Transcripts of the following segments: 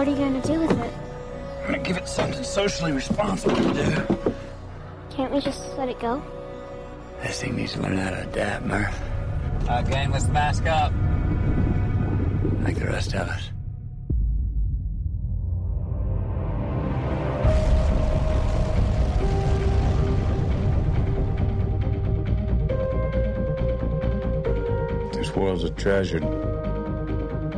What are you going to do with it? I'm gonna give it something socially responsible to do. Can't we just let it go? This thing needs to learn how to adapt, Murph. Uh, gang, let's mask up. Like the rest of us. This world's a treasure.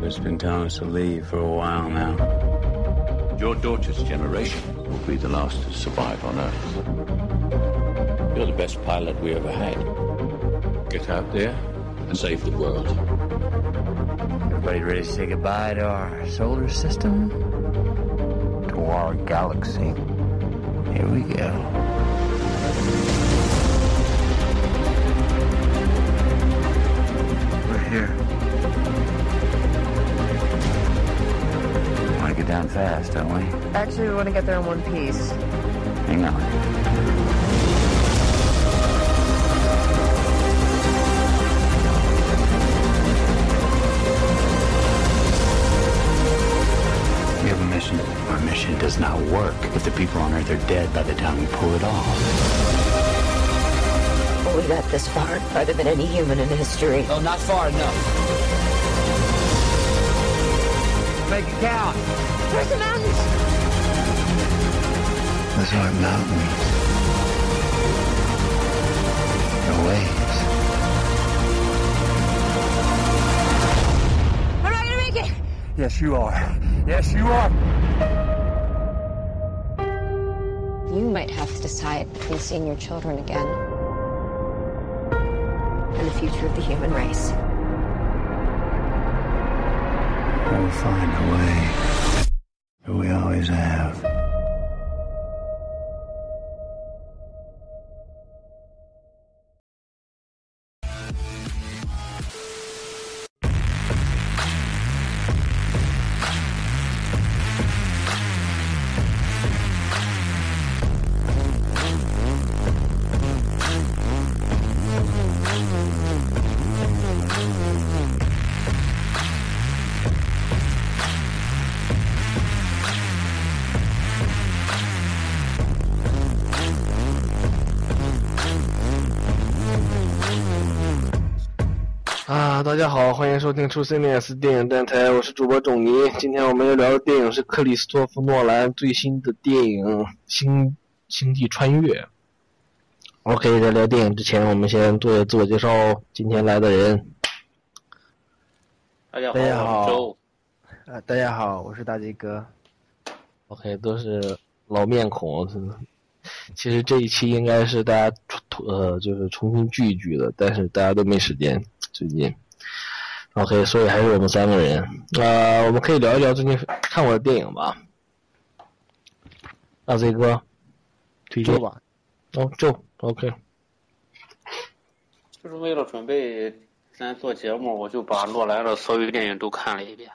But it's been telling us to leave for a while now. Your daughter's generation will be the last to survive on Earth. You're the best pilot we ever had. Get out there and save the world. Everybody ready to say goodbye to our solar system? To our galaxy? Here we go. Fast, don't we? Actually, we want to get there in one piece. Hang on. We have a mission. Our mission does not work if the people on Earth are dead by the time we pull it off. We got this far farther than any human in history. Oh, not far enough. Make it count. Where's the mountains? Those aren't mountains. They're waves. I'm not gonna make it! Yes, you are. Yes, you are. You might have to decide between seeing your children again and the future of the human race. We'll find a way there 家好，欢迎收听出 CNS 电影电台，我是主播仲尼。今天我们要聊的电影是克里斯托弗诺兰最新的电影《星星际穿越》。OK，在聊电影之前，我们先做个自我介绍。今天来的人，大家好，大家好我是周。啊，大家好，我是大鸡哥。OK，都是老面孔。真的其实这一期应该是大家呃，就是重新聚一聚的，但是大家都没时间，最近。OK，所以还是我们三个人。呃，我们可以聊一聊最近看过的电影吧。大 Z 哥，推荐吧，哦，就 OK。就是为了准备咱做节目，我就把诺兰的所有电影都看了一遍。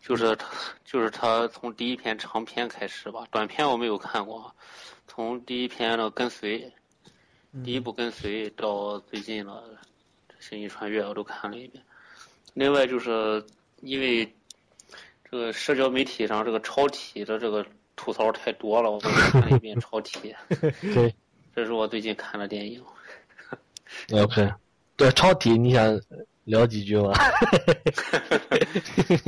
就是他，就是他从第一篇长篇开始吧，短篇我没有看过。从第一篇的跟随，第一部跟随到最近的《星际穿越》，我都看了一遍。另外就是因为这个社交媒体上这个超体的这个吐槽太多了，我又看了一遍超体。对这是我最近看的电影。，OK。对，超体，你想聊几句吗？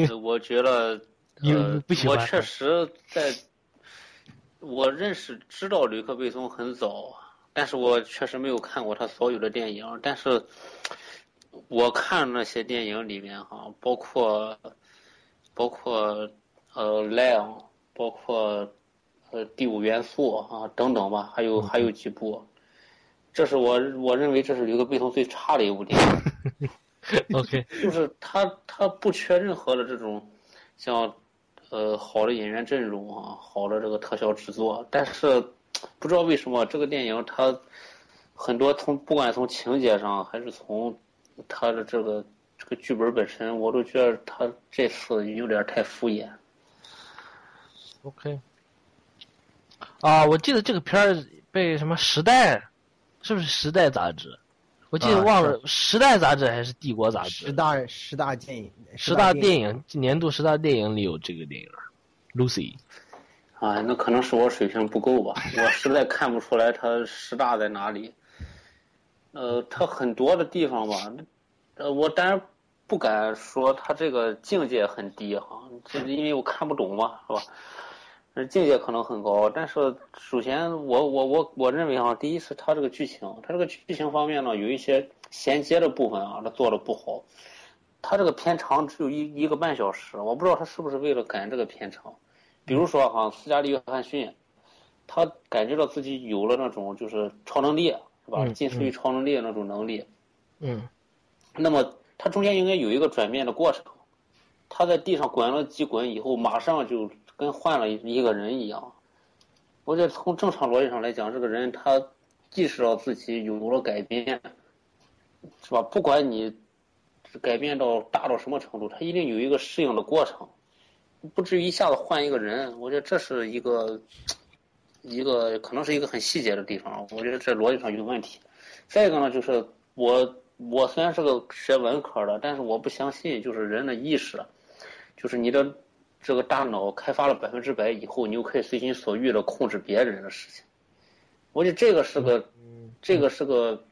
呃 我觉得，你呃不喜欢我确实在，我认识知道吕克贝松很早，但是我确实没有看过他所有的电影。但是，我看那些电影里面哈，包括包括呃《莱昂》，包括呃《第五元素》啊等等吧，还有还有几部，这是我我认为这是刘克贝松最差的一部电影。OK，就是他他不缺任何的这种像呃好的演员阵容啊，好的这个特效制作，但是不知道为什么这个电影它很多从不管从情节上还是从他的这个这个剧本本身，我都觉得他这次有点太敷衍。OK。啊，我记得这个片儿被什么《时代》，是不是《时代》杂志？我记得啊忘了，时代》杂志还是《帝国》杂志？十大十大电影，十大电影，影年度十大电影里有这个电影。Lucy。啊，那可能是我水平不够吧，我实在看不出来他十大在哪里。呃，他很多的地方吧，呃，我当然不敢说他这个境界很低哈，就是因为我看不懂嘛，是吧？境界可能很高，但是首先我我我我认为啊，第一是他这个剧情，他这个剧情方面呢有一些衔接的部分啊，他做的不好。他这个片长只有一一个半小时，我不知道他是不是为了赶这个片长。比如说哈，斯嘉丽约翰逊，他感觉到自己有了那种就是超能力，是吧？近似于超能力那种能力。嗯。那么它中间应该有一个转变的过程，他在地上滚了几滚以后，马上就。跟换了一个人一样，我觉得从正常逻辑上来讲，这个人他意识到自己有了改变，是吧？不管你改变到大到什么程度，他一定有一个适应的过程，不至于一下子换一个人。我觉得这是一个一个可能是一个很细节的地方，我觉得这逻辑上有问题。再一个呢，就是我我虽然是个学文科的，但是我不相信就是人的意识，就是你的。这个大脑开发了百分之百以后，你就可以随心所欲的控制别人的事情。我觉得这个是个，这个是个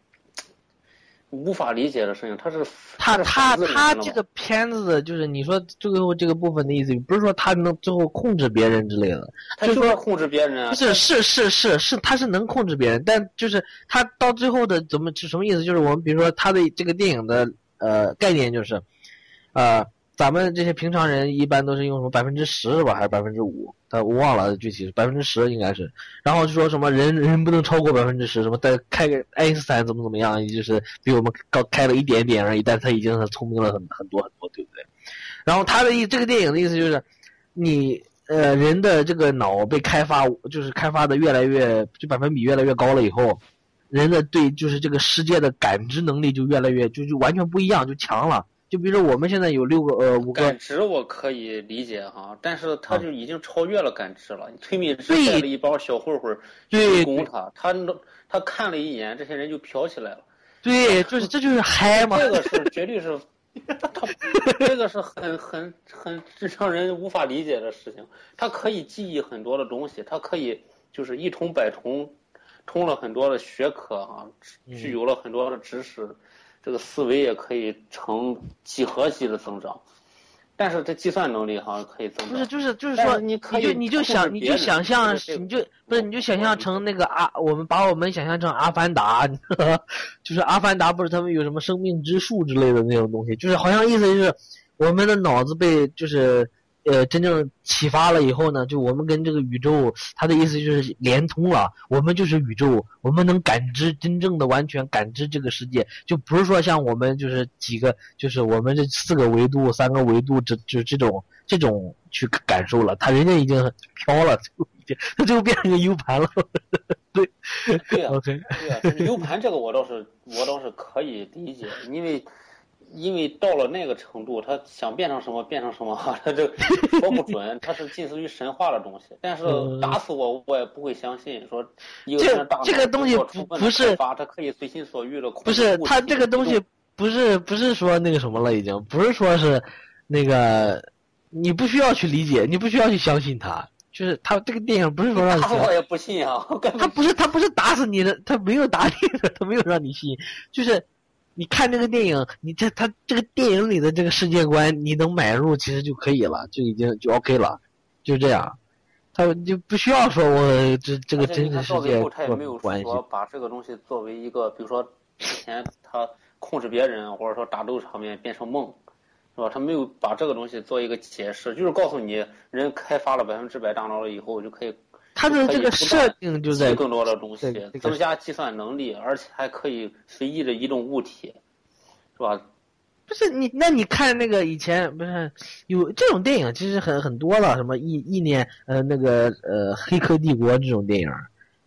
无法理解的事情。他是他他他这个片子就是你说最后这个部分的意思，不是说他能最后控制别人之类的，他就是控制别人。不是是是是是，他是能控制别人，但就是他到最后的怎么是什么意思？就是我们比如说他的这个电影的呃概念就是，呃。咱们这些平常人一般都是用什么百分之十是吧，还是百分之五？他我忘了具体是百分之十应该是。然后就说什么人人不能超过百分之十，什么再开个爱因斯坦怎么怎么样，就是比我们高开了一点点而已，但他已经很聪明了很很多很多，对不对？然后他的意这个电影的意思就是，你呃人的这个脑被开发，就是开发的越来越就百分比越来越高了以后，人的对就是这个世界的感知能力就越来越就就完全不一样，就强了。就比如说我们现在有六个呃五个感知，我可以理解哈，但是他就已经超越了感知了。催眠师带了一帮小混混去攻他，他他看了一眼，这些人就飘起来了。对，就是这就是嗨嘛。这个是 绝对是，他这个是很很很让人无法理解的事情。他可以记忆很多的东西，他可以就是一通百通，通了很多的学科哈，具有了很多的知识。这个思维也可以成几何级的增长，但是这计算能力好像可以增长。不是，就是就是说，你可以，你就想，你就想象，你就不是，你就想象成那个阿，我们把我们想象成阿凡达，就是阿凡达不是他们有什么生命之树之类的那种东西，就是好像意思就是我们的脑子被就是。呃，真正启发了以后呢，就我们跟这个宇宙，他的意思就是连通了。我们就是宇宙，我们能感知真正的完全感知这个世界，就不是说像我们就是几个，就是我们这四个维度、三个维度，这就这种这种去感受了。他人家已经飘了，就已经，他就变成个 U 盘了。对，对啊，OK，对啊，U 盘这个我倒是我倒是可以理解，因为。因为到了那个程度，他想变成什么变成什么，他就说不准，他是近似于神话的东西。但是打死我，我也不会相信说一个人大这个东西不不是他可以随心所欲的。不是他这个东西不是不是说那个什么了，已经不是说是那个你不需要去理解，你不需要去相信他，就是他这个电影不是说让你。我也不信啊！他不是他不是打死你的，他没有打你的，他没有让你信，就是。你看这个电影，你这他这个电影里的这个世界观，你能买入其实就可以了，就已经就 OK 了，就这样，他就不需要说我这这个真实世界他也没有说把这个东西作为一个，比如说之前他控制别人或者说打斗场面变成梦，是吧？他没有把这个东西做一个解释，就是告诉你人开发了百分之百大脑了以后就可以。它的这个设定就在更多的东西，增加计算能力，而且还可以随意的移动物体，是吧？不是你，那你看那个以前不是有这种电影，其实很很多了，什么意意念呃那个呃黑客帝国这种电影，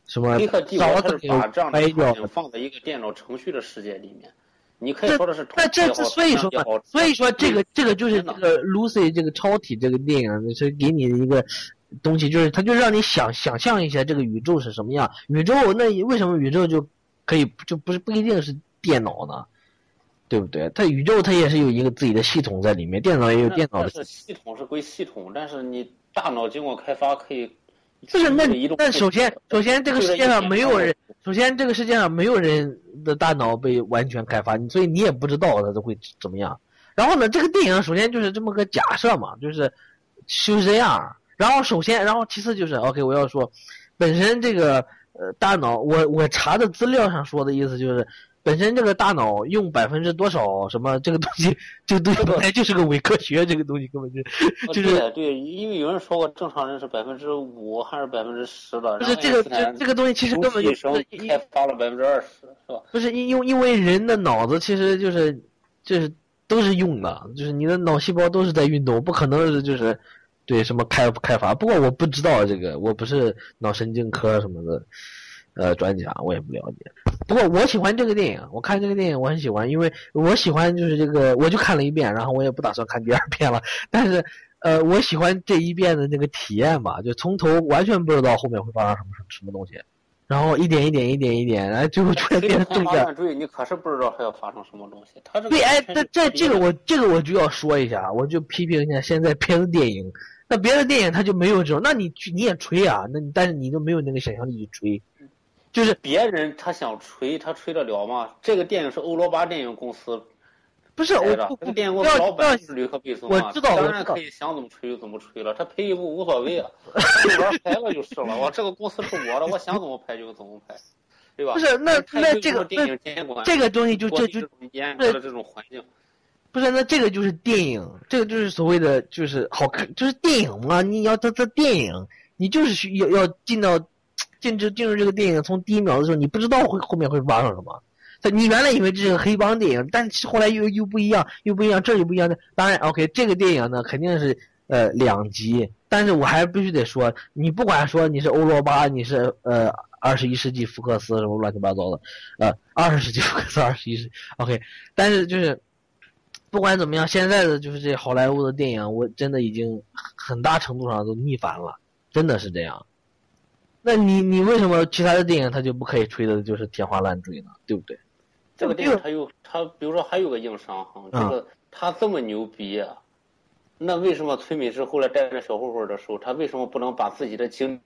什么黑客帝国是把这样的场景放在一个电脑程序的世界里面，你可以说的是那这所以说所以说这个这个就是这个 Lucy 这个超体这个电影是给你的一个。东西就是，它就让你想想象一下这个宇宙是什么样。宇宙那为什么宇宙就可以就不是不一定是电脑呢？对不对？它宇宙它也是有一个自己的系统在里面，电脑也有电脑的但是系统是归系统，但是你大脑经过开发可以。就是那移动那首先首先这个世界上没有人，首先这个世界上没有人的大脑被完全开发，所以你也不知道它会怎么样。然后呢，这个电影首先就是这么个假设嘛，就是就是这样。然后首先，然后其次就是 OK，我要说，本身这个呃大脑，我我查的资料上说的意思就是。本身这个大脑用百分之多少什么这个东西，这个东西 本来就是个伪科学，这个东西根本就就是对对，因为有人说过正常人是百分之五还是百分之十的，不是这个这这个东西其实根本就是开发了百分之二十，是吧？不是因因因为人的脑子其实就是就是都是用的，就是你的脑细胞都是在运动，不可能是就是对什么开开发。不过我不知道这个，我不是脑神经科什么的。呃，专家我也不了解，不过我喜欢这个电影，我看这个电影我很喜欢，因为我喜欢就是这个，我就看了一遍，然后我也不打算看第二遍了。但是，呃，我喜欢这一遍的那个体验吧，就从头完全不知道后面会发生什么什么东西，然后一点一点一点一点，哎，最后突然变成正向。追你可是不知道还要发生什么东西。他这对，哎，这这这个我这个我就要说一下，我就批评一下现在别的电影，那别的电影他就没有这种，那你你也吹啊，那你但是你都没有那个想象力去吹。就是别人他想吹，他吹得了吗？这个电影是欧罗巴电影公司，不是我这个电影公司老板是吕克贝松我知道，当然可以想怎么吹就怎么吹了，他拍一部无所谓啊，玩拍了就是了。我这个公司是我的，我想怎么拍就怎么拍，对吧？不是，那那这个电影监管这个东西就这就严格的这种环境，不是，那这个就是电影，这个就是所谓的就是好看，就是电影嘛。你要它它电影，你就是需要要进到。进入进入这个电影，从第一秒的时候，你不知道会后面会发生什么。你原来以为这是个黑帮电影，但是后来又又不一样，又不一样，这又不一样的。当然，OK，这个电影呢肯定是呃两集，但是我还必须得说，你不管说你是欧罗巴，你是呃二十一世纪福克斯什么乱七八糟的，呃二十世纪福克斯，二十一世 OK，但是就是不管怎么样，现在的就是这好莱坞的电影，我真的已经很大程度上都逆反了，真的是这样。那你你为什么其他的电影他就不可以吹的就是天花乱坠呢？对不对？这个电影他有他，比如说还有个硬伤哈，这个他这么牛逼，啊那为什么崔美芝后来带着小混混的时候，他为什么不能把自己的精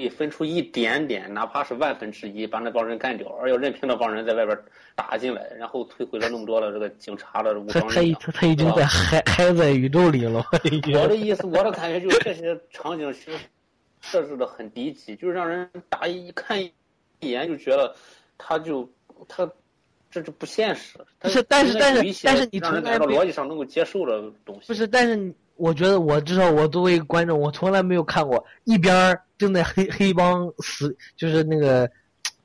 力分出一点点，哪怕是万分之一，把那帮人干掉，而要任凭那帮人在外边打进来，然后摧毁了那么多的这个警察的武装力他他他已经在海海在宇宙里了。我的意思，我的感觉就是这些场景其实。设置的很低级，就是让人打一看一眼就觉得，他就他这就不现实。不是，但是但是但是你从来逻辑上能够接受的东西。不是，但是我觉得我至少我作为一个观众，我从来没有看过一边正在黑黑帮死，就是那个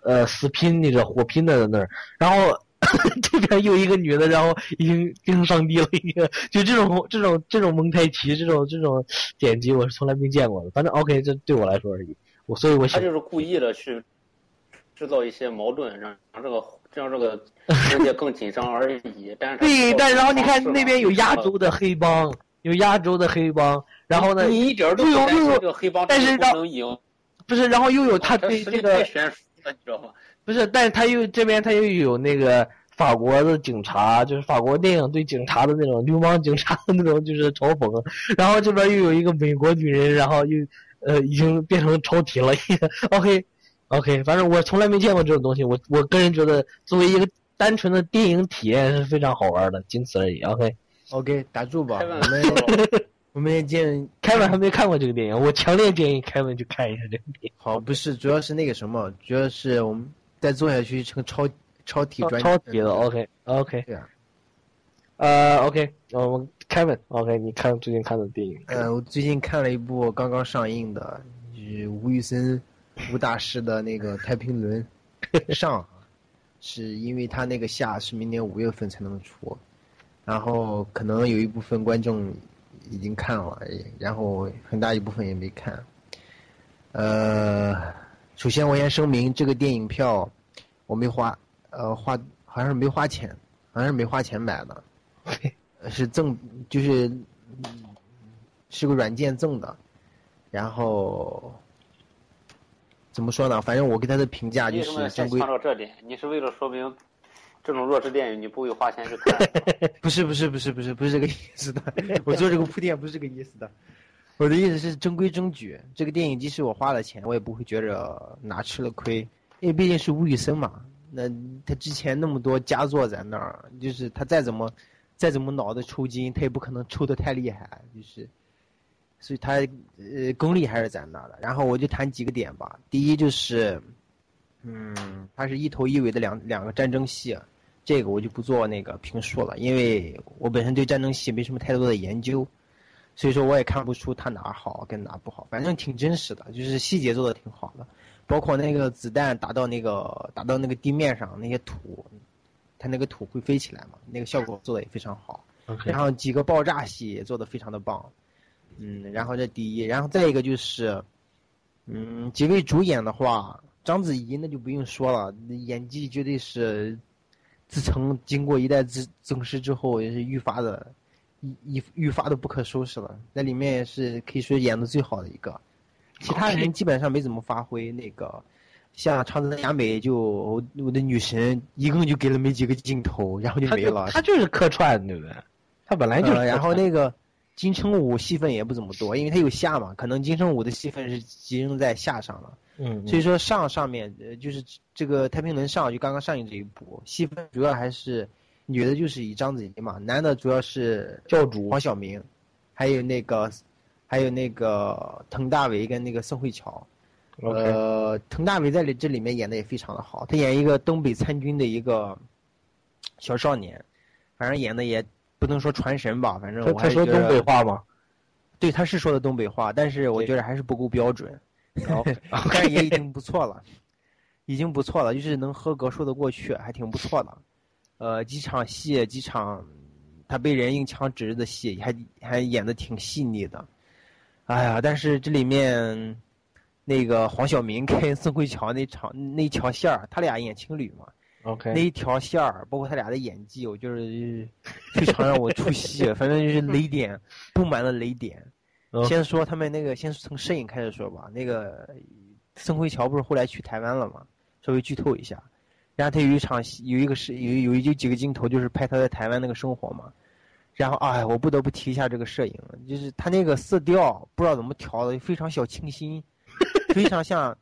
呃死拼那个火拼的在那儿，然后。这边又一个女的，然后已经变成上帝了，已经就这种这种这种蒙太奇，这种这种剪辑，我是从来没见过的。反正 OK，这对我来说而已。我所以，我他就是故意的去制造一些矛盾，让让这个让这个世界更紧张而已。但是 对，但然后你看那边有亚洲的黑帮，有亚洲的黑帮，然后呢，你一点都不担心这个黑帮但是不能赢，不是，然后又有他对这个悬殊了，你知道吗？不是，但是他又这边他又有那个法国的警察，就是法国电影对警察的那种流氓警察的那种就是嘲讽，然后这边又有一个美国女人，然后又呃已经变成超体了。OK，OK，反正我从来没见过这种东西，我我个人觉得作为一个单纯的电影体验是非常好玩的，仅此而已。OK，OK，打住吧，我们 我们也建凯文还没看过这个电影，我强烈建议凯文去看一下这个电影。好，不是，主要是那个什么，主要是我们。再做下去成超超体专超体了，OK OK，对啊，呃 OK，我们 Kevin，OK，你看最近看的电影？呃，我最近看了一部刚刚上映的，就是吴宇森吴大师的那个《太平轮》上，是因为他那个下是明年五月份才能出，然后可能有一部分观众已经看了，然后很大一部分也没看，呃。首先，我先声明，这个电影票我没花，呃，花好像是没花钱，好像是没花钱买的，是赠，就是是个软件赠的。然后怎么说呢？反正我给他的评价就是正规。到这点，你是为了说明这种弱智电影你不会花钱去看。不是不是不是不是不是这个意思的，我做这个铺垫不是这个意思的。我的意思是中规中矩，这个电影即使我花了钱，我也不会觉着哪吃了亏，因为毕竟是吴宇森嘛。那他之前那么多佳作在那儿，就是他再怎么再怎么脑子抽筋，他也不可能抽得太厉害，就是，所以他呃功力还是在那儿的。然后我就谈几个点吧，第一就是，嗯，他是一头一尾的两两个战争戏，这个我就不做那个评述了，因为我本身对战争戏没什么太多的研究，所以说我也看不出它哪儿好跟哪儿不好，反正挺真实的，就是细节做的挺好的，包括那个子弹打到那个打到那个地面上那些土，它那个土会飞起来嘛，那个效果做的也非常好。然后几个爆炸戏也做的非常的棒，嗯，然后这第一，然后再一个就是，嗯，几位主演的话，章子怡那就不用说了，演技绝对是，自从经过一代之宗师之后，也是愈发的，一一愈发的不可收拾了，在里面也是可以说演的最好的一个，其他人基本上没怎么发挥，那个。像长泽雅美就我我的女神，一共就给了没几个镜头，然后就没了。他就是客串，对不对？他本来就是、呃然后那个金城武戏份也不怎么多，因为他有下嘛，可能金城武的戏份是集中在下上了。嗯，所以说上上面呃就是这个太平轮上就刚刚上映这一部，戏份主要还是女的就是以章子怡嘛，男的主要是教主黄晓明，还有那个还有那个滕大为跟那个宋慧乔。呃，滕大为在里这里面演的也非常的好，他演一个东北参军的一个小少年，反正演的也不能说传神吧，反正他我还是觉他说东北话吗？对，他是说的东北话，但是我觉得还是不够标准，OK，但是也已经不错了，已经不错了，就是能合格说得过去，还挺不错的。呃，几场戏，几场他被人用枪指着的戏，还还演的挺细腻的。哎呀，但是这里面那个黄晓明 跟宋慧乔那场那条线儿，他俩演情侣嘛，OK，那一条线儿，包括他俩的演技，我就是非常让我出戏，反正就是雷点，布满了雷点。嗯先说他们那个，先从摄影开始说吧。那个宋慧乔不是后来去台湾了吗？稍微剧透一下。然后他有一场戏，有一个是有有有几个镜头，就是拍他在台湾那个生活嘛。然后哎，我不得不提一下这个摄影，就是他那个色调不知道怎么调的，非常小清新，非常像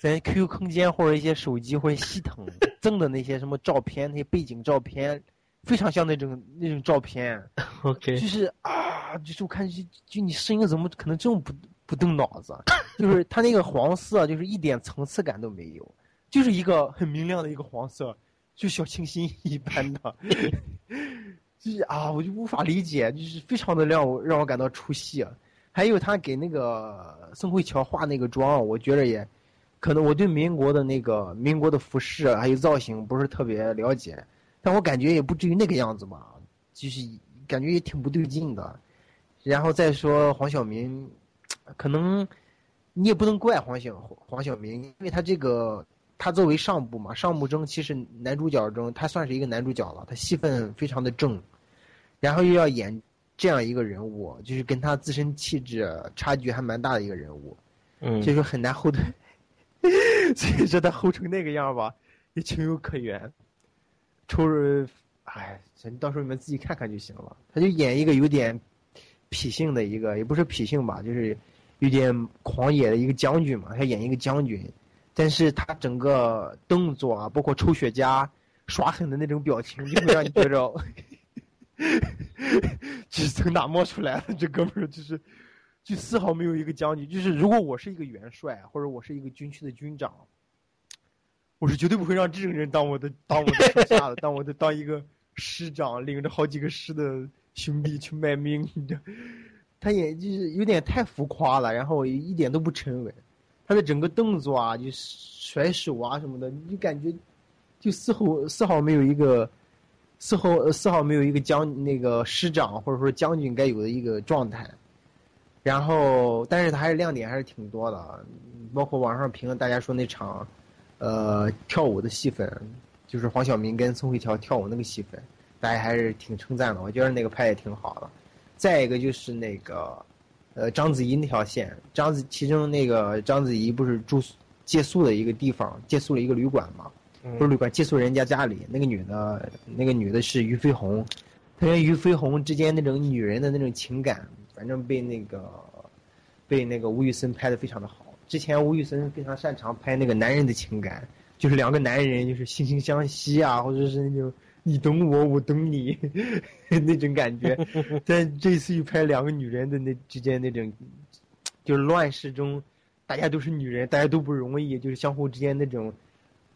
咱 QQ 空间或者一些手机或者系统 赠的那些什么照片，那些背景照片，非常像那种那种照片。OK，就是啊，就是我看就就你声音怎么可能这么不不动脑子？就是它那个黄色，就是一点层次感都没有，就是一个很明亮的一个黄色，就小清新一般的，就是啊，我就无法理解，就是非常的让我让我感到出戏。还有他给那个宋慧乔化那个妆，我觉得也，可能我对民国的那个民国的服饰还有造型不是特别了解，但我感觉也不至于那个样子吧，就是感觉也挺不对劲的。然后再说黄晓明，可能你也不能怪黄晓黄晓明，因为他这个他作为上部嘛，上部中其实男主角中他算是一个男主角了，他戏份非常的正，然后又要演这样一个人物，就是跟他自身气质差距还蛮大的一个人物，嗯所以说很难后退，所以说他后成那个样吧，也情有可原。抽着，哎，到时候你们自己看看就行了。他就演一个有点痞性的一个，也不是痞性吧，就是有点狂野的一个将军嘛。他演一个将军，但是他整个动作啊，包括抽雪茄、耍狠的那种表情，就会让你觉着，就是从哪冒出来的？这哥们儿就是，就丝毫没有一个将军。就是如果我是一个元帅，或者我是一个军区的军长，我是绝对不会让这种人当我的当我的手下的，当我的当一个师长，领着好几个师的兄弟去卖命。你知道，他也就是有点太浮夸了，然后一点都不沉稳。他的整个动作啊，就甩手啊什么的，你就感觉就丝毫丝毫没有一个丝毫丝毫没有一个将那个师长或者说将军该有的一个状态。然后，但是他还是亮点还是挺多的，包括网上评论大家说那场。呃，跳舞的戏份，就是黄晓明跟宋慧乔跳舞那个戏份，大家还是挺称赞的。我觉得那个拍也挺好的。再一个就是那个，呃，章子怡那条线，章子其中那个章子怡不是住借宿的一个地方，借宿了一个旅馆嘛，嗯不是旅馆，借宿人家家里，那个女的，那个女的是俞飞鸿，她跟俞飞鸿之间那种女人的那种情感，反正被那个被那个吴宇森拍的非常的好。之前吴宇森非常擅长拍那个男人的情感，就是两个男人就是惺惺相惜啊，或者是那种你懂我，我懂你 那种感觉。但这次又拍两个女人的那之间那种，就是乱世中，大家都是女人，大家都不容易，就是相互之间那种，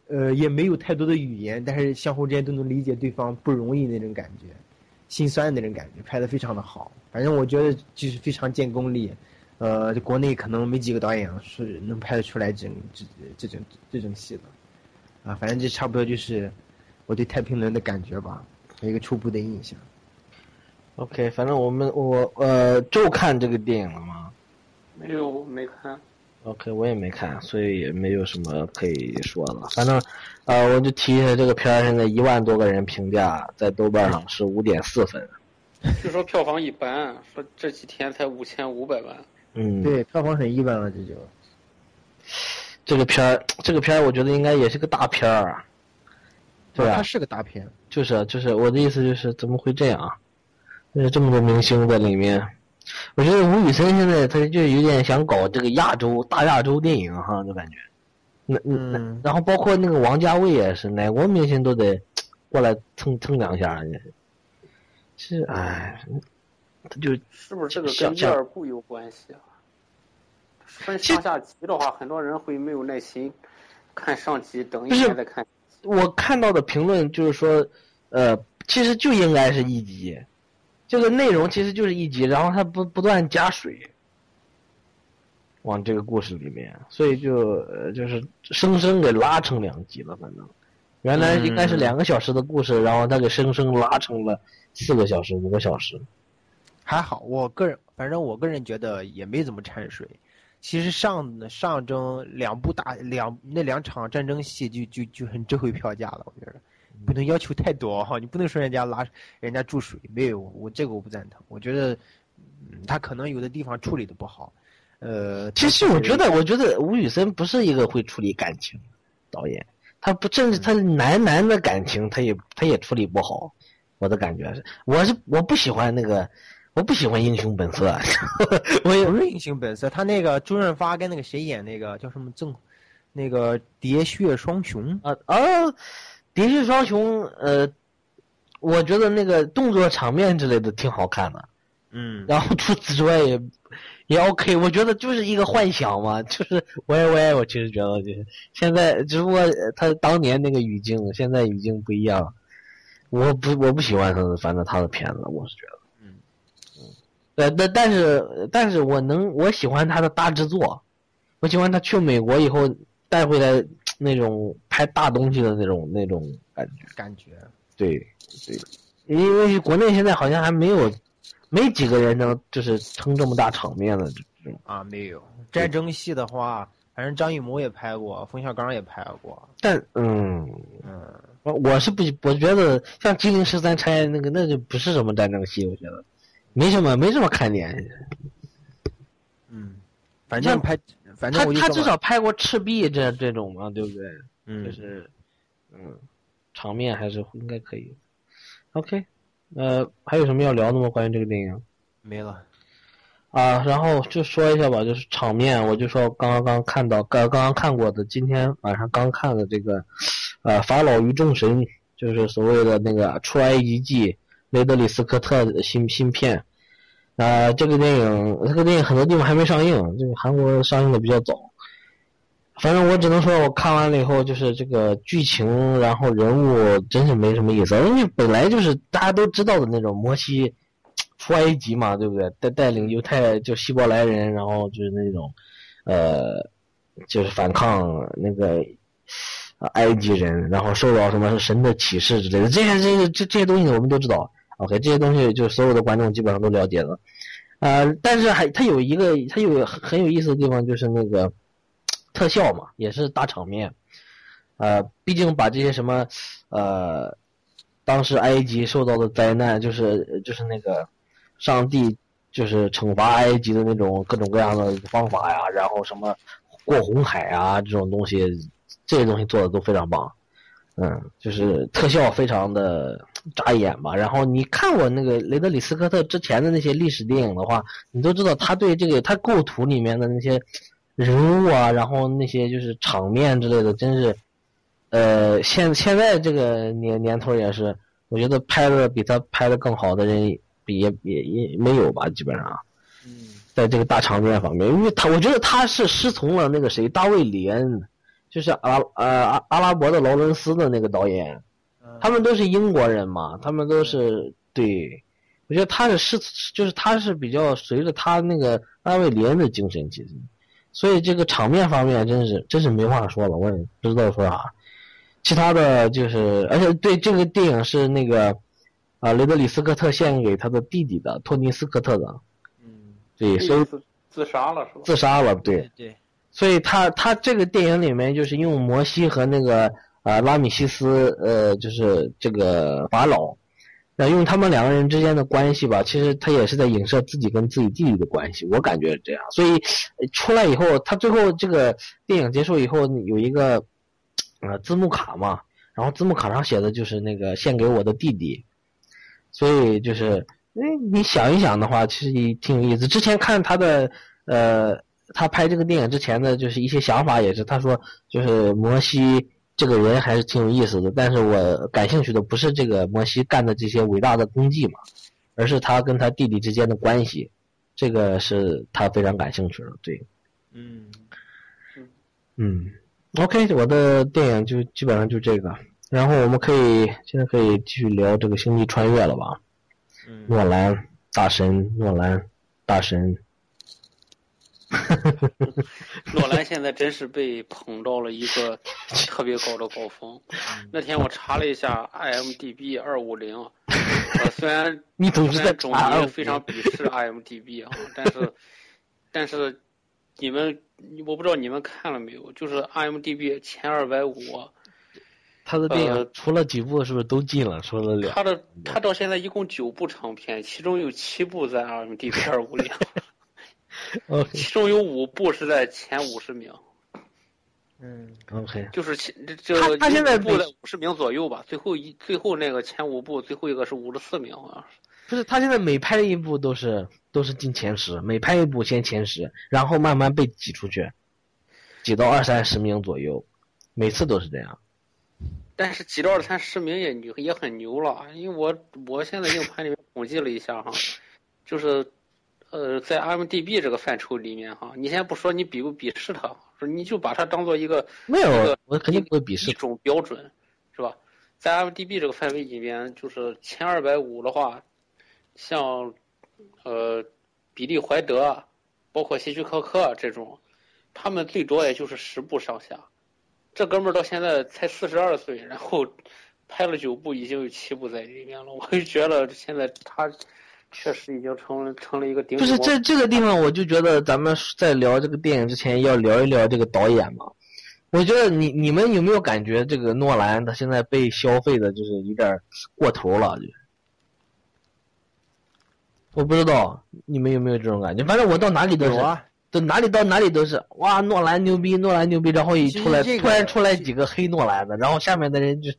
呃，也没有太多的语言，但是相互之间都能理解对方不容易那种感觉，心酸的那种感觉，拍的非常的好。反正我觉得就是非常见功力。呃，这国内可能没几个导演是能拍得出来这种这这种这种戏的，啊，反正这差不多就是我对太平轮的感觉吧，有一个初步的印象。OK，反正我们我呃就看这个电影了吗没有没看。？OK，我也没看，所以也没有什么可以说的。反正呃，我就提一下这个片儿，现在一万多个人评价，在豆瓣上是五点四分。据说票房一般，说这几天才五千五百万。嗯，对，票房很一般了，这就。这个片儿，这个片儿，我觉得应该也是个大片儿啊。对啊它，是个大片。就是就是我的意思就是怎么会这样啊？就是这么多明星在里面，我觉得吴宇森现在他就有点想搞这个亚洲大亚洲电影哈，就感觉。那那那嗯，然后包括那个王家卫也是，哪国明星都得 过来蹭蹭两下，也是。是哎，他就是不是这个跟第二部有关系啊？分上下集的话，很多人会没有耐心看上集，等一不是天再看。我看到的评论就是说，呃，其实就应该是一集，这个内容其实就是一集，然后他不不断加水，往这个故事里面，所以就呃就是生生给拉成两集了，反正原来应该是两个小时的故事，然后他给生生拉成了四个小时、五个小时。还好，我个人反正我个人觉得也没怎么掺水。其实上上征两部大两那两场战争戏就就就很值回票价了，我觉得。不能要求太多哈，你不能说人家拉人家注水，没有我这个我不赞同，我觉得嗯他可能有的地方处理的不好，呃，其实我觉得，我觉得吴宇森不是一个会处理感情导演，他不甚至他男男的感情他也他也处理不好，我的感觉是，我是我不喜欢那个，我不喜欢英雄本色，我也不是英雄本色，他那个周润发跟那个谁演那个叫什么郑，那个喋血双雄啊啊，喋血双雄，呃，我觉得那个动作场面之类的挺好看的，嗯，然后除此之外也也 OK，我觉得就是一个幻想嘛，就是喂喂，我其实觉得就是现在，只不过他当年那个语境，现在语境不一样，我不我不喜欢他的，反正他的片子，我是觉得，呃，但但是但是我能我喜欢他的大制作，我喜欢他去美国以后带回来那种拍大东西的那种那种感觉，感觉，对对，因为国内现在好像还没有。没几个人能就是撑这么大场面的啊，没有战争戏的话，反正张艺谋也拍过，冯小刚也拍过。但嗯嗯，我我是不，我觉得像《金陵十三钗》那个，那就不是什么战争戏，我觉得没什么没什么看点。嗯，反正拍，反正他他至少拍过《赤壁》这这种嘛，对不对？嗯，就是嗯，场面还是应该可以。OK。呃，还有什么要聊的吗？关于这个电影？没了。啊，然后就说一下吧，就是场面，我就说刚刚看到，刚刚刚看过的，今天晚上刚看的这个，呃，《法老与众神》，就是所谓的那个《出埃及记》，雷德里·斯科特的新新片。啊，这个电影，这个电影很多地方还没上映，这个韩国上映的比较早。反正我只能说，我看完了以后，就是这个剧情，然后人物真是没什么意思，因为本来就是大家都知道的那种摩西出埃及嘛，对不对？带带领犹太就希伯来人，然后就是那种，呃，就是反抗那个埃及人，然后受到什么神的启示之类的，这些这些这这些东西我们都知道。OK，这些东西就所有的观众基本上都了解了。呃，但是还它有一个它有很有意思的地方，就是那个。特效嘛，也是大场面，呃，毕竟把这些什么，呃，当时埃及受到的灾难，就是就是那个上帝就是惩罚埃及的那种各种各样的方法呀，然后什么过红海啊这种东西，这些东西做的都非常棒，嗯，就是特效非常的扎眼吧。然后你看过那个雷德里·斯科特之前的那些历史电影的话，你都知道他对这个他构图里面的那些人物啊，然后那些就是场面之类的，真是，呃，现现在这个年年头也是，我觉得拍的比他拍的更好的人比也也也没有吧，基本上。在这个大场面方面，因为他我觉得他是师从了那个谁大卫·里恩，就是阿呃阿阿拉伯的劳伦斯的那个导演，他们都是英国人嘛，他们都是对，我觉得他是是就是他是比较随着他那个大卫·里恩的精神其实，所以这个场面方面真是真是没话说了，我也不知道说啥，其他的就是而且对这个电影是那个啊雷德里·斯科特献给他的弟弟的托尼·斯科特的。嗯对，所以自自杀了是吧？自杀了，对对。所以他他这个电影里面就是用摩西和那个啊拉米西斯呃就是这个法老，那用他们两个人之间的关系吧，其实他也是在影射自己跟自己弟弟的关系，我感觉是这样。所以出来以后，他最后这个电影结束以后有一个呃字幕卡嘛，然后字幕卡上写的就是那个献给我的弟弟，所以就是。哎，你想一想的话，其实也挺有意思。之前看他的，呃，他拍这个电影之前的就是一些想法，也是他说，就是摩西这个人还是挺有意思的。但是我感兴趣的不是这个摩西干的这些伟大的功绩嘛，而是他跟他弟弟之间的关系，这个是他非常感兴趣的。对，嗯，嗯，OK，我的电影就基本上就这个，然后我们可以现在可以继续聊这个星际穿越了吧？诺兰大神，诺兰大神。诺兰现在真是被捧到了一个特别高的高峰。那天我查了一下 IMDB 二五零，虽然你总是在总也非常鄙视 IMDB 啊，但是 但是你们我不知道你们看了没有，就是 IMDB 前二百五。他的电影除了几部是不是都进了？说了两。他的他到现在一共九部长片，其中有七部在 IMDB 二五零，其中有五部是在前五十名。嗯，OK，就是前这他他现在部在五十名左右吧，最后一最后那个前五部，最后一个是五十四名啊。不是，他现在每拍一部都是都是进前十，每拍一部先前十，然后慢慢被挤出去，挤到二三十名左右，每次都是这样。但是挤到二三十名也牛也很牛了，因为我我现在硬盘里面统计了一下哈，就是，呃，在 IMDB 这个范畴里面哈，你先不说你鄙不鄙视他，说你就把它当做一个没有，我肯定不会鄙视一种标准，是吧？在 IMDB 这个范围里面，就是前二百五的话，像，呃，比利怀德，包括希区柯克这种，他们最多也就是十部上下。这哥们儿到现在才四十二岁，然后拍了九部，已经有七部在里面了。我就觉得现在他确实已经成成了一个顶。就是这这个地方，我就觉得咱们在聊这个电影之前，要聊一聊这个导演嘛。我觉得你你们有没有感觉这个诺兰他现在被消费的就是有点过头了？就我不知道你们有没有这种感觉，反正我到哪里都是。就哪里到哪里都是哇，诺兰牛逼，诺兰牛逼，然后一出来，突然出来几个黑诺兰的，然后下面的人就是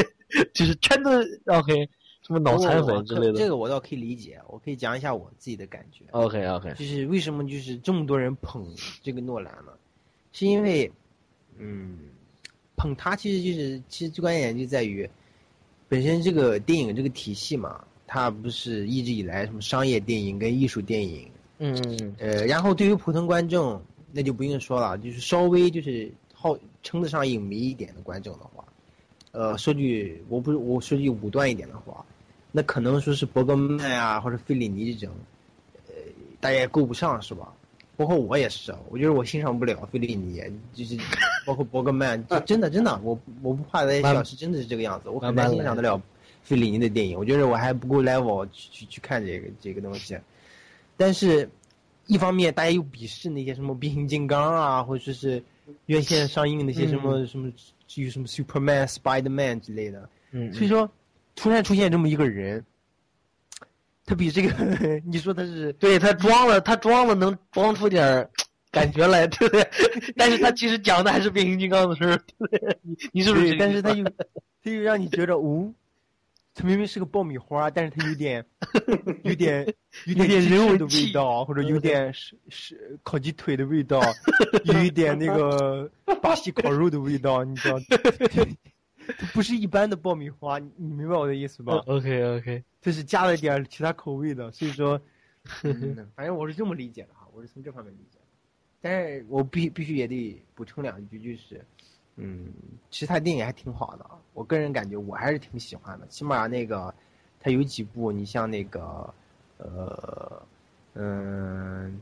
就是全都让黑，什么脑残粉之类的。这个我倒可以理解，我可以讲一下我自己的感觉。OK OK，就是为什么就是这么多人捧这个诺兰呢？是因为，嗯，捧他其实就是其实最关键就在于，本身这个电影这个体系嘛，它不是一直以来什么商业电影跟艺术电影。嗯，呃，然后对于普通观众，那就不用说了，就是稍微就是好称得上影迷一点的观众的话，呃，说句我不是我说句武断一点的话，那可能说是伯格曼啊或者费里尼这种，呃，大家也够不上是吧？包括我也是，我觉得我欣赏不了费里尼，就是 包括伯格曼，就真的真的，我我不怕大家笑，是真的是这个样子，我很难欣赏得了费里尼的电影，我觉得我还不够 level 去去去看这个这个东西。但是，一方面大家又鄙视那些什么变形金刚啊，或者是院线上映那些什么什么，至于什么 Superman、Spiderman 之类的。嗯。所以说，突然出现这么一个人，他比这个，你说他是？对他装了，他装了能装出点感觉来，对不对？但是他其实讲的还是变形金刚的事儿，对不对？你你是不是？但是他又 他又让你觉得，哦，他明明是个爆米花，但是他有点有点有有点点鸡翅的味道，或者有点是是烤鸡腿的味道，有一点那个巴西烤肉的味道，你知道？它不是一般的爆米花，你你明白我的意思吧？OK OK，就是加了点儿其他口味的，所以说，嗯，反正我是这么理解的哈，我是从这方面理解的。但是我必必须也得补充两句，就是，嗯，其实他电影还挺好的，我个人感觉我还是挺喜欢的。起码那个，他有几部，你像那个，呃，嗯，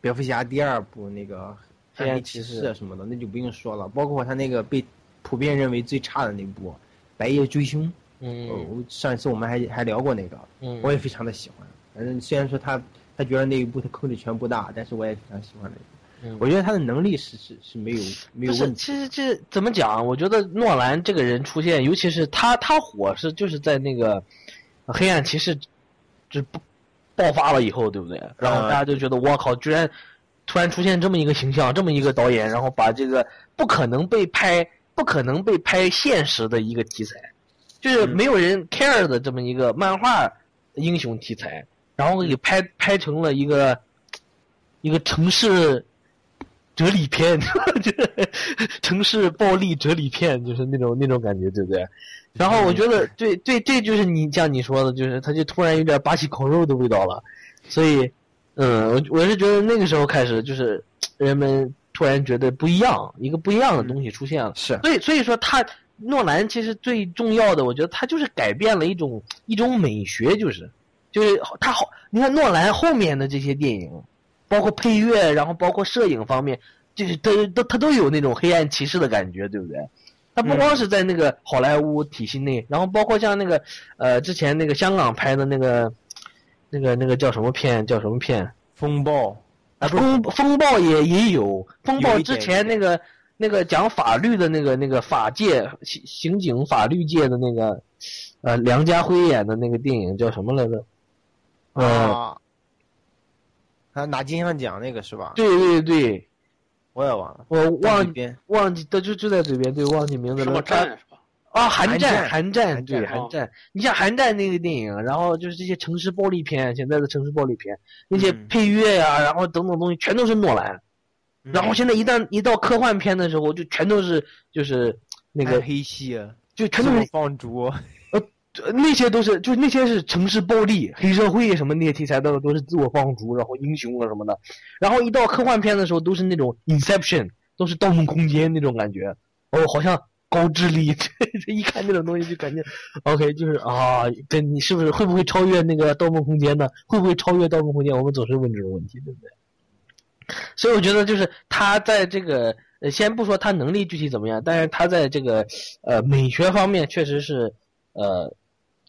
蝙蝠侠第二部那个黑暗骑士什么的，那就不用说了。包括他那个被普遍认为最差的那部《白夜追凶》，嗯上一次我们还还聊过那个，嗯，我也非常的喜欢。反正虽然说他他觉得那一部他坑的全不大，但是我也非常喜欢那个。嗯我觉得他的能力是是是没有没有问题。其实这怎么讲？我觉得诺兰这个人出现，尤其是他，他火是就是在那个呃黑暗骑士就爆爆发了以后，对不对？然后大家就觉得我靠，居然突然出现这么一个形象，这么一个导演，然后把这个不可能被拍、不可能被拍现实的一个题材，就是没有人 care 的这么一个漫画英雄题材，然后给拍拍成了一个一个城市哲理片，就是城市暴力哲理片，就是那种那种感觉，对不对？然后我觉得，对对，这就是你像你说的，就是他就突然有点巴西烤肉的味道了，所以，嗯，我我是觉得那个时候开始，就是人们突然觉得不一样，一个不一样的东西出现了。是所以所以说他诺兰其实最重要的，我觉得他就是改变了一种一种美学，就是就是他好，你看诺兰后面的这些电影，包括配乐，然后包括摄影方面，就是都都他都有那种黑暗骑士的感觉，对不对？他不光是在那个好莱坞体系内，然后包括像那个呃之前那个香港拍的那个那个那个叫什么片叫什么片风暴啊风风暴也也有风暴之前那个那个讲法律的那个那个法界刑刑警法律界的那个呃梁家辉演的那个电影叫什么来着？呃，啊，他拿金像奖那个是吧？对对对，我也忘了。我忘记忘记，他就就在嘴边，对，忘记名字什么了。啊，寒战，寒战对，寒战。你像寒战那个电影，然后就是这些城市暴力片，现在的城市暴力片，那些嗯配乐呀、然后等等东西，全都是诺兰。嗯然后现在一旦一到科幻片的时候，就全都是就是那个，黑系，就全都是放逐，呃那些都是就是那些是城市暴力、黑社会什么那些题材的都是自我放逐，然后英雄啊什么的。然后一到科幻片的时候，都是那种 Inception，都是盗梦空间那种感觉。哦，好像高智力，这这一看这种东西就感觉，OK，就是啊，跟你是不是会不会超越那个盗梦空间呢？会不会超越盗梦空间？我们总是问这种问题，对不对？所以我觉得就是他在这个，呃，先不说他能力具体怎么样，但是他在这个呃美学方面确实是呃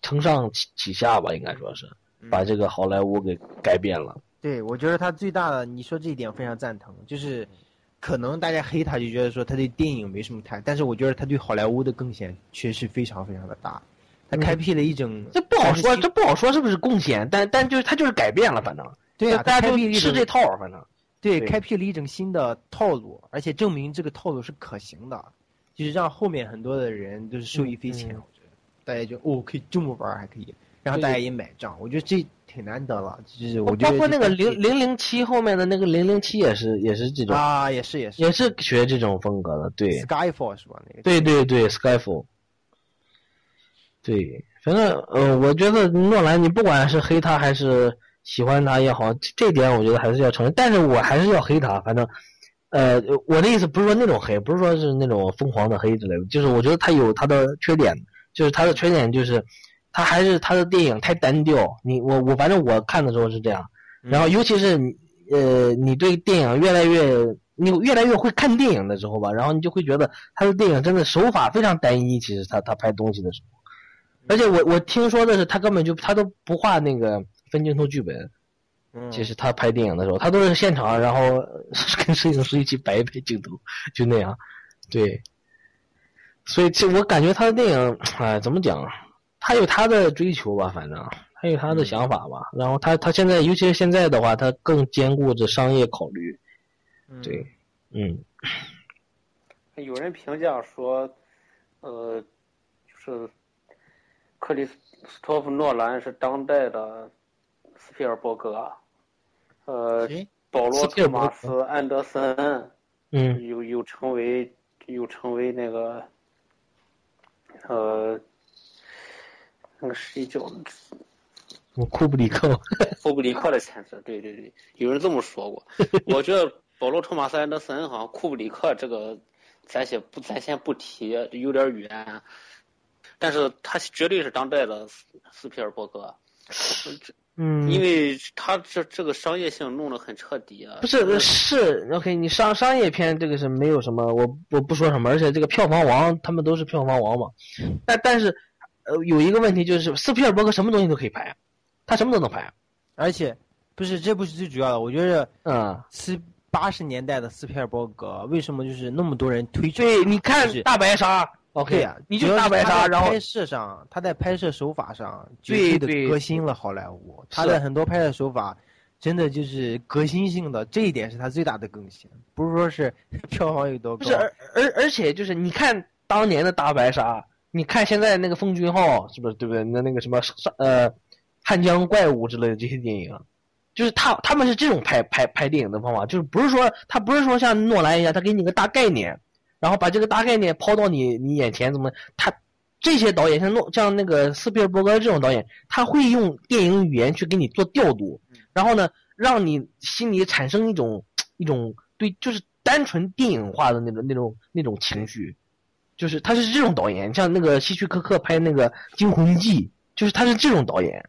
承上启启下吧，应该说是把这个好莱坞给改变了。对，我觉得他最大的，你说这一点非常赞同，就是可能大家黑他就觉得说他对电影没什么太，但是我觉得他对好莱坞的贡献确实非常非常的大，他开辟了一种这不好说，这不好说是不是贡献，但但就是他就是改变了，反正对啊，大家就开辟了一种吃这套，反正对，开辟了一种新的套路，而且证明这个套路是可行的，就是让后面很多的人都是受益匪浅。嗯我觉得大家就哦，可以这么玩儿还可以，然后大家也买账，我觉得这挺难得了。就是我觉得包括那个零零零七后面的那个零零七也是也是这种，啊，也是也是也是学这种风格的，对。Skyfall 是吧？那个对对对，Skyfall。对，反正呃，我觉得诺兰，你不管是黑他还是喜欢他也好，这这点我觉得还是要承认。但是我还是要黑他，反正，呃，我的意思不是说那种黑，不是说是那种疯狂的黑之类的，就是我觉得他有他的缺点，就是他的缺点就是，他还是他的电影太单调。你我我反正我看的时候是这样，然后尤其是你呃，你对电影越来越你越来越会看电影的时候吧，然后你就会觉得他的电影真的手法非常单一。其实他他拍东西的时候，而且我我听说的是他根本就他都不画那个分镜头剧本。嗯其实他拍电影的时候，他都是现场，然后呃 跟摄影师一起摆一摆镜头，就那样。对，所以这我感觉他的电影，哎，怎么讲？他有他的追求吧，反正。他有他的想法吧。然后他他现在，尤其是现在的话，他更兼顾着商业考虑。对，嗯，有人评价说，呃，就是克里斯托夫诺兰是当代的斯皮尔伯格，呃，保罗托马斯安德森，嗯，又又成为又成为那个，呃，那个谁叫？库布里克，库布里克的前身，对对对，有人这么说过。我觉得保罗·托马斯·安德森哈，库布里克这个，咱先不咱先不提，有点远。但是他绝对是当代的斯皮尔伯格。嗯，因为他这这个商业性弄得很彻底啊。不是是 OK，你商商业片这个是没有什么，我我不说什么，而且这个票房王他们都是票房王嘛。但但是，呃，有一个问题就是斯皮尔伯格什么东西都可以拍。他什么都能拍，而且不是这不是最主要的，我觉得，嗯，七八十年代的斯皮尔伯格为什么就是那么多人推？对，你看大白鲨，OK 啊，你就大白鲨，然后拍摄上，他在拍摄手法上绝对的革新了好莱坞，他的很多拍摄手法真的就是革新性的，这一点是他最大的贡献，不是说是 票房有多高，不是，而而而且就是你看当年的大白鲨，你看现在那个奉俊昊是不是对不对？那那个什么呃。汉江怪物之类的这些电影，就是他他们是这种拍拍拍电影的方法，就是不是说他不是说像诺兰一样，他给你个大概念，然后把这个大概念抛到你你眼前，怎么他这些导演像诺像那个斯皮尔伯格这种导演，他会用电影语言去给你做调度，然后呢，让你心里产生一种一种对，就是单纯电影化的那种那种那种情绪，就是他是这种导演，像那个希区柯克拍那个《惊魂记》，就是他是这种导演。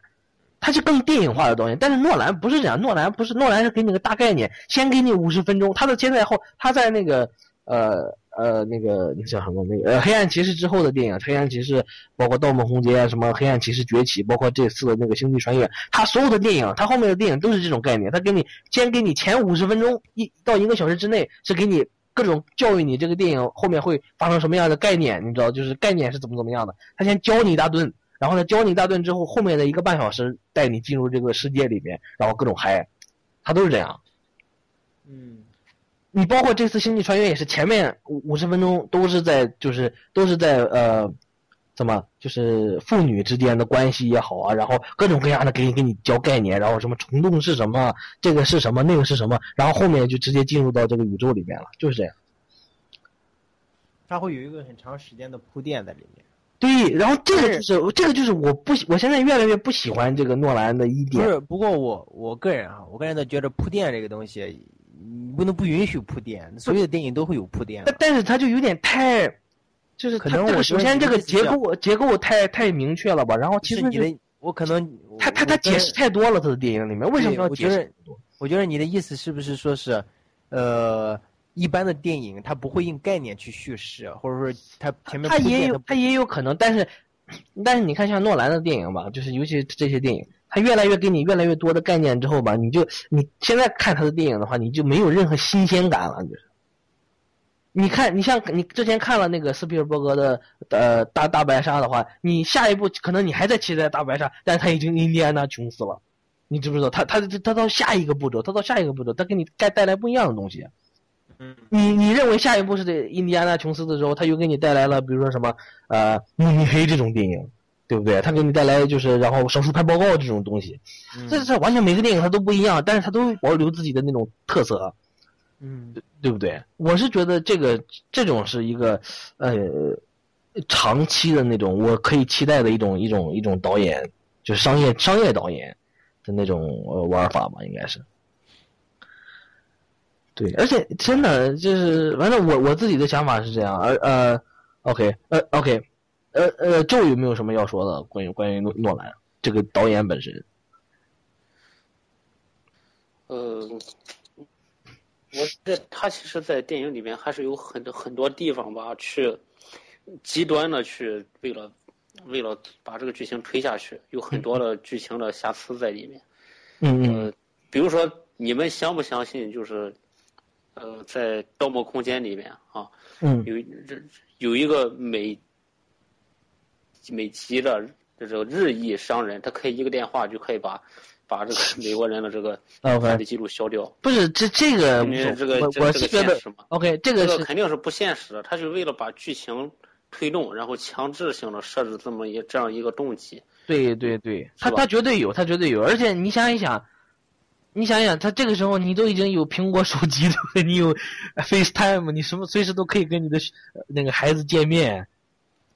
他是更电影化的导演，但是诺兰不是这样，诺兰不是，诺兰是给你个大概念，先给你五十分钟。他的先在后，他在那个呃呃那个那叫什么那个呃黑暗骑士之后的电影，黑暗骑士包括盗梦空间什么黑暗骑士崛起，包括这次的那个星际穿越，他所有的电影，他后面的电影都是这种概念，他给你先给你前五十分钟一到一个小时之内是给你各种教育你这个电影后面会发生什么样的概念，你知道就是概念是怎么怎么样的，他先教你一大顿。然后呢，教你一大顿之后，后面的一个半小时带你进入这个世界里面，然后各种嗨，他都是这样。嗯，你包括这次星际穿越也是，前面五五十分钟都是在就是都是在呃，怎么就是父女之间的关系也好啊，然后各种各样的给你给你教概念，然后什么虫洞是什么，这个是什么，那个是什么，然后后面就直接进入到这个宇宙里面了，就是这样。它会有一个很长时间的铺垫在里面。对，然后这个就是这个就是我不我现在越来越不喜欢这个诺兰的一点。不是，不过我我个人啊，我个人的觉得铺垫这个东西，你不能不允许铺垫，所有的电影都会有铺垫。但但是它就有点太，就是可能我首先这个结构结构太太明确了吧，然后其实你的我可能他他他解释太多了，他的电影里面为什么要解释？我觉得你的意思是不是说是，呃。一般的电影，它不会用概念去叙事，或者说它前面它也有，它也有可能，但是，但是你看像诺兰的电影吧，就是尤其这些电影，它越来越给你越来越多的概念之后吧，你就你现在看他的电影的话，你就没有任何新鲜感了，就是。你看，你像你之前看了那个斯皮尔伯格的呃大大白鲨的话，你下一步可能你还在期待大白鲨，但是他已经印第安纳琼斯了，你知不知道？他他他到下一个步骤，他到下一个步骤，他给你带带来不一样的东西。嗯，你你认为下一步是这印第安纳琼斯的时候，他又给你带来了，比如说什么呃慕尼黑这种电影，对不对？他给你带来就是然后手术派报告这种东西，这这完全每个电影它都不一样，但是它都保留自己的那种特色，嗯，对不对？我是觉得这个这种是一个呃长期的那种我可以期待的一种一种一种导演，就是商业商业导演的那种玩法吧，应该是。对，而且真的就是，反正我我自己的想法是这样，而呃，OK，呃，OK，呃呃，周有没有什么要说的关于关于诺诺兰这个导演本身？呃，我这他其实，在电影里面还是有很多很多地方吧，去极端的去为了为了把这个剧情推下去，有很多的剧情的瑕疵在里面。嗯嗯，比如说，你们相不相信？就是。呃，在《盗墓空间》里面啊，嗯，有这有一个美美籍的这种日裔商人，他可以一个电话就可以把把这个 美国人的这个犯罪记录消掉。不是这这个这个我这这个是觉得现实嘛 OK，这个是肯定是不现实的，他是为了把剧情推动，然后强制性的设置这么一这样一个动机。对对对，他他绝对有，他绝对有，而且你想一想，你想一想，他这个时候你都已经有苹果手机，对不对？你有 FaceTime，你什么随时都可以跟你的呃那个孩子见面，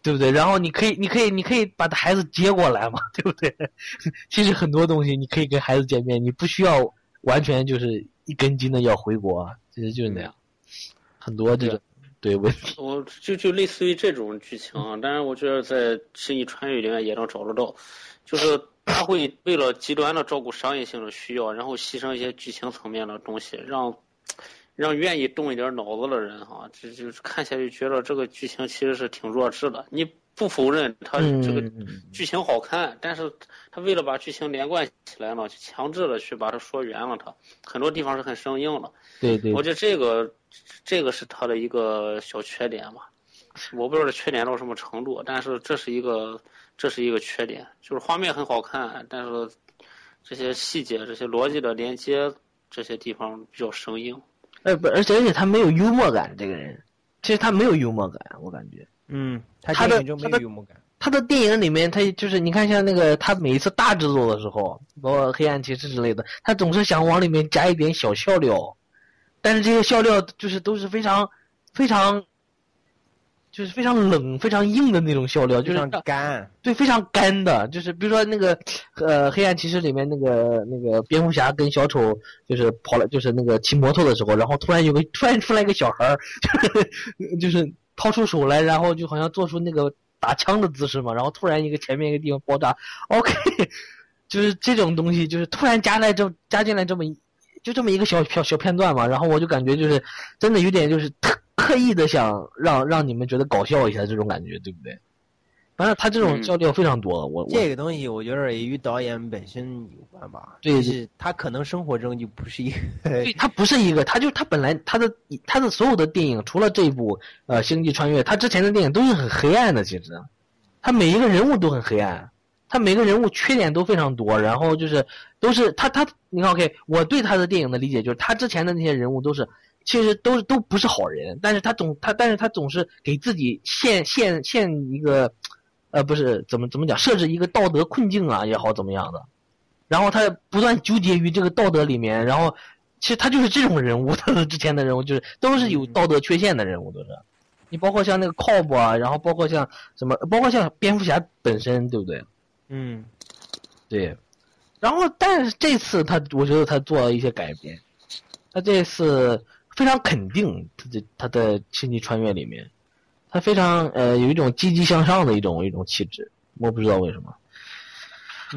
对不对？然后你可以，你可以，你可以把孩子接过来嘛，对不对？其实很多东西你可以跟孩子见面，你不需要完全就是一根筋的要回国，其实就是那样，很多这种对问题。我就就类似于这种剧情啊，当然我觉得在《星际穿越》里面也能找得到，就是他会为了极端的照顾商业性的需要，然后牺牲一些剧情层面的东西，让让愿意动一点脑子的人哈、这就是看下去觉得这个剧情其实是挺弱智的。你不否认它这个嗯剧情好看，但是他为了把剧情连贯起来呢，就强制的去把它说圆了它，很多地方是很生硬的。对对我觉得这个这个是他的一个小缺点吧，我不知道这缺点到什么程度，但是这是一个这是一个缺点，就是画面很好看，但是这些细节、这些逻辑的连接这些地方比较生硬。呃不，而且而且他没有幽默感，这个人其实他没有幽默感，我感觉。嗯，他他的他的幽默感。他的电影里面，他就是你看像那个他每一次大制作的时候，包括黑暗骑士之类的，他总是想往里面加一点小笑料，但是这些笑料就是都是非常非常，就是非常冷、非常硬的那种笑料，就是非常干，对，非常干的，就是比如说那个呃，黑暗骑士里面那个那个蝙蝠侠跟小丑就是跑了，就是那个骑摩托的时候，然后突然有个突然出来一个小孩儿，就 是就是掏出手来，然后就好像做出那个打枪的姿势嘛，然后突然一个前面一个地方爆炸，OK，就是这种东西，就是突然加来这加进来这么一就这么一个小小小片段嘛，然后我就感觉就是真的有点就是特刻意的想让让你们觉得搞笑一下这种感觉，对不对？反正他这种嗯笑料非常多，我我这个东西我觉得也与导演本身有关吧。对就是他可能生活中就不是一个。对他不是一个，他就他本来他的他的所有的电影，除了这一部呃《星际穿越》，他之前的电影都是很黑暗的。其实，他每一个人物都很黑暗，他每个人物缺点都非常多，然后就是都是他他你看 OK，我对他的电影的理解就是他之前的那些人物都是其实都是都不是好人，但是他总他但是他总是给自己限限限一个呃不是怎么怎么讲设置一个道德困境啊也好怎么样的。然后他不断纠结于这个道德里面，然后其实他就是这种人物，他的之前的人物就是都是有道德缺陷的人物，都是。你包括像那个 Cobb 啊，然后包括像什么，包括像蝙蝠侠本身，对不对？嗯，对。然后，但是这次他，我觉得他做了一些改变，他这次非常肯定他的他的星际穿越里面，他非常呃有一种积极向上的一种一种气质，我不知道为什么。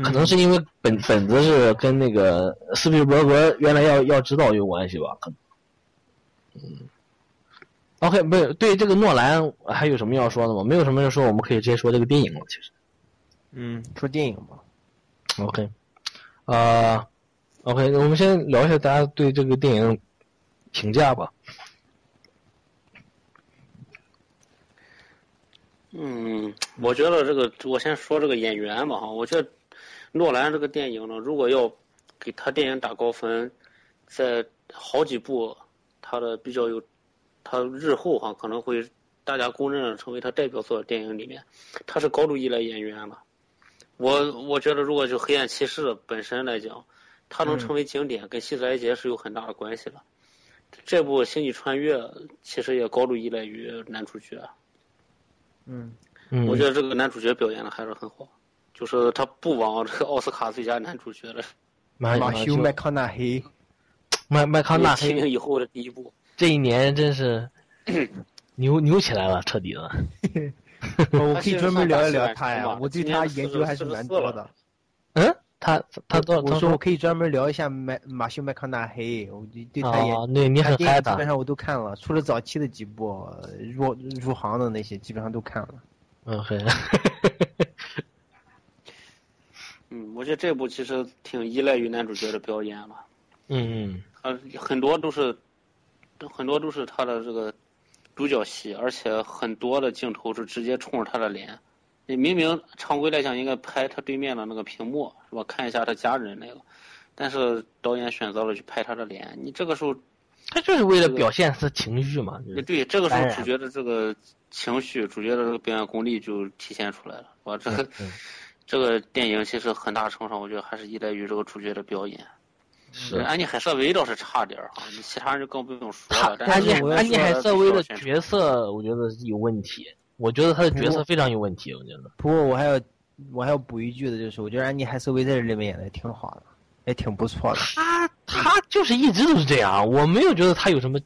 可能是因为本本子是跟那个斯皮尔伯格原来要要指导有关系吧？可能。嗯。OK，没有对这个诺兰还有什么要说的吗？没有什么要说，我们可以直接说这个电影了。其实。嗯，说电影吧。OK，啊、o k 我们先聊一下大家对这个电影评价吧。嗯，我觉得这个，我先说这个演员吧哈。我觉得诺兰这个电影呢，如果要给他电影打高分，在好几部他的比较有，他日后哈可能会大家公认的成为他代表作的电影里面，他是高度依赖演员的。我我觉得，如果就《黑暗骑士》本身来讲，它能成为经典，跟希斯莱杰是有很大的关系的。这部《星际穿越》其实也高度依赖于男主角。嗯，嗯，我觉得这个男主角表演的还是很好，就是他不枉这个奥斯卡最佳男主角的马马修麦康纳黑，麦麦康纳提黑名以后的第一部。这一年真是 牛牛起来了，彻底的。我可以专门聊一聊他呀，我对他研究还是蛮多的。嗯，他他多我说我可以专门聊一下麦马修麦康纳黑，我对对他也哦，对你很嗨的。基本上我都看了，除了早期的几部入入行的那些，基本上都看了。嗯，很。嗯，我觉得这部其实挺依赖于男主角的表演了。嗯嗯。呃，很多都是，很多都是他的这个主角戏，而且很多的镜头是直接冲着他的脸，你明明常规来讲应该拍他对面的那个屏幕是吧？看一下他家人那个，但是导演选择了去拍他的脸。你这个时候，他就是为了表现他情绪嘛。就是对，这个时候主角的这个情绪，主角的这个表演功力就体现出来了，是吧？这个嗯 这个电影其实很大程度上，我觉得还是依赖于这个主角的表演。是安妮海瑟薇倒是差点儿哈，你其他人就更不用说他了。但安妮安妮海瑟薇的角色，我觉得有问题。我觉得他的角色非常有问题，我觉得。不过我还要我还要补一句的，就是我觉得安妮海瑟薇在这里面演的也挺好的，也挺不错的。他他就是一直都是这样，我没有觉得他有什么。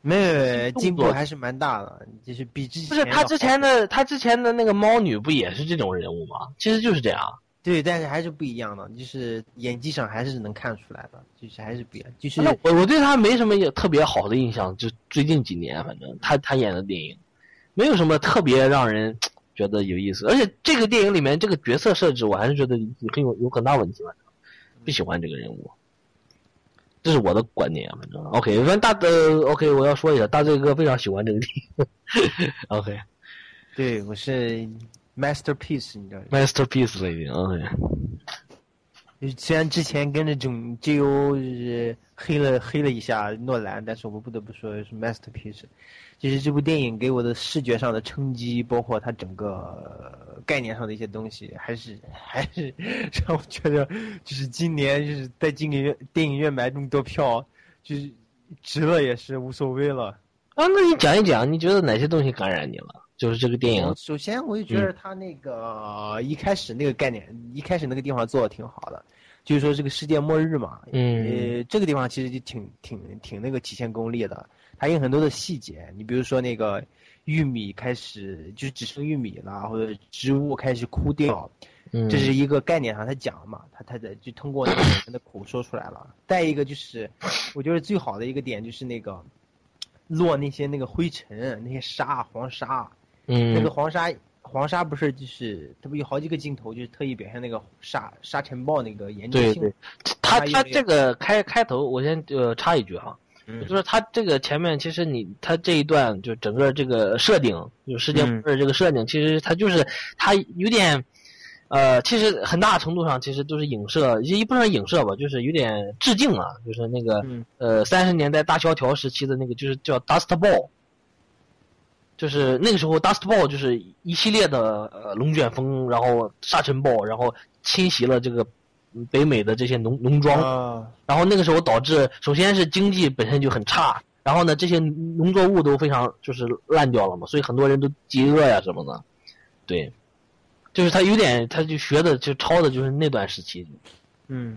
没有进步还是蛮大的，就是比之前不是他之前的他之前的那个猫女不也是这种人物吗？其实就是这样。对，但是还是不一样的，就是演技上还是能看出来的，就是还是不一样，就是那我我对他没什么也特别好的印象，就最近几年，反正他他演的电影，没有什么特别让人 觉得有意思。而且这个电影里面这个角色设置，我还是觉得很有有很大问题，吧不喜欢这个人物。这是我的观点，反正 OK。反正大呃 OK，我要说一下，大醉哥非常喜欢这个电影。OK，对我是 masterpiece，你知道吗？masterpiece 了已经 OK。虽然之前跟着种 G.O. 就黑了黑了一下诺兰，但是我们不得不说是 masterpiece。就是这部电影给我的视觉上的冲击，包括它整个呃概念上的一些东西，还是 还是让我觉得，就是今年就是在电影院电影院买这么多票，就是值了也是无所谓了。啊，那你讲一讲，你觉得哪些东西感染你了？就是这个电影，首先，我就觉得他那个、一开始那个概念，一开始那个地方做的挺好的，就是说这个世界末日嘛，嗯呃，这个地方其实就挺挺挺那个体现功力的，它有很多的细节，你比如说那个玉米开始就是只剩玉米了，或者植物开始枯掉，嗯，这是一个概念上他讲嘛，他他的就通过那个人的口说出来了。再一个就是，我觉得最好的一个点就是那个落那些那个灰尘，那些沙黄沙，嗯那个黄沙黄沙不是就是他不有好几个镜头，就是特意表现那个沙沙尘暴那个严重性。对对，他他这个开开头，我先呃插一句哈，嗯就是他这个前面其实你他这一段就整个这个设定，就世界末日这个设定，其实他就是他有点。呃，其实很大程度上其实都是影射，也不算影射吧，就是有点致敬啊，就是那个、嗯。呃三十年代大萧条时期的那个，就是叫 Dust Ball，就是那个时候 Dust Ball 就是一系列的呃龙卷风，然后沙尘暴，然后侵袭了这个嗯北美的这些农农庄，啊，然后那个时候导致，首先是经济本身就很差，然后呢，这些农作物都非常就是烂掉了嘛，所以很多人都饥饿呀什么的，对，就是他有点，他就学的就抄的就是那段时期，嗯，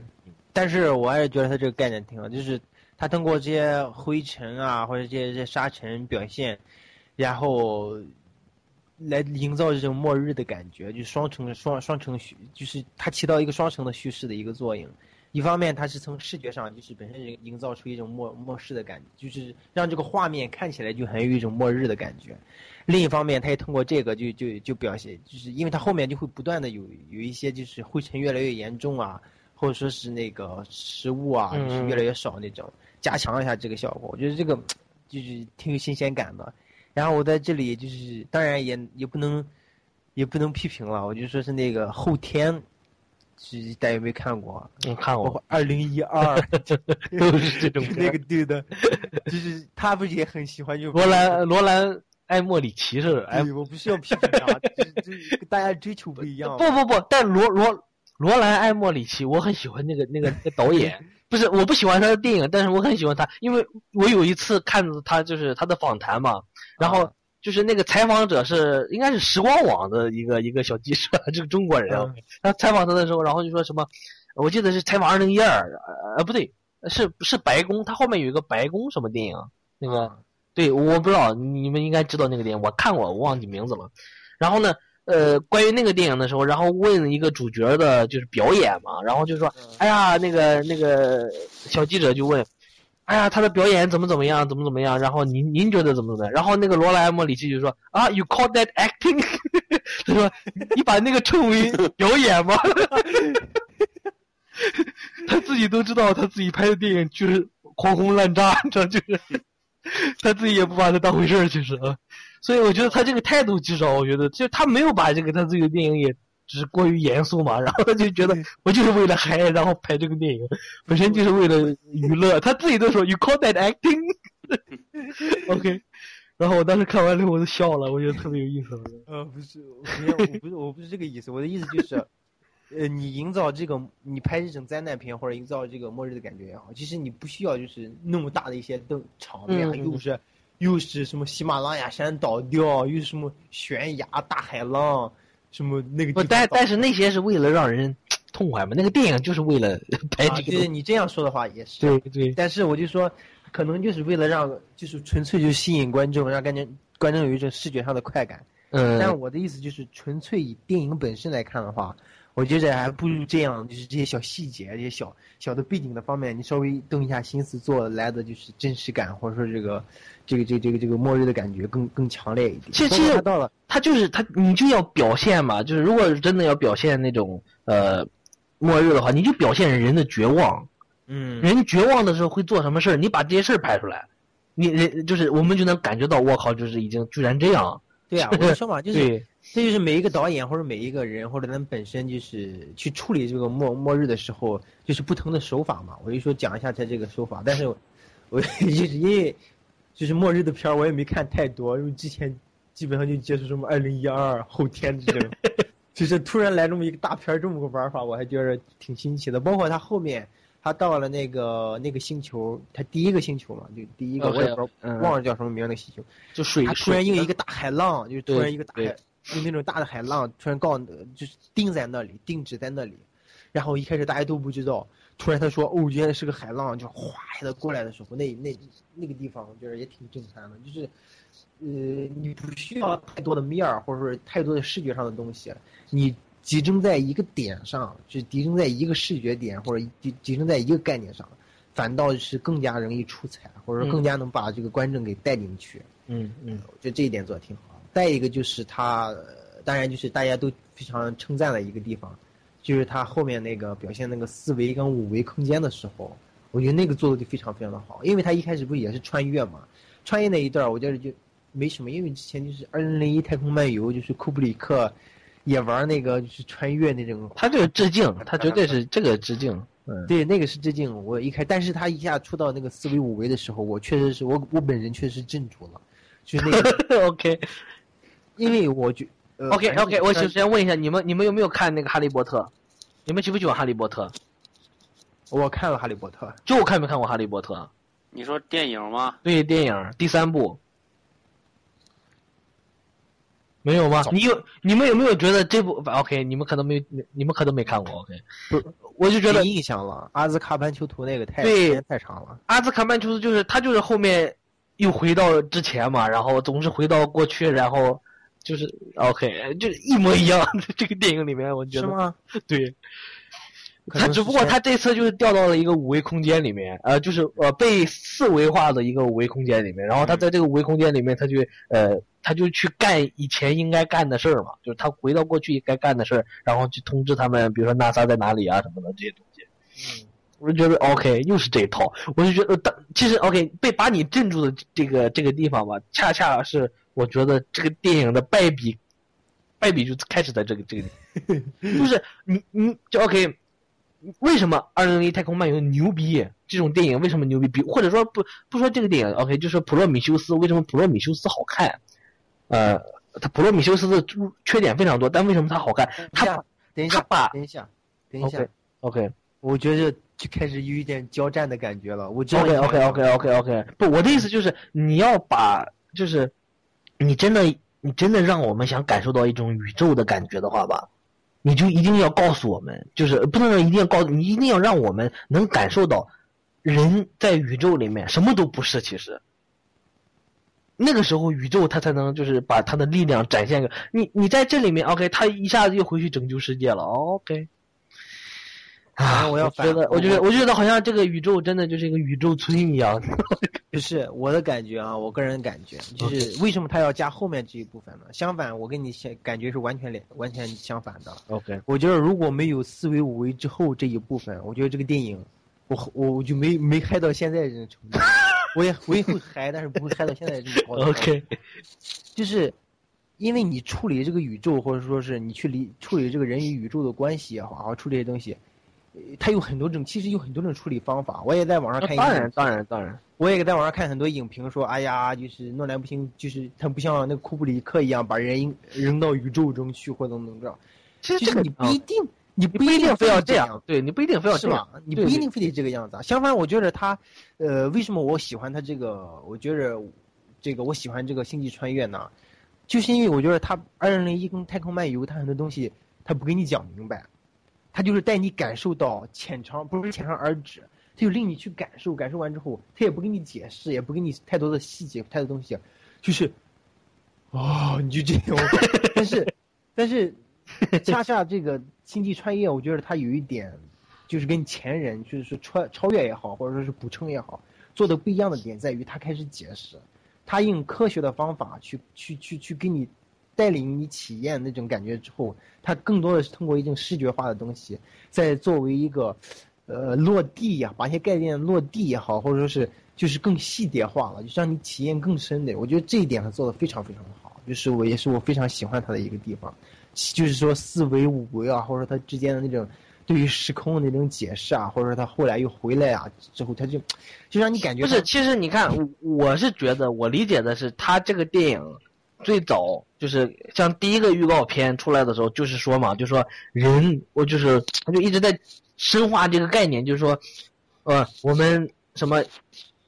但是我还是觉得他这个概念挺好，就是他通过这些灰尘啊或者这些这些沙尘表现，然后来营造这种末日的感觉，就双层双双层叙，就是它起到一个双层的叙事的一个作用。一方面，它是从视觉上就是本身就营造出一种末末世的感觉，就是让这个画面看起来就很有一种末日的感觉。另一方面，它也通过这个就就就表现，就是因为它后面就会不断的有有一些就是灰尘越来越严重啊，或者说是那个食物啊，嗯就是越来越少那种，加强一下这个效果。我觉得这个 就是挺有新鲜感的。然后我在这里就是，当然也也不能也不能批评了，我就说是那个后天，是大家有没有看过？你看过二零一二 都是这种那个对的，就是他不是也很喜欢就 罗兰罗兰艾莫里奇是哎对，我不是要批评他，就是就是大家追求不一样。不不不，但罗罗罗兰艾莫里奇，我很喜欢那个那个那个导演，不是我不喜欢他的电影，但是我很喜欢他，因为我有一次看他就是他的访谈嘛，然后啊就是那个采访者是应该是时光网的一个一个小记者，这个中国人啊，嗯他采访他的时候，然后就说什么，我记得是采访二零一二，呃不对，是是白宫，他后面有一个白宫什么电影，那个。啊对，我不知道，你们应该知道那个电影，我看过，我忘记名字了。然后呢，呃，关于那个电影的时候，然后问一个主角的就是表演嘛，然后就说，哎呀，那个那个小记者就问，哎呀，他的表演怎么怎么样，怎么怎么样？然后您您觉得怎么怎么样？然后那个罗莱莫里奇就说，啊，You call that acting？他说，你把那个称为表演吗？他自己都知道，他自己拍的电影就是狂轰滥炸，这就是。他自己也不把它当回事儿，其实啊。所以我觉得他这个态度，至少我觉得，就他没有把这个他这个电影也只是过于严肃嘛，然后他就觉得我就是为了嗨，然后拍这个电影，本身就是为了娱乐。他自己都说 “You call that acting”？OK。然后我当时看完之后我都笑了，我觉得特别有意思。呃，不是，我不是，我不是这个意思。我的意思就是，呃，你营造这个，你拍这种灾难片或者营造这个末日的感觉也好，其实你不需要就是那么大的一些灯场面，嗯又是又是什么喜马拉雅山倒掉，又是什么悬崖大海浪，什么那个不，但但是那些是为了让人 痛快嘛，那个电影就是为了拍这个东西。你这样说的话也是。对对，但是我就说，可能就是为了让，就是纯粹就吸引观众，让感觉观众有一种视觉上的快感。嗯，但我的意思就是，纯粹以电影本身来看的话，我觉得还不如这样，就是这些小细节、这些小小的背景的方面，你稍微动一下心思做来的就是真实感，或者说这个这个这个这个这个末日的感觉更更强烈一点。其实其实他到了，他就是他，你就要表现嘛，就是如果真的要表现那种呃末日的话，你就表现人的绝望，嗯，人绝望的时候会做什么事儿，你把这些事儿拍出来，你人就是我们就能感觉到，我靠，就是已经居然这样，对啊，我就说嘛，就是 对，这就是每一个导演或者每一个人或者他们本身就是去处理这个末末日的时候，就是不同的手法嘛。我就说讲一下他这个手法，但是我我 就是因为就是末日的片儿我也没看太多，因为之前基本上就接触什么二零一二后天这种，就是突然来这么一个大片儿这么个玩法，我还觉得挺新奇的。包括他后面他到了那个那个星球，他第一个星球嘛，就第一个我也不知道嗯忘了叫什么名儿那个星球。就水他突然用一个大海浪，就突然一个大海，用那种大的海浪突然告就是定在那里，定止在那里。然后一开始大家都不知道，突然他说：“哦，原来是个海浪，就哗一下过来的时候，那那那个地方我觉得也挺震撼的。就是，呃，你不需要太多的面儿，或者说太多的视觉上的东西，你集中在一个点上，就集中在一个视觉点，或者集集中在一个概念上，反倒是更加容易出彩，或者说更加能把这个观众给带进去。嗯嗯我觉得这一点做的挺好。再一个就是他，呃当然就是大家都非常称赞的一个地方，就是他后面那个表现那个四维跟五维空间的时候，我觉得那个做的就非常非常的好。因为他一开始不也是穿越嘛，穿越那一段儿我觉得就没什么，因为之前就是二零零一太空漫游，就是库布里克也玩那个就是穿越那种，他这个致敬，他绝对是这个致敬，嗯，对，那个是致敬。我一开，但是他一下出到那个四维五维的时候，我确实是我我本人确实是镇住了，就是那个，OK 因为我觉。呃，OK OK，我但首先问一下你们，你们有没有看那个《哈利波特》？你们喜不喜欢《哈利波特》？我看了《哈利波特》，就我看没看过《哈利波特》？你说电影吗？对，电影第三部没有吗？你有你们有没有觉得这部 OK？你们可能没你们可能没看过 OK？不，我就觉得没印象了。阿兹卡班囚徒那个太对太长了。阿兹卡班囚徒就是他就是后面又回到之前嘛，然后总是回到过去，然后就是 OK，就是一模一样。这个电影里面我觉得是吗？对。他只不过他这次就是掉到了一个五维空间里面，呃，就是呃被四维化的一个五维空间里面，然后他在这个五维空间里面，他就呃他就去干以前应该干的事儿嘛，就是他回到过去应该干的事儿，然后去通知他们，比如说 NASA 在哪里啊什么的这些东西。嗯，我就觉得 OK，又是这一套，我就觉得当其实 OK 被把你镇住的这个这个地方吧，恰恰是我觉得这个电影的败笔，败笔就开始在这个这个就是你你就 OK。为什么《二零零一太空漫游》牛逼？这种电影为什么牛逼？比或者说不不说这个电影，OK，就说《普罗米修斯》为什么《普罗米修斯》好看？呃，他《普罗米修斯》的缺点非常多，但为什么它好看？他等一下，等一下，等一下 OK 我觉得就开始有一点交战的感觉了。我知道 OK OK OK OK OK，不，我的意思就是你要把，就是你真的你真的让我们想感受到一种宇宙的感觉的话吧，你就一定要告诉我们，就是不能一定要告诉你，一定要让我们能感受到，人在宇宙里面什么都不是，其实。那个时候，宇宙它才能就是把它的力量展现给你。你在这里面，OK，他一下子又回去拯救世界了，OK。啊，我要反觉得，我觉得，我我觉得好像这个宇宙真的就是一个宇宙村一样。不是我的感觉啊，我个人感觉就是为什么他要加后面这一部分呢？相反，我跟你相感觉是完全连完全相反的。OK，我觉得如果没有四维五维之后这一部分，我觉得这个电影，我我我就没没嗨到现在这种程度。我也我也会嗨，但是不会嗨到现在这么高度。OK，就是因为你处理这个宇宙，或者说是你去理处理这个人与宇宙的关系也好，好处理这些东西，呃它有很多种，其实有很多种处理方法。我也在网上看当然当然当然，我也在网上看很多影评说，哎呀，就是诺兰不行，就是他不像那个库布里克一样把人扔到宇宙中去，或者怎么怎么着。其实这个你不一定，你你不一定非要这样样，对你不一定非要这样？，你不一定非得这个样子啊。相反，我觉得他，呃，为什么我喜欢他这个？我觉得这个我喜欢这个星际穿越呢，就是因为我觉得他二零零一跟太空漫游，他很多东西他不给你讲明白，他就是带你感受到浅尝，不是浅尝而止，他就令你去感受，感受完之后，他也不给你解释，也不给你太多的细节，太多东西，就是，哦，你就这种，但是，但是，恰恰这个星际穿越，我觉得它有一点，就是跟前人就是说超超越也好，或者说是补充也好，做的不一样的点在于，他开始解释，他用科学的方法去去去去给你带领你体验那种感觉之后，它更多的是通过一种视觉化的东西，在作为一个呃落地呀、把一些概念落地也好，或者说是就是更细节化了，就让你体验更深的。我觉得这一点他做的非常非常的好，就是我也是我非常喜欢他的一个地方，就是说四维五维啊，或者说他之间的那种。对于时空的那种解释啊，或者说他后来又回来啊，之后他就，就让你感觉不是，其实你看，我我是觉得，我理解的是，他这个电影最早就是像第一个预告片出来的时候，就是说嘛，就说人，我就是他就一直在深化这个概念，就是说，呃，我们什么，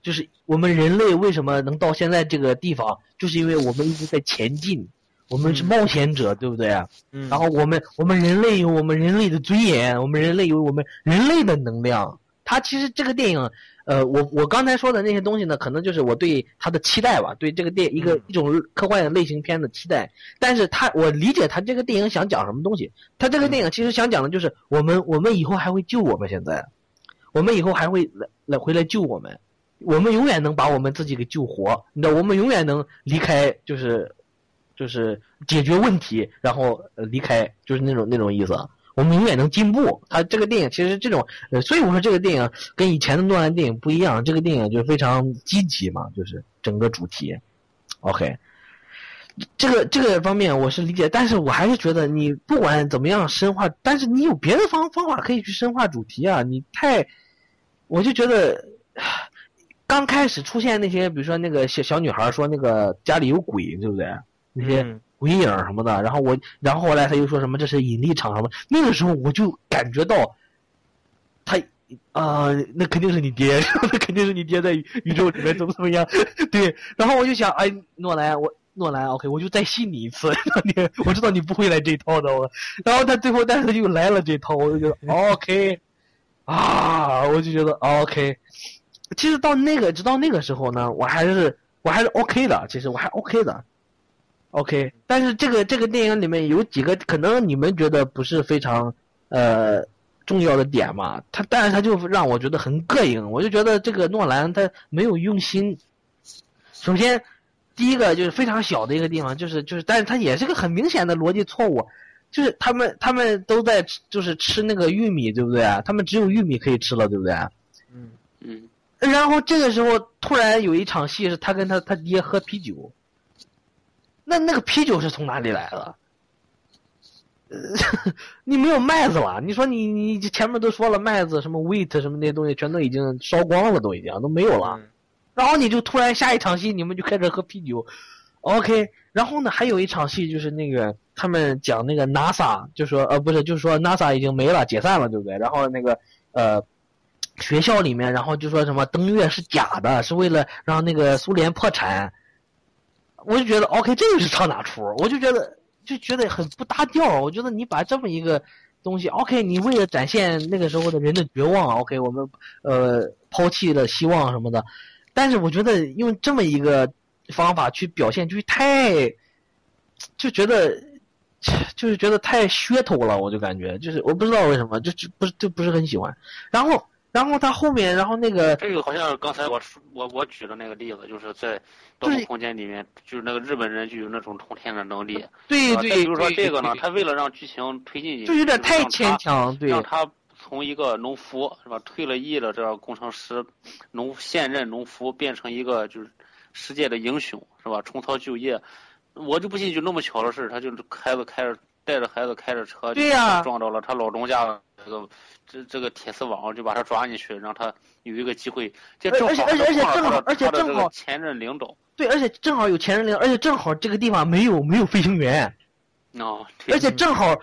就是我们人类为什么能到现在这个地方，就是因为我们一直在前进，我们是冒险者，对不对啊？嗯然后我们我们人类有我们人类的尊严，我们人类有我们人类的能量。他其实这个电影，呃，我我刚才说的那些东西呢，可能就是我对他的期待吧，对这个电一个、一种科幻类型片的期待。但是他我理解他这个电影想讲什么东西。他这个电影其实想讲的就是我们我们以后还会救我们，现在我们以后还会来来回来救我们，我们永远能把我们自己给救活，你知道，我们永远能离开，就是就是解决问题，然后呃离开，就是那种那种意思。我们永远能进步。他这个电影其实这种，呃，所以我说这个电影跟以前的诺兰电影不一样，这个电影就非常积极嘛，就是整个主题。OK，这个这个方面我是理解，但是我还是觉得你不管怎么样深化，但是你有别的方方法可以去深化主题啊，你太，我就觉得。刚开始出现那些，比如说那个小小女孩说那个家里有鬼，对不对？那些鬼影什么的，然后我，然后后来他又说什么这是引力场什么，那个时候我就感觉到，他啊、那肯定是你爹，那肯定是你爹在宇宙里面怎么怎么样，对，然后我就想，哎，诺兰，我诺兰，OK，我就再信你一次，你我知道你不会来这套的，我，然后他最后，但是他又来了这套，我就觉得 OK，啊，我就觉得 OK，其实到那个直到那个时候呢，我还是我还是 OK 的，其实我还 OK 的。OK，但是这个这个电影里面有几个可能你们觉得不是非常呃重要的点嘛，他但是他就让我觉得很膈应，我就觉得这个诺兰他没有用心。首先，第一个就是非常小的一个地方，就是就是，但是他也是个很明显的逻辑错误，就是他们他们都在吃就是吃那个玉米，对不对？他们只有玉米可以吃了，对不对？嗯嗯，然后这个时候突然有一场戏是他跟他他爹喝啤酒，那那个啤酒是从哪里来的？呃，你没有麦子了，你说你你前面都说了麦子什么 wheat 什么那些东西全都已经烧光了，都已经都没有了。然后你就突然下一场戏你们就开始喝啤酒，OK。然后呢，还有一场戏就是那个他们讲那个 NASA 就说呃不是就是说 NASA 已经没了解散了，对不对？然后那个呃学校里面，然后就说什么登月是假的，是为了让那个苏联破产。我就觉得 OK，这个是唱哪出？我就觉得就觉得很不搭调。我觉得你把这么一个东西，OK，你为了展现那个时候的人的绝望，OK，我们呃抛弃了希望什么的，但是我觉得用这么一个方法去表现，就是太就觉得就是觉得太噱头了，我就感觉就是我不知道为什么，就就不是就不是很喜欢。然后然后他后面，然后那个这个好像是刚才我说我我举的那个例子，就是在盗梦空间里面，就是那个日本人就有那种通天的能力。对对，啊再比如说这个呢，他为了让剧情推进就有点太牵强，对让他从一个农夫是吧，退了役的这个工程师，农现任农夫变成一个就是世界的英雄是吧？重操旧业，我就不信就那么巧的事，他就开着开着带着孩子开着车，对呀撞到了他老东家这个这这个铁丝网，就把他抓进去，让他有一个机会。这正好而且而且而且正好而且正好前任领导对，而且正好有前任领，而且正好这个地方没有没有飞行员，哦，而且正好。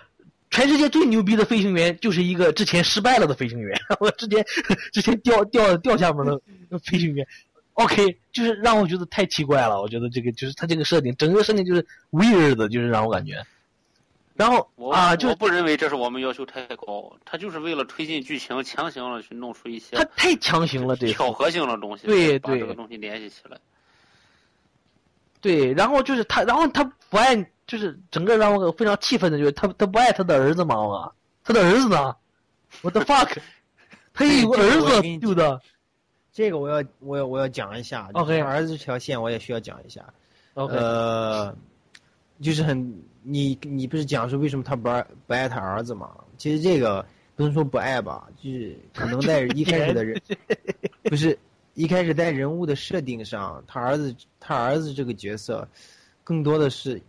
全世界最牛逼的飞行员就是一个之前失败了的飞行员，我之前之前掉掉掉下面的飞行员，OK，就是让我觉得太奇怪了。我觉得这个就是他这个设定，整个设定就是 weird 的，就是让我感觉。然后啊，就我不认为这是我们要求太高，他就是为了推进剧情，强行的去弄出一些他太强行了，这个巧合性的东西，对对把这个东西联系起来。对，然后就是他，然后他不爱，就是整个让我非常气愤的就是他他不爱他的儿子嘛嘛，他的儿子呢？What fuck？他也有个儿子，对不对？这个我要我要我要讲一下 OK 儿子这条线我也需要讲一下。OK，呃，就是很你你不是讲说为什么他不爱不爱他儿子嘛？其实这个不能说不爱吧，就是可能在一开始的人 不是一开始在人物的设定上，他儿子他儿子这个角色更多的是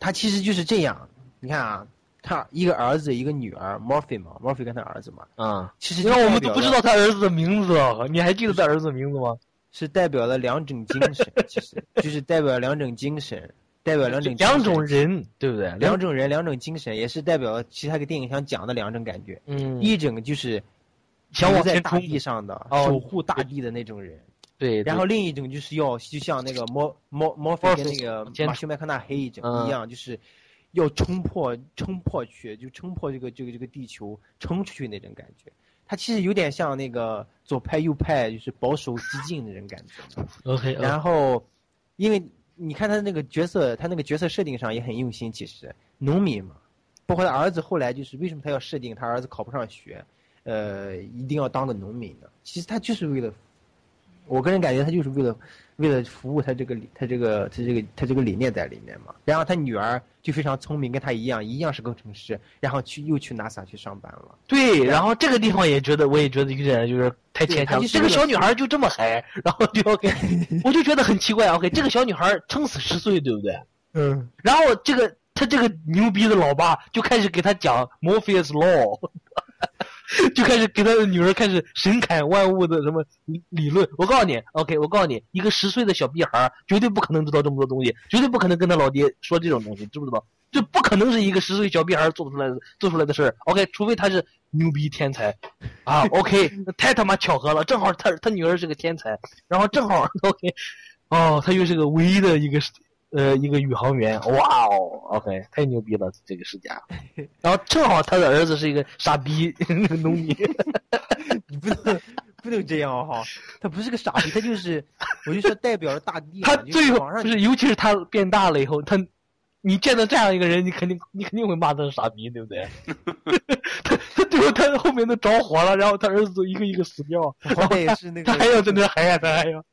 他其实就是这样。你看啊，他一个儿子一个女儿，Morphy 嘛，Morphy 跟他儿子嘛，啊，其实因为我们都不知道他儿子的名字，你还记得他儿子的名字吗？是代表了两种精神，其实就是代表两种精神，代表两种两种人，对不对？两种人，两种精神，也是代表其他个电影想讲的两种感觉。嗯，一种就是想往在大地上的、哦。守护大地的那种人，对，然后另一种就是要就像那个摩摩摩菲跟那个马修麦克纳黑一一样，就是要冲破冲破去，就冲破这个这个这个地球，冲出去那种感觉。他其实有点像那个左派右派，就是保守激进那种感觉。OK，然后，因为你看他那个角色，他那个角色设定上也很用心。其实农民嘛，包括他儿子后来就是为什么他要设定他儿子考不上学，呃，一定要当个农民呢？其实他就是为了，我个人感觉他就是为了为了服务他这个理他这个他这个他这个理念在里面嘛。然后他女儿就非常聪明，跟他一样，一样是工程师，然后去又去 NASA 去上班了。对，然后这个地方也觉得，我也觉得有点就是太牵强。这个小女孩就这么嗨，然后就 OK，我就觉得很奇怪。OK，这个小女孩撑死十岁，对不对？嗯，然后这个他这个牛逼的老爸就开始给他讲 Morpheus Law，就开始给他的女儿开始神侃万物的什么理理论。我告诉你，OK，我告诉你，一个十岁的小屁孩儿绝对不可能知道这么多东西，绝对不可能跟他老爹说这种东西，知不知道？这不可能是一个十岁小屁孩儿做出来的做出来的事儿。OK，除非他是牛逼天才啊。OK，那太他妈巧合了，正好他他女儿是个天才，然后正好 OK，哦，他又是个唯一的一个呃一个宇航员，哇哦，OK，太牛逼了这个世家。然后正好他的儿子是一个傻逼那个农民。你不能不能这样哈，他不是个傻逼，他就是我就说代表了大地。他最后网上不是，尤其是他变大了以后，他你见到这样一个人，你肯定你肯定会骂他是傻逼，对不对？他他最后他后面都着火了，然后他儿子都一个一个死掉，然后也是那个他还要在那喊呀，他还要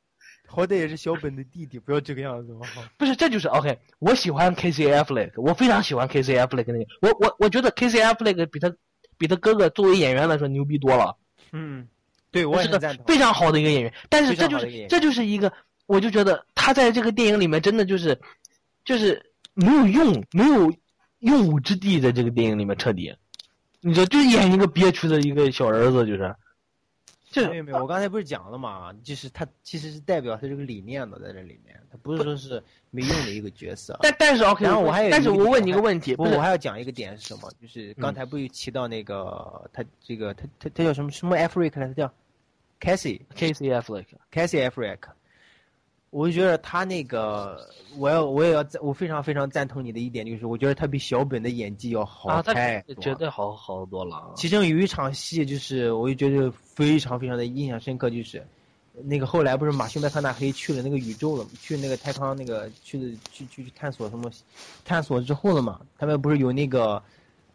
好歹也是小本的弟弟，不要这个样子嘛。不是，这就是 OK。我喜欢 K C Affleck，我非常喜欢 K C Affleck 那个，我我我觉得 K C Affleck 比他比他哥哥作为演员来说牛逼多了。嗯，对我也是个。非常好的一个演员。但是这就是这就是一个，我就觉得他在这个电影里面真的就是，就是没有用，没有用武之地，在这个电影里面彻底，你知道，就演一个憋屈的一个小儿子，就是，这没有没有，我刚才不是讲了嘛，就是他其实是代表他这个理念的在这里面，他不是说是没用的一个角色。但但是 OK，然后我还有但是我问你一个问题，不，是我还要讲一个点是什么？就是刚才不有提到那个他这个他他他叫什么什么 Afric 来着？他叫 Cassie Casey Affleck，Cassie Affleck。我就觉得他那个，我要我也要赞，我非常非常赞同你的一点，就是我觉得他比小本的演技要好太多。绝对好好多了啊。其中有一场戏，就是我就觉得非常非常的印象深刻，就是那个后来不是马修麦康纳黑去了那个宇宙了，去那个太空那个去的去去去探索什么，探索之后了嘛，他们不是有那个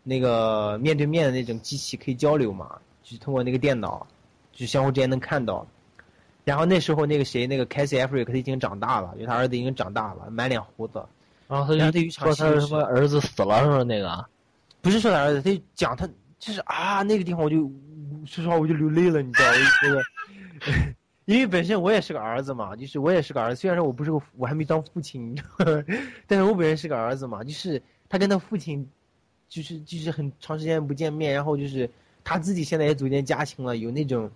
那个面对面的那种机器可以交流嘛，就是通过那个电脑，就相互之间能看到。然后那时候那个谁，那个 Cassie Affleck 他已经长大了，因为他儿子已经长大了，满脸胡子。然后他就说他戏就是什么儿子死了是吧？那个，不是说他儿子，他就讲他就是啊，那个地方我就说实话我就流泪了，你知道，我就觉得，因为本身我也是个儿子嘛，就是我也是个儿子，虽然说我不是个我还没当父亲，你知道吗 但是我本身是个儿子嘛，就是他跟他父亲，就是就是很长时间不见面，然后就是他自己现在也组建家庭了，有那种。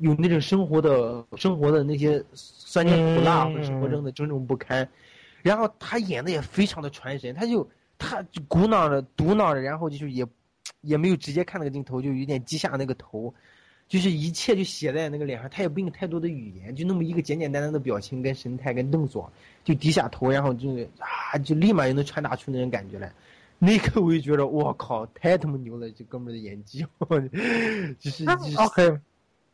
有那种生活的生活的那些酸甜苦辣和生活中的种种不堪，然后他演的也非常的传神，他就他就鼓囊着嘟囔着，然后就是也也没有直接看那个镜头，就有点低下那个头，就是一切就写在那个脸上，他也不用太多的语言，就那么一个简简单单的表情跟神态跟动作，就低下头，然后就啊就立马就能传达出那种感觉来，那一刻我就觉得我靠太他妈牛了，这哥们儿的演技，就是就是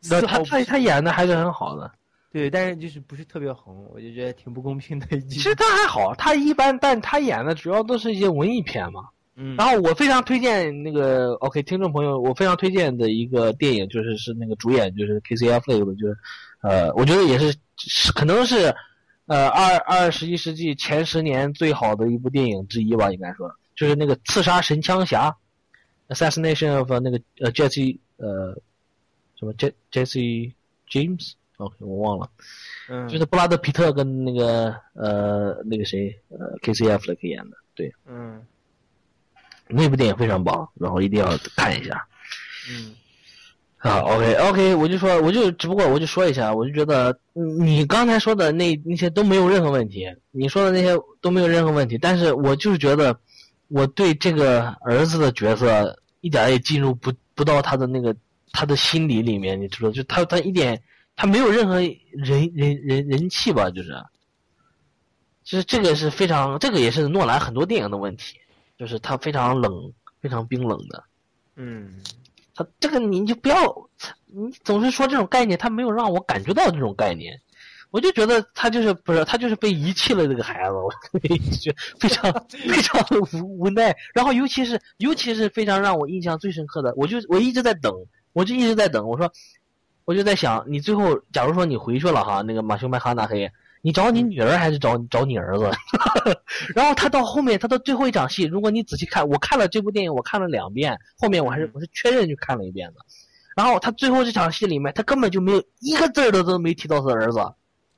丝他他他演的还是很好的。对，但是就是不是特别红，我就觉得挺不公平的一其实他还好，他一般，但他演的主要都是一些文艺片嘛。嗯，然后我非常推荐那个 OK 听众朋友，我非常推荐的一个电影就是是那个主演就是 K C F 那个，就是呃，我觉得也是是可能是呃二二十一世纪前十年最好的一部电影之一吧，应该说就是那个刺杀神枪侠，Assassination of 那个呃 Jesse 呃什么 Je Jesse James OK 我忘了。嗯，就是布拉德皮特跟那个呃那个谁呃 K C F 的演的，对，嗯那部电影非常棒，然后一定要看一下。嗯啊，OK OK，我就说，我就只不过我就说一下，我就觉得嗯你刚才说的那那些都没有任何问题，你说的那些都没有任何问题，但是我就是觉得我对这个儿子的角色一点也进入不不到他的那个他的心理里面，你知道，就他他一点他没有任何人人人人气吧，就是，其实这个是非常，这个也是诺兰很多电影的问题，就是他非常冷，非常冰冷的。嗯，他这个你就不要，你总是说这种概念，他没有让我感觉到这种概念，我就觉得他就是不是他就是被遗弃了这个孩子，我就非常 非常的无无奈。然后尤其是尤其是非常让我印象最深刻的，我就我一直在等，我就一直在等，我说我就在想，你最后假如说你回去了哈，那个马修麦哈纳黑，你找你女儿还是找找你儿子？然后他到后面，他到最后一场戏，如果你仔细看，我看了这部电影，我看了两遍，后面我还是我是确认去看了一遍的。然后他最后这场戏里面，他根本就没有一个字儿都都没提到他儿子。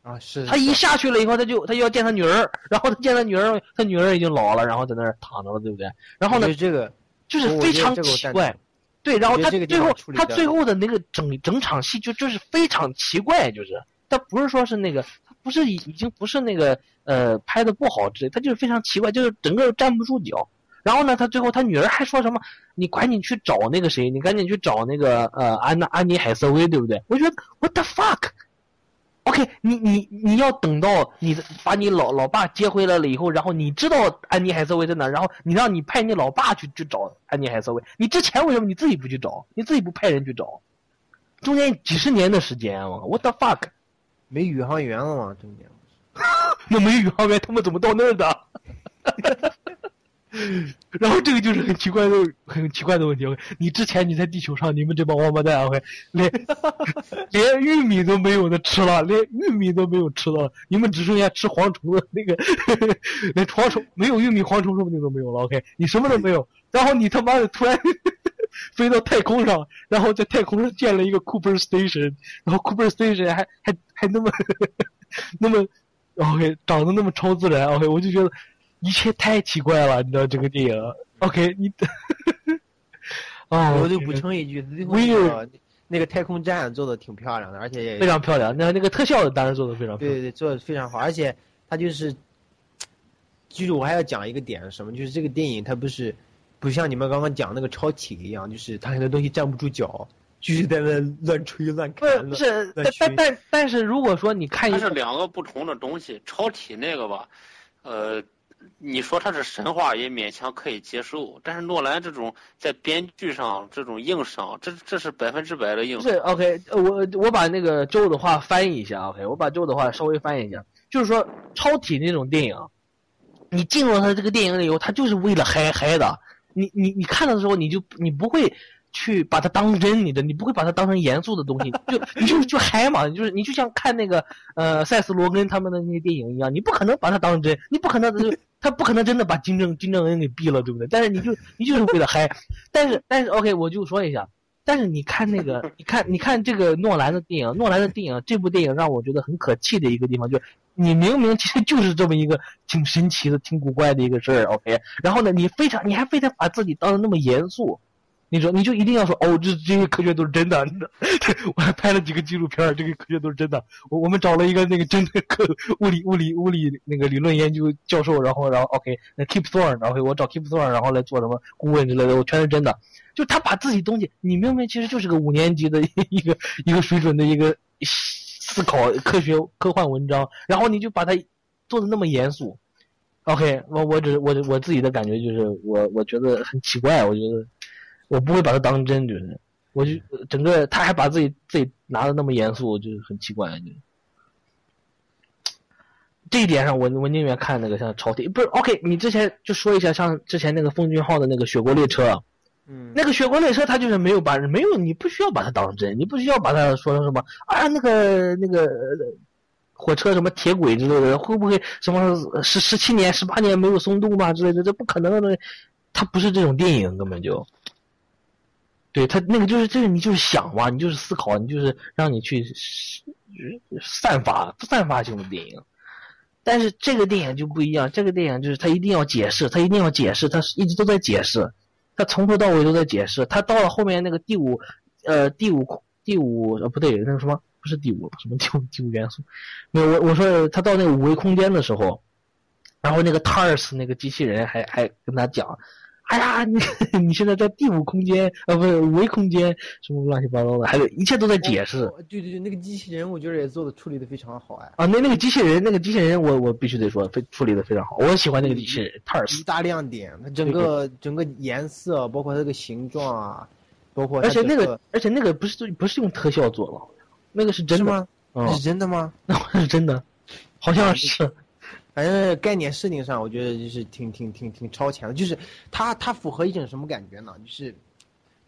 啊，是他一下去了以后，他就他就要见他女儿，然后他见他女儿，他女儿已经老了，然后在那儿躺着了，对不对？然后呢这个就是非常奇怪同。对，然后他最后他最后的那个整整场戏就就是非常奇怪，就是他不是说是那个，他不是已已经不是那个呃拍的不好之类，他就是非常奇怪，就是整个站不住脚。然后呢，他最后他女儿还说什么？你赶紧去找那个谁，你赶紧去找那个呃安娜安妮海瑟薇，对不对？我觉得 what the fuck。OK，你你你要等到你的把你老老爸接回来了以后，然后你知道安妮海瑟薇在哪，然后你让你派你老爸去去找安妮海瑟薇，你之前为什么你自己不去找？你自己不派人去找？中间几十年的时间啊，what the fuck？没宇航员了吗，中间。那没宇航员，他们怎么到那儿的？然后这个就是很奇怪的、很奇怪的问题。你之前你在地球上，你们这帮王八蛋，OK，连 连玉米都没有的吃了，连玉米都没有吃到，你们只剩下吃蝗虫的那个，连蝗虫没有玉米，蝗虫说不定都没有了。OK，你什么都没有，然后你他妈的突然飞到太空上，然后在太空上建了一个 Cooper Station，然后 Cooper Station 还还还那么那么 OK 长得那么超自然，OK，我就觉得。一切太奇怪了，你知道这个电影？OK，你，哦，我就补充一句，最后微那个太空站做的挺漂亮的，而且也非常漂亮。那那个特效当然做的非常漂亮。对对对，做的非常好，而且它就是，就是我还要讲一个点是什么，就是这个电影它不是不像你们刚刚讲那个超体一样，就是它很多东西站不住脚，就是在那乱吹乱看不砍。是，但但但但是如果说你看它是两个不同的东西。超体那个吧，呃，你说它是神话也勉强可以接受，但是诺兰这种在编剧上这种硬伤，这这是百分之百的硬伤。不是 OK，呃我我把那个周的话翻译一下，OK，我把周的话稍微翻译一下，就是说超体那种电影，你进入他这个电影里以后，他就是为了嗨嗨的，你你你看的时候，你就你不会去把它当真，你的你不会把它当成严肃的东西，就你就就嗨嘛，就是你就像看那个呃塞斯罗根他们的那些电影一样，你不可能把它当真，你不可能就 他不可能真的把金正金正恩给毙了，对不对？但是你就你就是为了嗨，但是但是 OK，我就说一下，但是你看那个，你看你看这个诺兰的电影，诺兰的电影，这部电影让我觉得很可气的一个地方，就是你明明其实就是这么一个挺神奇的、挺古怪的一个事儿，OK，然后呢，你非常你还非得把自己当的那么严肃。你说，你就一定要说哦，这 这些科学都是真的。我还拍了几个纪录片，这个科学都是真的。我我们找了一个那个真的科物理物理物理那个理论研究教授，然后然后 OK，那 Keep Thorne，然后我找 Keep Thorne，然后来做什么顾问之类的，我全是真的。就他把自己东西，你明明其实就是个五年级的 一个一个水准的一个思考科学科幻文章，然后你就把它做的那么严肃。OK，我我只我我自己的感觉就是我我觉得很奇怪，我觉得。我不会把它当真，就是，我就整个他还把自己自己拿的那么严肃，就是很奇怪，就这一点上，我我宁愿看那个像朝廷，不是 OK。你之前就说一下，像之前那个奉俊昊的那个雪国列车，嗯，那个雪国列车，他就是没有把没有，你不需要把它当真，你不需要把它说成什么啊，那个那个火车什么铁轨之类的，会不会什么十十七年十八年没有松动吧之类的，这不可能的，它不是这种电影，根本就。对他那个就是就是你就是想嘛，你就是思考，你就是让你去散发散发性的电影，但是这个电影就不一样，这个电影就是他一定要解释，他一定要解释，他一直都在解释，他从头到尾都在解释，他到了后面那个第五呃第五第五呃不对那个什么不是第五什么第五第五元素，没有我我说他到那个五维空间的时候，然后那个 TARS 那个机器人还还跟他讲。哎呀，你你现在在第五空间啊，不是五维空间，什么乱七八糟的，还有一切都在解释。对对对，那个机器人我觉得也做的处理的非常好哎。啊，那那个机器人，那个机器人，我我必须得说，非处理的非常好，我喜欢那个机器人。塔尔斯一大亮点，它整个整个颜色，包括它这个形状啊，包括而且那个而且那个不是不是用特效做的，那个是真的吗？嗯，是真的吗？那是真的，好像是。反正概念设定上，我觉得就是挺挺挺挺超前的。就是它它符合一种什么感觉呢？就是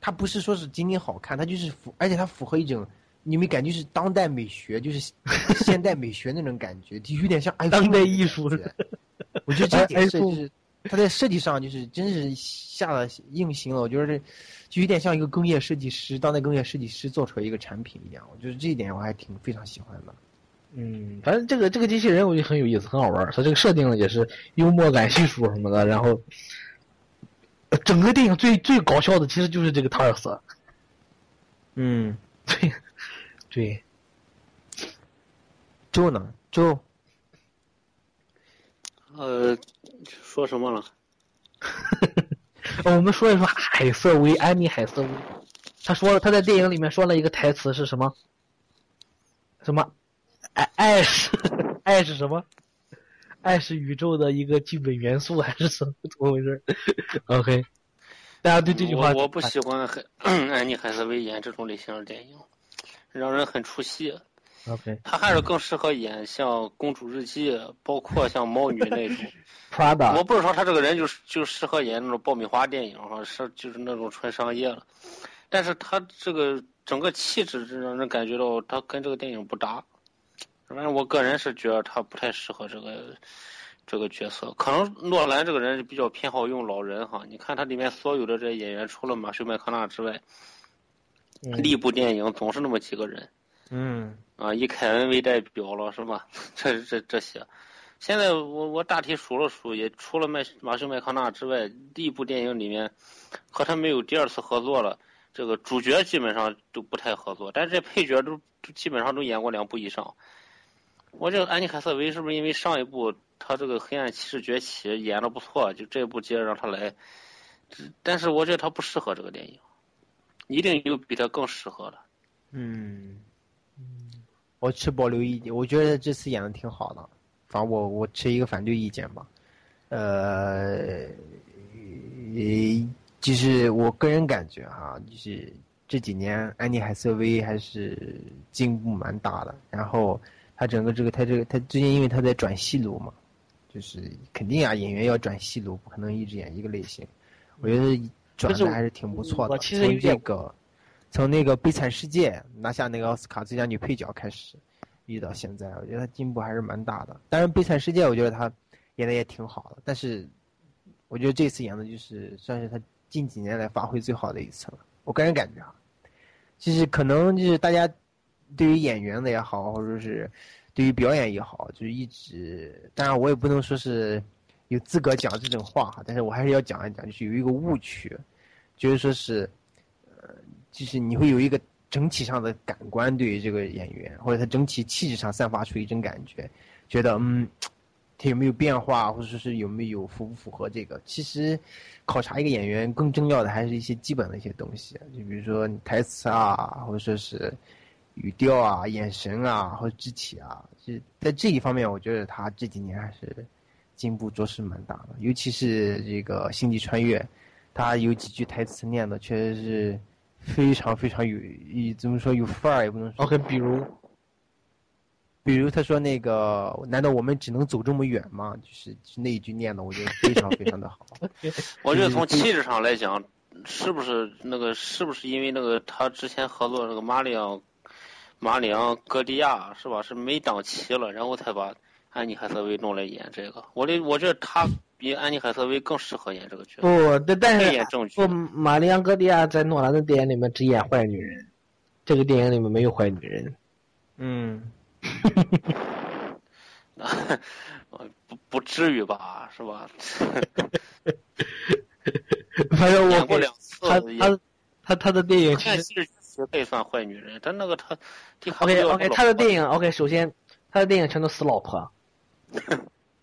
它不是说是仅仅好看，它就是符，而且它符合一种你没感觉是当代美学，就是 现代美学那种感觉，就有点像当代艺术。我觉得这点设计，它在设计上就是真是下了硬心了。我觉得这就有点像一个工业设计师，当代工业设计师做出来一个产品一样。我觉得这一点我还挺非常喜欢的。嗯，反正这个这个机器人我觉得很有意思，很好玩。它这个设定也是幽默感系数什么的，然后整个电影最最搞笑的其实就是这个塔尔斯。嗯，对，对。就呢？就？呃，说什么了？我们说一说海瑟薇，安妮海瑟薇。他说了，他在电影里面说了一个台词是什么？什么？爱爱是爱是什么？爱是宇宙的一个基本元素，还是怎么怎么回事？OK，大家对这句话我不喜欢很 安妮海瑟薇演这种类型的电影，让人很出戏。OK，她还是更适合演像《公主日记》，包括像《猫女》那种。Prada，我不是说她这个人就是就适合演那种爆米花电影哈，是就是那种纯商业了。但是她这个整个气质，让人感觉到她跟这个电影不搭。反正我个人是觉得他不太适合这个这个角色，可能诺兰这个人比较偏好用老人哈。你看他里面所有的这些演员，除了马修麦康纳之外，一部电影总是那么几个人。嗯。啊，以凯恩为代表了是吧？这这这些，现在我我大体数了数，也除了麦马修麦康纳之外，第一部电影里面和他没有第二次合作了。这个主角基本上都不太合作，但是这配角都基本上都演过两部以上。我这个安妮海瑟薇是不是因为上一部她这个《黑暗骑士崛起》演的不错，就这一部接着让她来？但是我觉得她不适合这个电影，一定有比她更适合的。嗯，我持保留意见，我觉得这次演的挺好的，反正我我持一个反对意见吧。呃，就是我个人感觉哈，就是这几年安妮海瑟薇还是进步蛮大的，然后。他整个这个，他这个，他最近因为他在转戏路嘛，就是肯定啊，演员要转戏路，不可能一直演一个类型。我觉得转的还是挺不错的。从这个，从那个《悲惨世界》拿下那个奥斯卡最佳女配角开始，一直到现在，我觉得他进步还是蛮大的。当然，《悲惨世界》我觉得他演的也挺好的。但是我觉得这次演的就是算是他近几年来发挥最好的一次了。我个人感觉啊，就是可能就是大家对于演员的也好，或者是对于表演也好，就是一直，当然我也不能说是有资格讲这种话哈，但是我还是要讲一讲，就是有一个误区，就是说是，呃，就是你会有一个整体上的感官对于这个演员，或者他整体气质上散发出一种感觉，觉得嗯，他有没有变化，或者说是有没有符不符合这个？其实考察一个演员更重要的还是一些基本的一些东西，就比如说台词啊，或者说是语调啊、眼神啊，或者肢体啊，就在这一方面，我觉得他这几年还是进步着实蛮大的，尤其是这个《星际穿越》，他有几句台词念的确实是非常非常有，以怎么说有范儿也不能说。OK，比如比如他说那个，难道我们只能走这么远吗？就是那一句念的，我觉得非常非常的好。我觉得从气质上来讲，是不是那个是不是因为那个他之前合作那个马里昂马里昂戈迪亚是吧？是没档期了，然后才把安妮海瑟薇弄来演这个。我的我觉得他比安妮海瑟薇更适合演这个角色。不，但但是演正剧不，玛丽安戈迪亚在诺兰的电影里面只演坏女人，这个电影里面没有坏女人。嗯，不不至于吧，是吧？反正我演过两次他也他他他的电影其实剧也可以算坏女人，但那个他迪卡普 OK 里奥 OK，老他的电影 OK，首先他的电影全都死老婆，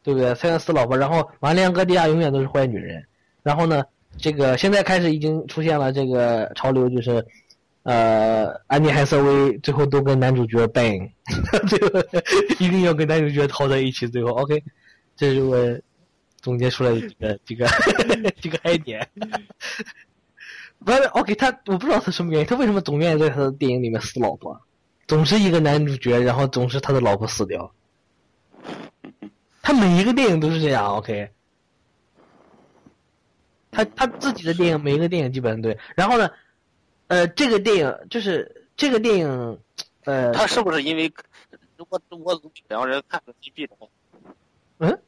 对不对？全都死老婆，然后玛丽安戈迪亚永远都是坏女人。然后呢，这个现在开始已经出现了这个潮流，就是呃，安妮海瑟薇最后都跟男主角 bang，最后一定要跟男主角套在一起。最后 OK，这是我总结出来的几个几个 几个 爱点。不是 OK，他我不知道他什么原因，他为什么总愿意在他的电影里面死老婆？总是一个男主角，然后总是他的老婆死掉。他每一个电影都是这样，OK。他他自己的电影，每一个电影基本上对。然后呢，呃，这个电影就是这个电影，呃，他是不是因为我我两个人看了几遍？嗯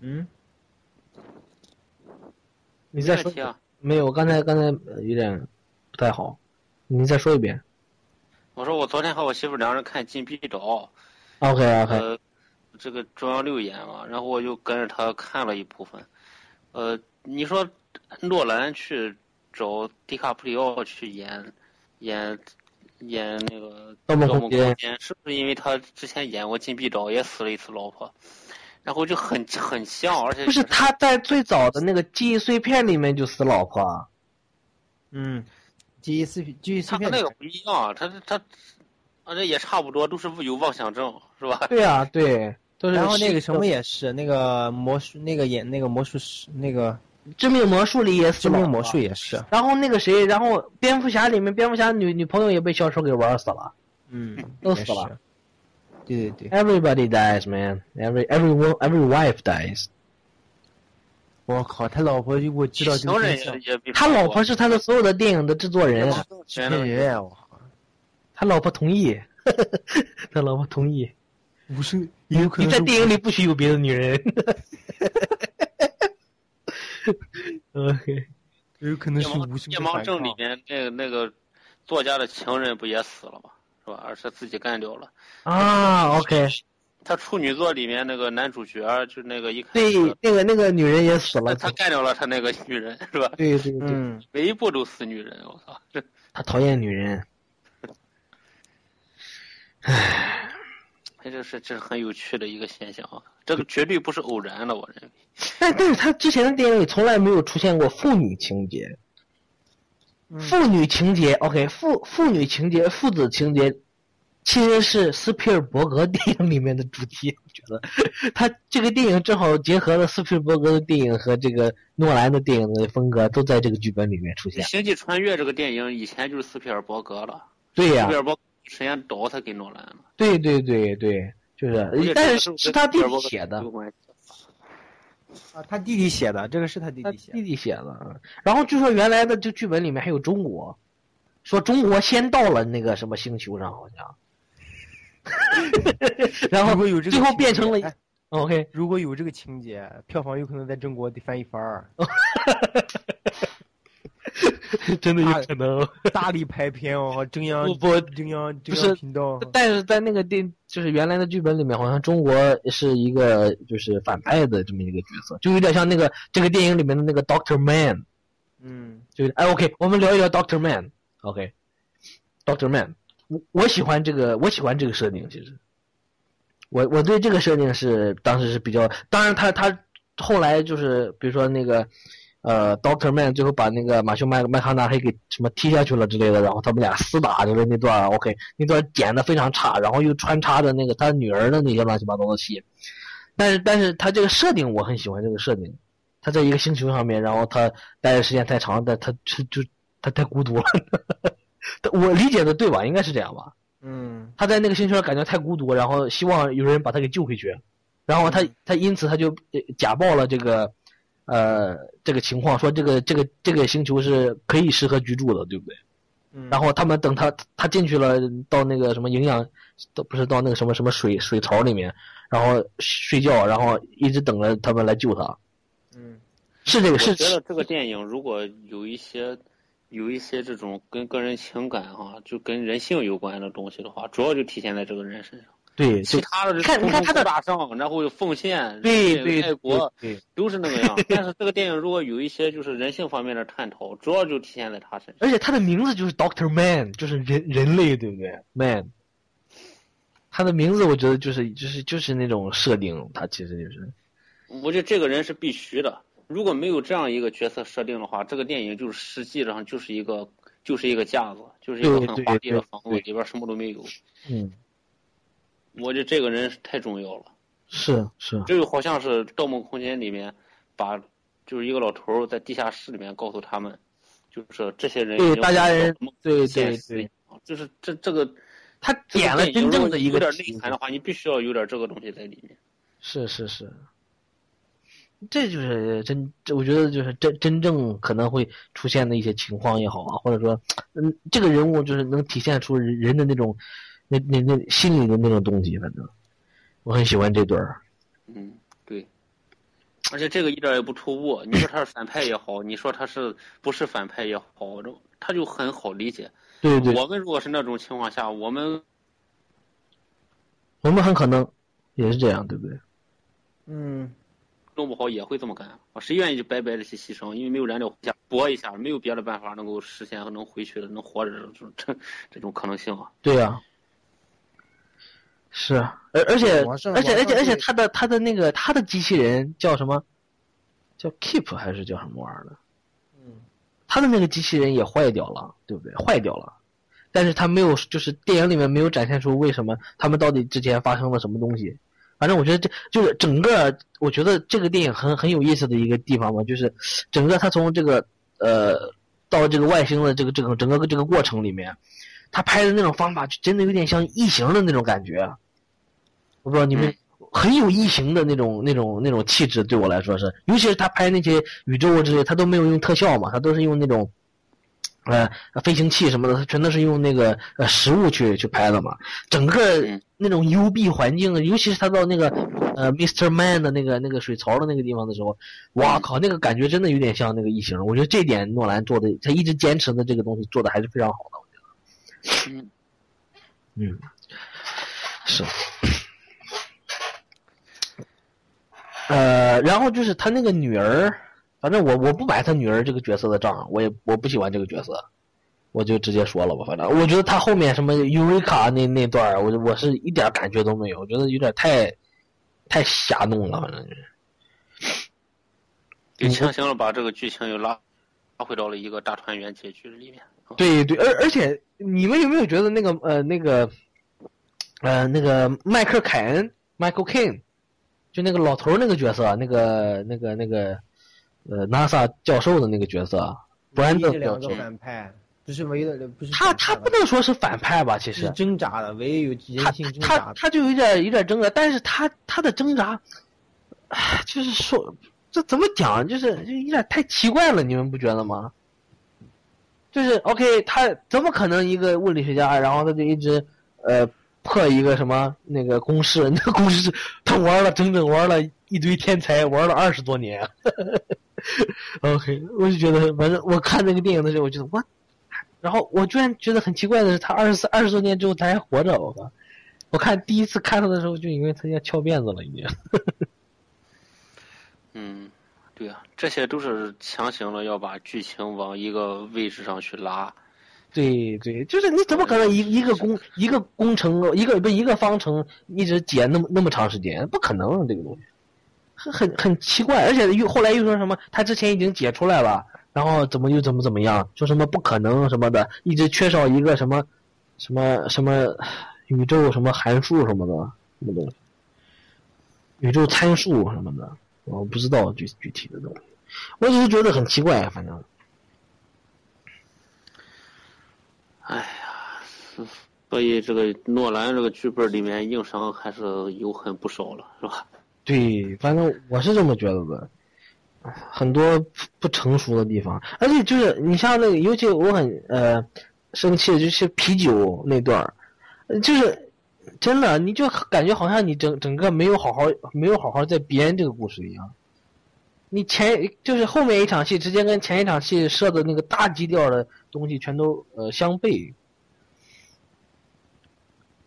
嗯，你再说没问题啊没有？我刚才刚才呃有点不太好，你再说一遍。我说我昨天和我媳妇两人看《禁闭岛》，OK OK，呃，这个中央六演嘛，然后我就跟着他看了一部分。呃，你说诺兰去找迪卡普里奥去演演演那个《盗梦空间》，是不是因为他之前演过《禁闭岛》也死了一次老婆，然后就很很像，而且不是他在最早的那个记忆碎片里面就死老婆啊。嗯，记忆碎片，记忆碎片他和那个不一样，他他啊这也差不多，都是有妄想症，是吧？对啊，对，都是。然后那个什么也是，那个魔术，那个演那个魔术师，那个致命魔术里也死老婆致命魔术也是，然后那个谁，然后蝙蝠侠里面，蝙蝠侠女女朋友也被小丑给玩死了，嗯，都死了。对对对，Everybody dies, man. Every everyone every wife dies. 我靠，他老婆我知道这情人他老婆是他的所有的电影的制作人，制片人啊，我靠，他老婆同意，他老婆同意。不是你有可能你在电影里不许有别的女人。OK，有可能是夜盲无声夜盲的反抗症里面那个那个作家的情人不也死了吗？是吧？而是自己干掉了。啊，OK，他处女座里面那个男主角，就那个一看对，那个那个女人也死了，他干掉了他那个女人，是吧？对对对，嗯，每一步都死女人，我操！这 他讨厌女人。哎，这就是这是很有趣的一个现象啊！这个绝对不是偶然的，我认为。但但是他之前的电影里从来没有出现过父女情节。父女情节，OK，父父女情节、父子情节，其实是斯皮尔伯格电影里面的主题。我觉得，他这个电影正好结合了斯皮尔伯格的电影和这个诺兰的电影的风格，都在这个剧本里面出现《。星际穿越》这个电影以前就是斯皮尔伯格了，对呀、斯皮尔伯格时间倒他给诺兰了。对对对对，就是但是是他弟弟跟斯皮尔伯格写的啊，他弟弟写的，这个是他弟弟写的，弟弟写的。嗯然后据说原来的这剧本里面还有中国，说中国先到了那个什么星球上，好像。然后有这个最后变成了哎 OK，如果有这个情节，票房有可能在中国得翻一番儿。真的有可能。大力拍片哦，中央不不中央中央频道。但是在那个电，就是原来的剧本里面，好像中国是一个就是反派的这么一个角色，就有点像那个这个电影里面的那个 Doctor Man，嗯，就是哎 OK，我们聊一聊 Doctor Man，OK，Doctor Man，我我喜欢这个，我喜欢这个设定，其实，我我对这个设定是当时是比较，当然他他后来就是比如说那个。呃，Doctor Man 最后把那个马修麦麦康纳黑给什么踢下去了之类的，然后他们俩厮打就是那段，OK，那段剪的非常差，然后又穿插着那个他女儿的那些乱七八糟的戏，但是但是他这个设定我很喜欢这个设定，他在一个星球上面，然后他待的时间太长，但他他就他太孤独了，我理解的对吧？应该是这样吧？嗯，他在那个星球上感觉太孤独，然后希望有人把他给救回去，然后他他因此他就呃假报了这个。呃，这个情况说这个这个这个星球是可以适合居住的，对不对？嗯然后他们等他他进去了，到那个什么营养，都不是到那个什么什么水水槽里面，然后睡觉，然后一直等着他们来救他。嗯，是这个是我觉得这个电影如果有一些有一些这种跟个人情感哈、就跟人性有关的东西的话，主要就体现在这个人身上。对，其他的你看你看他的大上，然后又奉献，对对爱国，对对都是那个样。但是这个电影如果有一些就是人性方面的探讨，主要就体现在他身上。而且他的名字就是 Doctor Man，就是人人类，对不对？Man，他的名字我觉得就是就是就是那种设定，他其实就是我觉得这个人是必须的。如果没有这样一个角色设定的话，这个电影就是实际上就是一个就是一个架子，就是一个很华丽的房子，里边什么都没有。嗯，我觉得这个人太重要了。是是，这就好像是《盗梦空间》里面把就是一个老头在地下室里面告诉他们，就是这些人对大家人对对对，就是这这个他点了真正的一个有点内涵的话，你必须要有点这个东西在里面。是是是。这就是真，我觉得就是真真正可能会出现的一些情况也好啊，或者说，嗯，这个人物就是能体现出人人的那种，那那那心里的那种东西，反正我很喜欢这段儿。嗯，对，而且这个一点也不突兀。你说他是反派也好，你说他是不是反派也好，这他就很好理解。对对。我们如果是那种情况下，我们我们很可能也是这样，对不对？嗯。弄不好也会这么干，谁愿意就白白的去牺牲？因为没有燃料下搏一下，没有别的办法能够实现和能回去的、能活着这种这这种可能性啊。对呀、啊，是，而而且而且而且而且他的他的那个他的机器人叫什么？叫 Keep 还是叫什么玩意儿的？嗯，他的那个机器人也坏掉了，对不对？坏掉了，但是他没有，就是电影里面没有展现出为什么他们到底之前发生了什么东西。反正我觉得这就是整个，我觉得这个电影很很有意思的一个地方嘛，就是整个他从这个呃到这个外星的这个这个整个这个过程里面，他拍的那种方法就真的有点像异形的那种感觉。我不知道你们很有异形的那种那种那种气质，对我来说是，尤其是他拍那些宇宙之类，他都没有用特效嘛，他都是用那种。呃，飞行器什么的，它全都是用那个呃实物去去拍的嘛。整个那种幽闭环境，尤其是他到那个呃 Mr. Man 的那个那个水槽的那个地方的时候，哇靠，那个感觉真的有点像那个异形。我觉得这点诺兰做的，他一直坚持的这个东西做的还是非常好的。嗯嗯，是。呃，然后就是他那个女儿。反正我我不买他女儿这个角色的账，我也我不喜欢这个角色，我就直接说了吧。反正我觉得他后面什么尤瑞卡那那段我我是一点感觉都没有，我觉得有点太太瞎弄了，反正就是。就强行了把这个剧情又拉拉回到了一个大团圆结局里面。对对，而而且你们有没有觉得那个呃那个呃那个迈克凯恩 Michael Caine，就那个老头那个角色，那个那个那个。呃，NASA 教授的那个角色，布兰登两个反派，不是唯一的，不是他他不能说是反派吧？其实是挣扎的，唯一有人性挣扎他他他就有点有点挣扎，但是他他的挣扎，唉，就是说这怎么讲，就是就有点太奇怪了，你们不觉得吗？就是 OK，他怎么可能一个物理学家，然后他就一直呃破一个什么那个公式，那个公式他玩了整整玩了一堆天才，玩了二十多年。OK，我就觉得，反正我看那个电影的时候，我觉得我，然后我居然觉得很奇怪的是，他二十四二十多年之后他还活着，我靠！我看第一次看他的时候，就以为他要翘辫子了，已经。嗯，对啊，这些都是强行的要把剧情往一个位置上去拉。对对，就是你怎么可能一一个工一个工程一个不一个方程一直解那么那么长时间？不可能这个东西，很很很奇怪，而且又后来又说什么他之前已经解出来了，然后怎么又怎么怎么样？说什么不可能什么的，一直缺少一个什么什么什么宇宙什么函数什么的什么东西，宇宙参数什么的，我不知道具具体的东西，我只是觉得很奇怪，反正。哎呀，所以这个诺兰这个剧本里面硬伤还是有很不少了，是吧？对，反正我是这么觉得的，很多不成熟的地方，而且就是你像那个，尤其我很呃生气的就是啤酒那段儿，就是真的，你就感觉好像你整整个没有好好没有好好在编这个故事一样。你前就是后面一场戏，直接跟前一场戏设的那个大基调的东西全都呃相悖。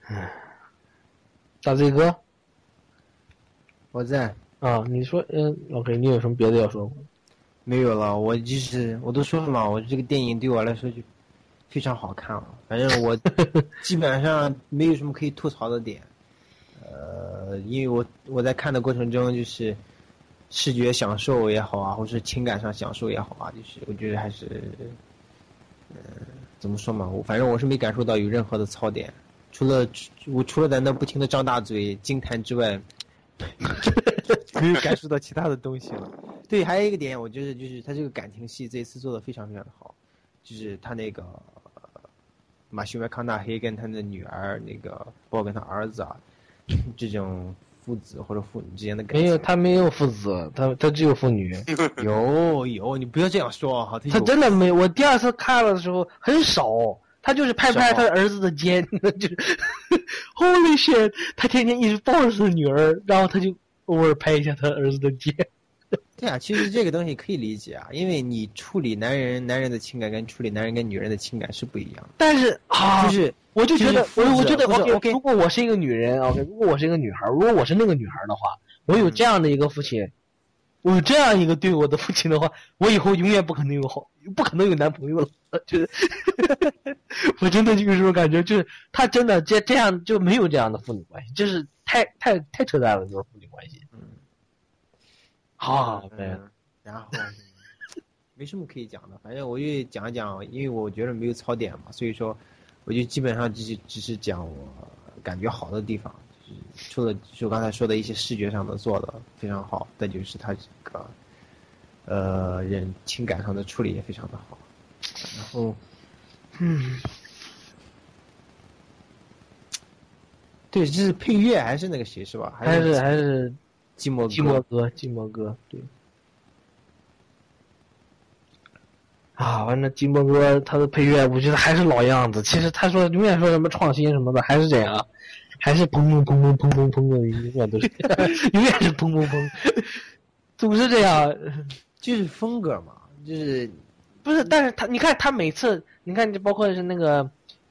唉，大 Z 哥，我在啊，你说嗯，OK，你有什么别的要说吗？没有了，我就是我都说了嘛，我这个电影对我来说就非常好看了，反正我基本上没有什么可以吐槽的点。呃，因为我我在看的过程中就是。视觉享受也好啊，或是情感上享受也好啊，就是我觉得还是，嗯，怎么说嘛？我反正我是没感受到有任何的槽点，除了我除了在那不停的张大嘴惊叹之外，没有感受到其他的东西了。对，还有一个点，我觉得就是他这个感情戏这一次做的非常非常的好，就是他那个马修麦康纳黑跟他的女儿那个，包括跟他儿子啊，这种。父子或者父女之间的感情没有，他没有父子，他他只有父女。有有，你不要这样说哈。他真的没，我第二次看了的时候很少，他就是拍拍他儿子的肩，就是 Holy shit！他天天一直抱着他的女儿，然后他就偶尔拍一下他儿子的肩。对啊，其实这个东西可以理解啊，因为你处理男人男人的情感跟处理男人跟女人的情感是不一样的。但是啊，就是。我就觉得，我我觉得，OK，如果我是一个女人，OK，如果我是一个女孩，如果我是那个女孩的话，我有这样的一个父亲，我有这样一个对我的父亲的话，我以后永远不可能有好，不可能有男朋友了。就是，我真的就是这种感觉，就是他真的这这样就没有这样的父女关系，就是太太太扯淡了，就是父女关系。嗯。好，对。然后，没什么可以讲的，反正我就讲一讲，因为我觉得没有槽点嘛，所以说。我就基本上只是只是讲我感觉好的地方，就是除了就刚才说的一些视觉上的做的非常好，再就是他这个呃人情感上的处理也非常的好，然后嗯，对，这是配乐还是那个谁是吧？还是还是寂寞寂寞哥，寂寞哥，对。啊，完了，寂寞哥他的配乐，我觉得还是老样子。其实他说永远说什么创新什么的，还是这样，还是砰砰砰砰砰砰砰的，永远都是，永远是砰砰砰，总是这样，就是风格嘛，就是不是？但是他你看他每次，你看就包括是那个，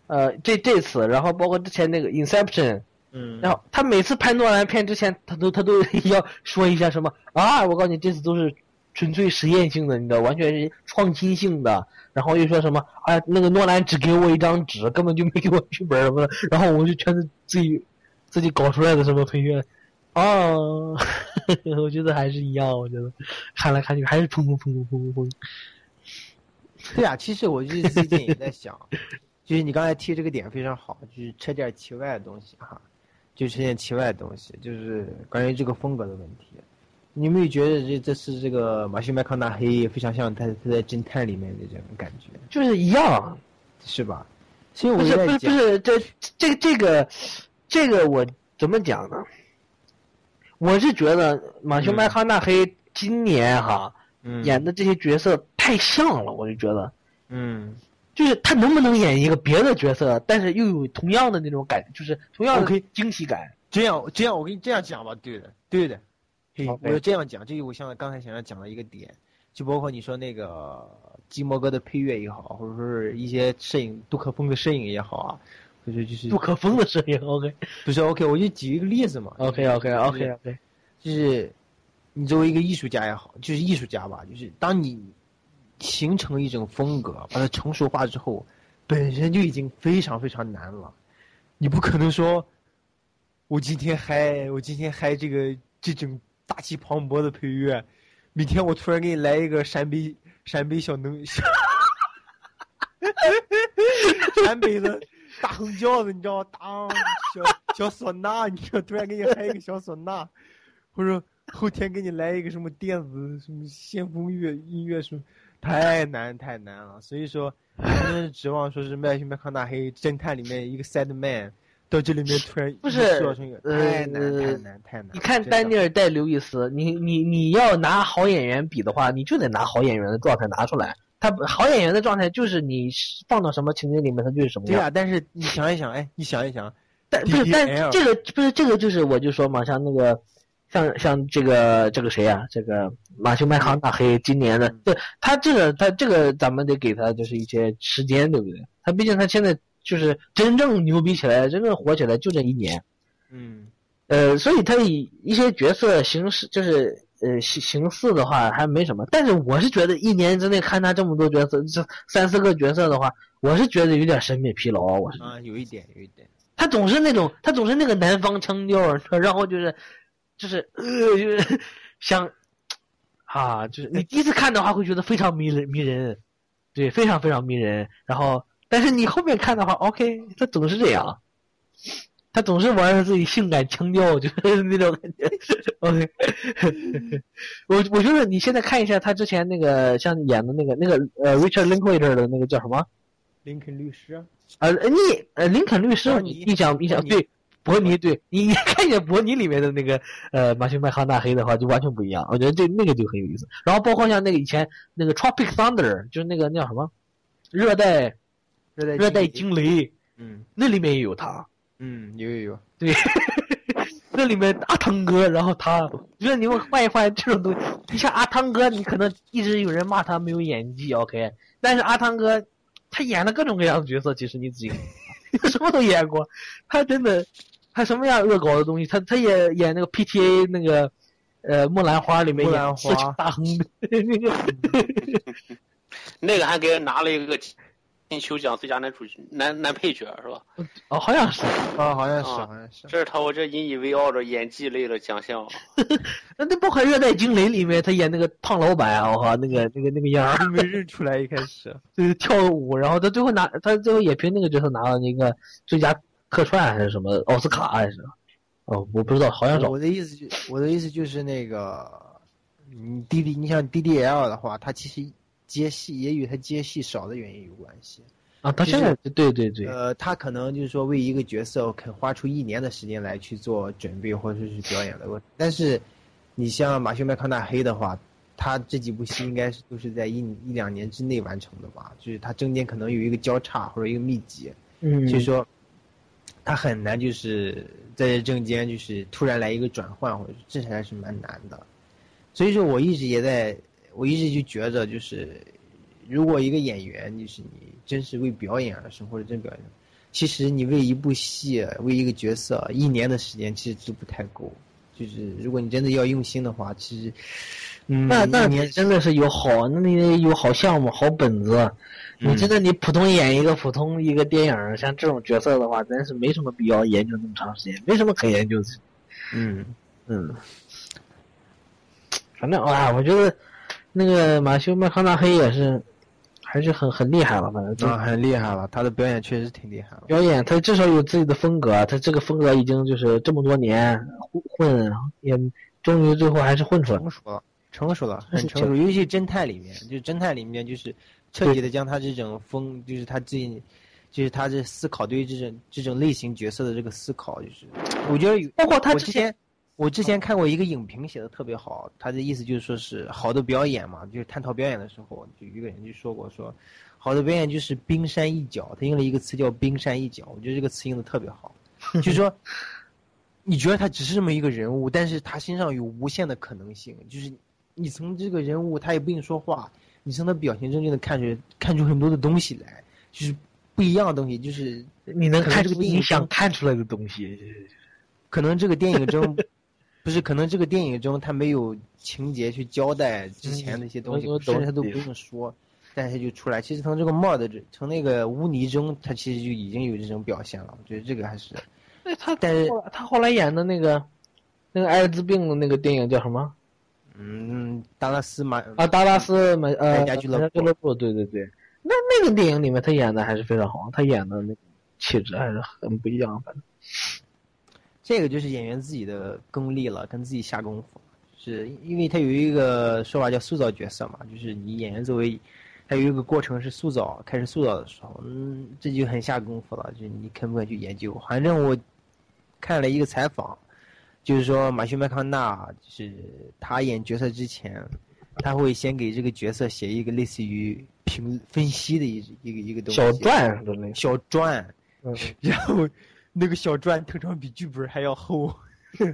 呃，这这次，然后包括之前那个 Inception，嗯，然后他每次拍诺兰片之前，他都他都要说一下什么啊？我告诉你，这次都是。纯粹实验性的，你知道，完全是创新性的。然后又说什么，啊，那个诺兰只给我一张纸，根本就没给我剧本什么的。然后我就全是自己自己搞出来的什么配乐。哦，我觉得还是一样。我觉得看来看去还是砰砰砰砰砰砰砰。对啊，其实我就是最近也在想，就是你刚才提这个点非常好，就是扯点题外的东西哈，就出现奇怪的东西，就是关于这个风格的问题。你有没有觉得这这是这个马修麦康纳黑非常像他他在侦探里面的这种感觉？就是一样，是吧？所以我不是不是不是这这这个这个我怎么讲呢？我是觉得马修麦康纳黑今年哈演的这些角色太像了，我就觉得，嗯，就是他能不能演一个别的角色，但是又有同样的那种感，就是同样的 OK 惊喜感。这样这样，我跟你这样讲吧，对的，对的。我就这样讲，这就我像刚才想要讲的一个点，就包括你说那个寂寞哥的配乐也好，或者说是一些摄影杜可风的摄影也好啊，或者就是杜可风的摄影，OK 不是 OK，我就举一个例子嘛。OK OK OK OK，就是你作为一个艺术家也好，就是艺术家吧，就是当你形成一种风格，把它成熟化之后，本身就已经非常非常难了。你不可能说，我今天嗨，我今天嗨这个这种大气磅礴的配乐，明天我突然给你来一个陕北陕北小能 陕北的大横轿子，你知道吗？当小小唢呐，你知道，突然给你嗨一个小唢呐，或者后天给你来一个什么电子什么先锋乐音乐什么，太难太难了。所以说，真的是指望说是麦麦康纳黑侦探里面一个 sad man 到这里面突然不是说成一个呃太难太难太难。你看丹尼尔戴刘易斯，你你你要拿好演员比的话，你就得拿好演员的状态拿出来。他好演员的状态就是你放到什么情节里面，他就是什么样。对啊，但是你想一想，哎，你想一想，但不是，但这个不是这个，就是我就说嘛，像那个，像像这个这个谁呀、这个马修麦康纳黑今年的，对他这个他这个咱们得给他就是一些时间，对不对？他毕竟他现在就是真正牛逼起来，真正火起来就这一年，嗯，呃，所以他以一些角色形式就是呃形形似的话还没什么，但是我是觉得一年之内看他这么多角色，这三四个角色的话，我是觉得有点审美疲劳，我是。啊，有一点，有一点。他总是那种，他总是那个南方腔调，然后就是，就是呃，就是想啊，就是你第一次看的话会觉得非常迷人迷人，对，非常非常迷人。然后，但是你后面看的话，OK，他总是这样，他总是玩着自己性感腔调，就是 那种感觉。OK，我我觉得你现在看一下他之前那个像演的那个那个呃 Richard Linklater 的那个叫什么？林肯律师啊，呃，你呃，林肯律师，你尼你想你想对伯尼，对你你 看见伯尼里面的那个呃马修麦康纳黑的话，就完全不一样。我觉得这那个就很有意思。然后包括像那个以前那个 Tropic Thunder，就是那个那叫什么热带热带热带惊雷，嗯那里面也有他。嗯，有有有，对，那里面阿汤哥，然后他，我觉得你们换一换这种东西，你像阿汤哥，你可能一直有人骂他没有演技，OK，但是阿汤哥他演了各种各样的角色，其实你自己，他什么都演过，他真的，他什么样恶搞的东西，他他也演那个 PTA 那个呃木兰花里面演色情大亨的 那个，那个还给人拿了一个金球奖最佳男主角男男配角是吧？哦好像是，啊，好像是，啊好像是。这是他我这引以为傲的演技类的奖项。那那包括热带惊雷里面他演那个胖老板啊，我靠那个那个那个样儿。都没认出来，一开始。就是跳舞，然后他最后拿他最后也凭那个角色拿了那个最佳客串还是什么奥斯卡还是？哦，我不知道，好像是。我的意思就，我的意思就是那个，你 D D，你像 D D L 的话，它其实接戏也与它接戏少的原因有关系。啊，他现在对对对，呃，他可能就是说为一个角色肯花出一年的时间来去做准备或者是表演的。但是，你像马修麦康纳黑的话，他这几部戏应该是都是在一一两年之内完成的吧？就是他中间可能有一个交叉或者一个密集，嗯，所以说他很难就是在这中间就是突然来一个转换，或者这还是蛮难的。所以说我一直也在，我一直就觉着就是，如果一个演员就是你真是为表演而生或者真表演，其实你为一部戏为一个角色一年的时间其实都不太够。就是如果你真的要用心的话，其实，嗯，那那年真的是有好，那有好项目、好本子。你真的你普通演一个普通一个电影，像这种角色的话，真是没什么必要研究那么长时间，没什么可研究的。嗯嗯，反正啊，我觉得那个马修麦康纳黑也是还是很很厉害了，反正就啊，很厉害了，他的表演确实挺厉害了。表演，他至少有自己的风格，他这个风格已经就是这么多年混混，也终于最后还是混出来。成熟了，成熟了，很成熟。尤其侦探里面，就是侦探里面，就是彻底的将他这种风，就是他自己，就是他这思考对于这种这种类型角色的这个思考，就是。我觉得有，包括他之前我之前，我之前看过一个影评写的特别好，他的意思就是说是好的表演嘛，就是探讨表演的时候，就一个人就说过说，好的表演就是冰山一角，他用了一个词叫冰山一角，我觉得这个词用的特别好，就是说，你觉得他只是这么一个人物，但是他身上有无限的可能性，就是你从这个人物他也不一定说话，你从他表情中就能看出看出很多的东西来，就是不一样的东西，就是你能看这个电影想看出来的东西。可能这个电影中，不是可能这个电影中他没有情节去交代之前的一些东西，甚至他都不用说，但是他就出来。其实从这个帽子这，从那个污泥中，他其实就已经有这种表现了。我觉得这个还是，那他但是他后来演的那个那个艾滋病的那个电影叫什么？嗯，达拉斯马啊，达拉斯马呃买家俱乐部俱乐部，对对对，那那个电影里面他演的还是非常好，他演的那个气质还是很不一样，反正这个就是演员自己的功力了，跟自己下功夫。是因为他有一个说法叫塑造角色嘛，就是你演员作为，他有一个过程是塑造，开始塑造的时候，嗯，这就很下功夫了，就是你肯不肯去研究。反正我看了一个采访，就是说马修麦康纳，就是他演角色之前，他会先给这个角色写一个类似于评分析的一一个一个东西，小传。小传，嗯。然后那个小传通常比剧本还要厚，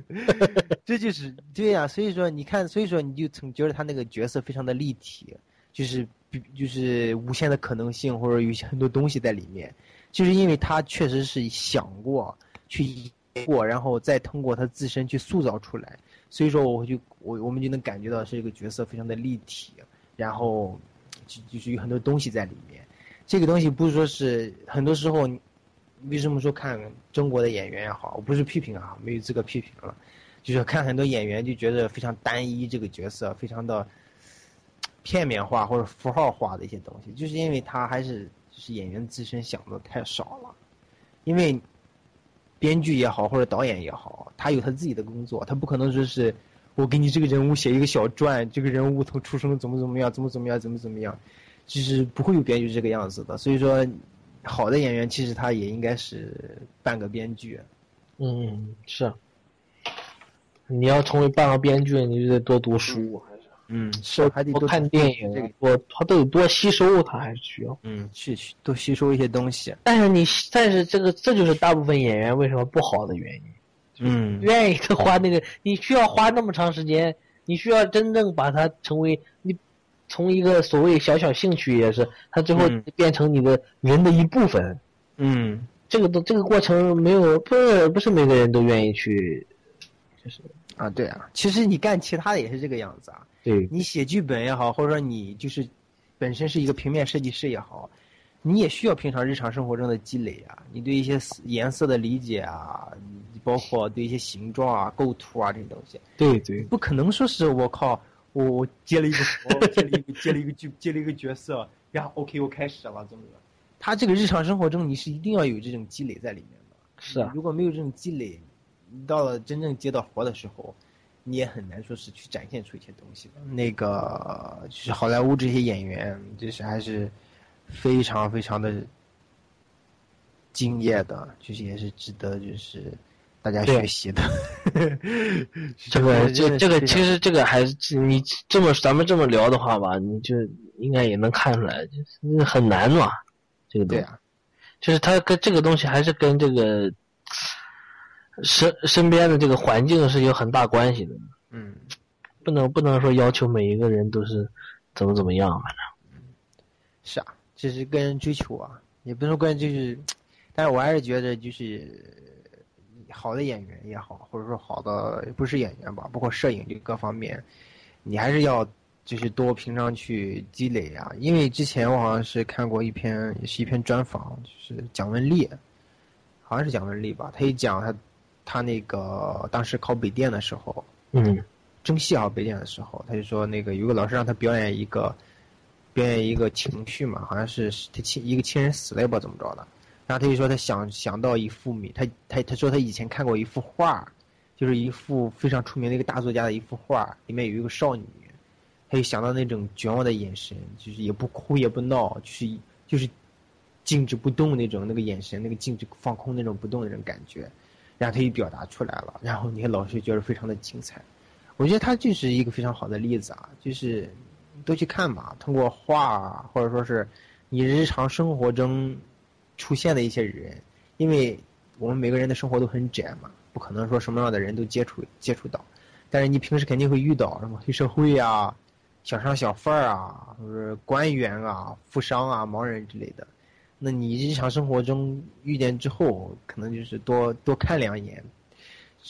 这就是对呀、所以说你看，所以说你就总觉得他那个角色非常的立体，就是比就是无限的可能性，或者有很多东西在里面，就是因为他确实是想过去演过，然后再通过他自身去塑造出来，所以说我就我我们就能感觉到是一个角色非常的立体，然后就就是有很多东西在里面。这个东西不是说是很多时候，为什么说看中国的演员也好，我不是批评啊，没有资格批评了，就是看很多演员就觉得非常单一，这个角色非常的片面化或者符号化的一些东西，就是因为他还是就是演员自身想的太少了，因为编剧也好或者导演也好，他有他自己的工作，他不可能说是我给你这个人物写一个小传，这个人物从出生怎么怎么样，怎么怎么样，怎么怎么样，就是不会有编剧这个样子的。所以说，好的演员其实他也应该是半个编剧。嗯，是。你要成为半个编剧，你就得多读书，嗯，是还得多多看电影这个，多他都有多吸收，他还是需要。嗯，去去多吸收一些东西。但是你，但是这个这就是大部分演员为什么不好的原因。嗯，愿意的花那个，你需要花那么长时间，你需要真正把它成为你从一个所谓小小兴趣也是，他最后嗯变成你的人的一部分。嗯，这个都这个过程没有不是不是每个人都愿意去，就是啊，对啊，其实你干其他的也是这个样子啊。对你写剧本也好，或者说你就是本身是一个平面设计师也好，你也需要平常日常生活中的积累啊。你对一些颜色的理解啊，你包括对一些形状啊、构图啊这些东西，对对不可能说是我靠，我我接了一个活，接了一个接了一个剧，接了一个角色，然后 OK 我开始了，怎么怎么。他这个日常生活中你是一定要有这种积累在里面的。是啊，如果没有这种积累，你到了真正接到活的时候，你也很难说是去展现出一些东西的。那个就是好莱坞这些演员，就是还是非常非常的敬业的，就是也是值得就是大家学习的。这个这这个其实实这个还是你这么咱们这么聊的话吧，你就应该也能看出来，就是很难嘛，这个东西。对啊，就是他跟这个东西还是跟这个身身边的这个环境是有很大关系的，嗯，不能不能说要求每一个人都是怎么怎么样，反正。是啊，这是个人追求啊，也不能说个人就是，但是我还是觉得就是好的演员也好，或者说好的不是演员吧，包括摄影这各方面，你还是要就是多平常去积累啊。因为之前我好像是看过一篇，也是一篇专访，就是蒋雯丽，好像是蒋雯丽吧，她一讲他他那个当时考北电的时候，嗯中戏啊北电的时候，他就说那个有个老师让他表演一个表演一个情绪嘛，好像是他亲一个亲人死了也不知道怎么着的，然后他就说他想想到一幅米，他他他说他以前看过一幅画，就是一幅非常出名的一个大作家的一幅画，里面有一个少女，他就想到那种绝望的眼神，就是也不哭也不闹，就是就是静止不动那种那个眼神，那个静止放空那种不动那种感觉。然后他也表达出来了，然后你看老师觉得非常的精彩。我觉得他就是一个非常好的例子啊，就是都去看吧，通过画啊，或者说是你日常生活中出现的一些人，因为我们每个人的生活都很窄嘛，不可能说什么样的人都接触接触到，但是你平时肯定会遇到什么黑社会啊、小商小贩啊，或者官员啊、富商啊、盲人之类的。那你日常生活中遇见之后，可能就是多多看两眼，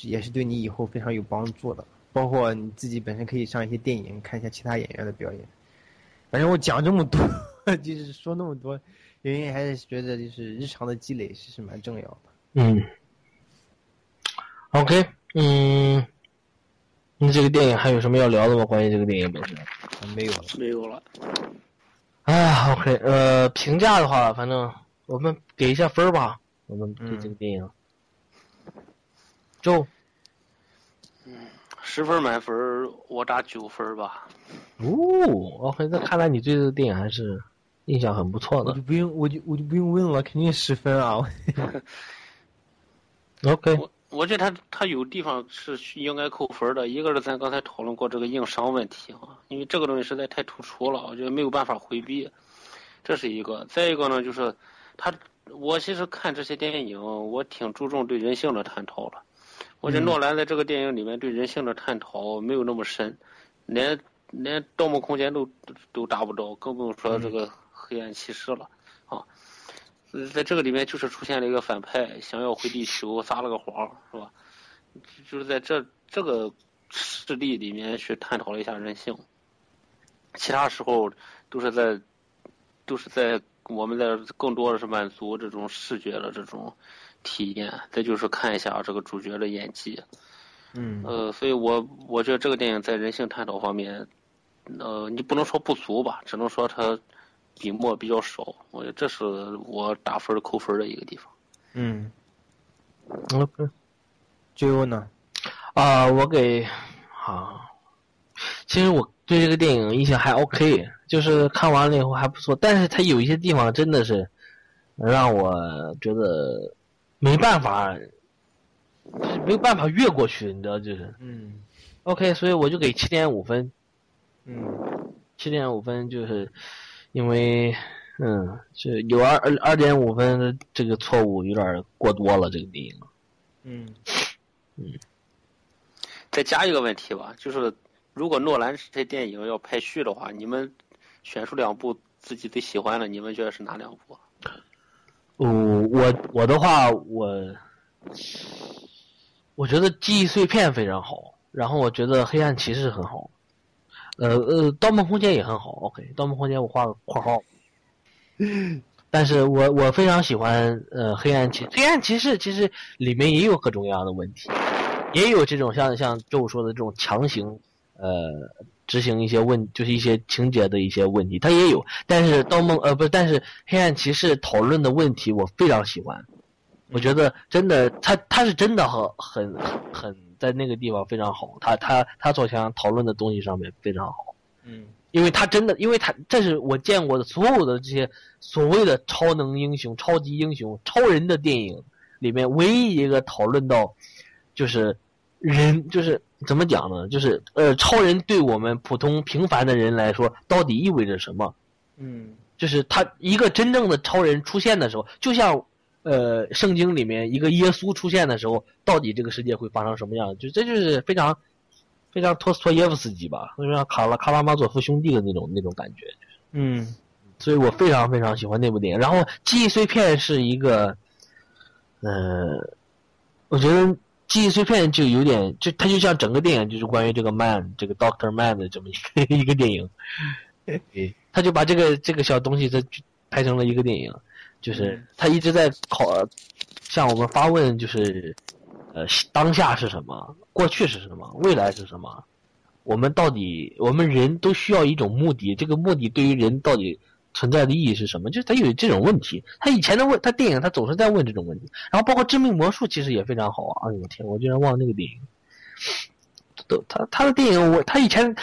也是对你以后非常有帮助的。包括你自己本身可以上一些电影看一下其他演员的表演。反正我讲这么多，就是说那么多，原因还是觉得就是日常的积累是是蛮重要的。嗯，OK，嗯，那这个电影还有什么要聊的吗？关于这个电影本身？没有了，没有了。啊，OK，呃，评价的话，反正我们给一下分儿吧。我们对这个电影，就嗯十分满分，我打九分吧。哦，OK，那看来你对这个电影还是印象很不错的我就。不用，我就我就不用问了，肯定十分啊。OK，我我觉得他他有地方是应该扣分的，一个是咱刚才讨论过这个硬伤问题啊，因为这个东西实在太突出了，我觉得没有办法回避，这是一个。再一个呢，就是他，我其实看这些电影，我挺注重对人性的探讨的。我觉得嗯诺兰在这个电影里面对人性的探讨没有那么深，连连《盗墓空间都》都达不到，更不用说这个黑暗骑士了在这个里面就是出现了一个反派，想要回地球撒了个谎，是吧？就是在这这个事例里面去探讨了一下人性，其他时候都是在都是在我们在更多的是满足这种视觉的这种体验，再就是看一下这个主角的演技，嗯呃，所以我我觉得这个电影在人性探讨方面，呃，你不能说不足吧，只能说它笔墨比较少。我觉得这是我打分扣分的一个地方。嗯，OK，最后呢？啊，我给啊，其实我对这个电影印象还 OK，就是看完了以后还不错，但是它有一些地方真的是让我觉得没办法，没有办法越过去，你知道，就是嗯 OK，所以我就给七点五分，嗯七点五分就是因为嗯，这有二二二点五分的这个错误有点过多了，这个电影，嗯嗯。再加一个问题吧，就是如果诺兰这电影要拍续的话，你们选出两部自己最喜欢的，你们觉得是哪两部？哦，我我的话，我我觉得记忆碎片非常好，然后我觉得黑暗骑士很好，呃呃，盗梦空间也很好。OK，盗梦空间我画个括号，但是我我非常喜欢呃黑暗骑黑暗骑士，其实里面也有各种各样的问题，也有这种像像周说的这种强行呃执行一些问，就是一些情节的一些问题，它也有。但是盗梦呃不是，但是黑暗骑士讨论的问题我非常喜欢，我觉得真的他他是真的很很很在那个地方非常好，他他他所想讨论的东西上面非常好。嗯因为他真的，因为他这是我见过的所有的这些所谓的超能英雄、超级英雄、超人的电影里面，唯一一个讨论到就是人，就是怎么讲呢？就是呃，超人对我们普通平凡的人来说，到底意味着什么？嗯就是他一个真正的超人出现的时候，就像呃圣经里面一个耶稣出现的时候，到底这个世界会发生什么样？就这就是非常非常托斯托耶夫斯基吧，非常卡拉卡拉马佐夫兄弟的那种那种感觉。嗯所以我非常非常喜欢那部电影。然后《记忆碎片》是一个，呃，我觉得《记忆碎片》就有点，就它就像整个电影就是关于这个 Man 这个 Doctor Man 的这么一个一个电影，对，他就把这个这个小东西它拍成了一个电影，就是他一直在考向我们发问，就是呃当下是什么，过去是什么，未来是什么。我们到底，我们人都需要一种目的，这个目的对于人到底存在的意义是什么？就是他有这种问题，他以前的问，他电影他总是在问这种问题，然后包括《致命魔术》其实也非常好啊！哎呦我天，我居然忘了那个电影，都他他的电影我他以前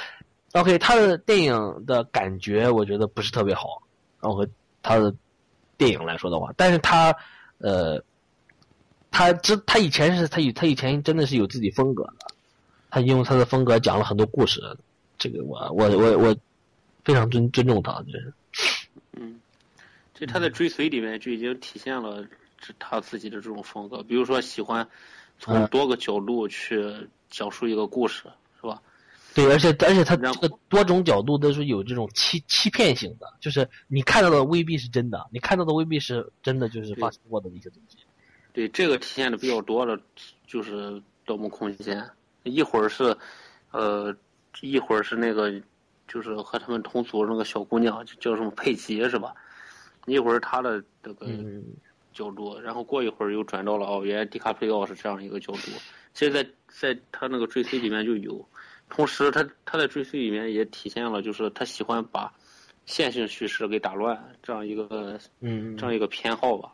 ，OK 他的电影的感觉我觉得不是特别好，然后和他的电影来说的话，但是他呃他之他以前是他以他以前真的是有自己风格的，他用他的风格讲了很多故事，这个我我我我非常尊尊重他，就是嗯，这他在追随里面就已经体现了这他自己的这种风格，比如说喜欢从嗯多个角度去讲述一个故事？对，而且而且他然这个多种角度都是有这种欺欺骗性的，就是你看到的未必是真的，你看到的未必是真的，就是发生过的一些东西。对，这个体现的比较多的就是《盗梦空间》，一会儿是，呃，一会儿是那个，就是和他们同组那个小姑娘，叫什么佩奇是吧？一会儿他的这个嗯，角度，然后过一会儿又转到了哦，原来迪卡普里奥是这样一个角度。其实在，在他那个追随里面就有，同时他他在追随里面也体现了，就是他喜欢把线性叙事给打乱，这样一个嗯这样一个偏好吧。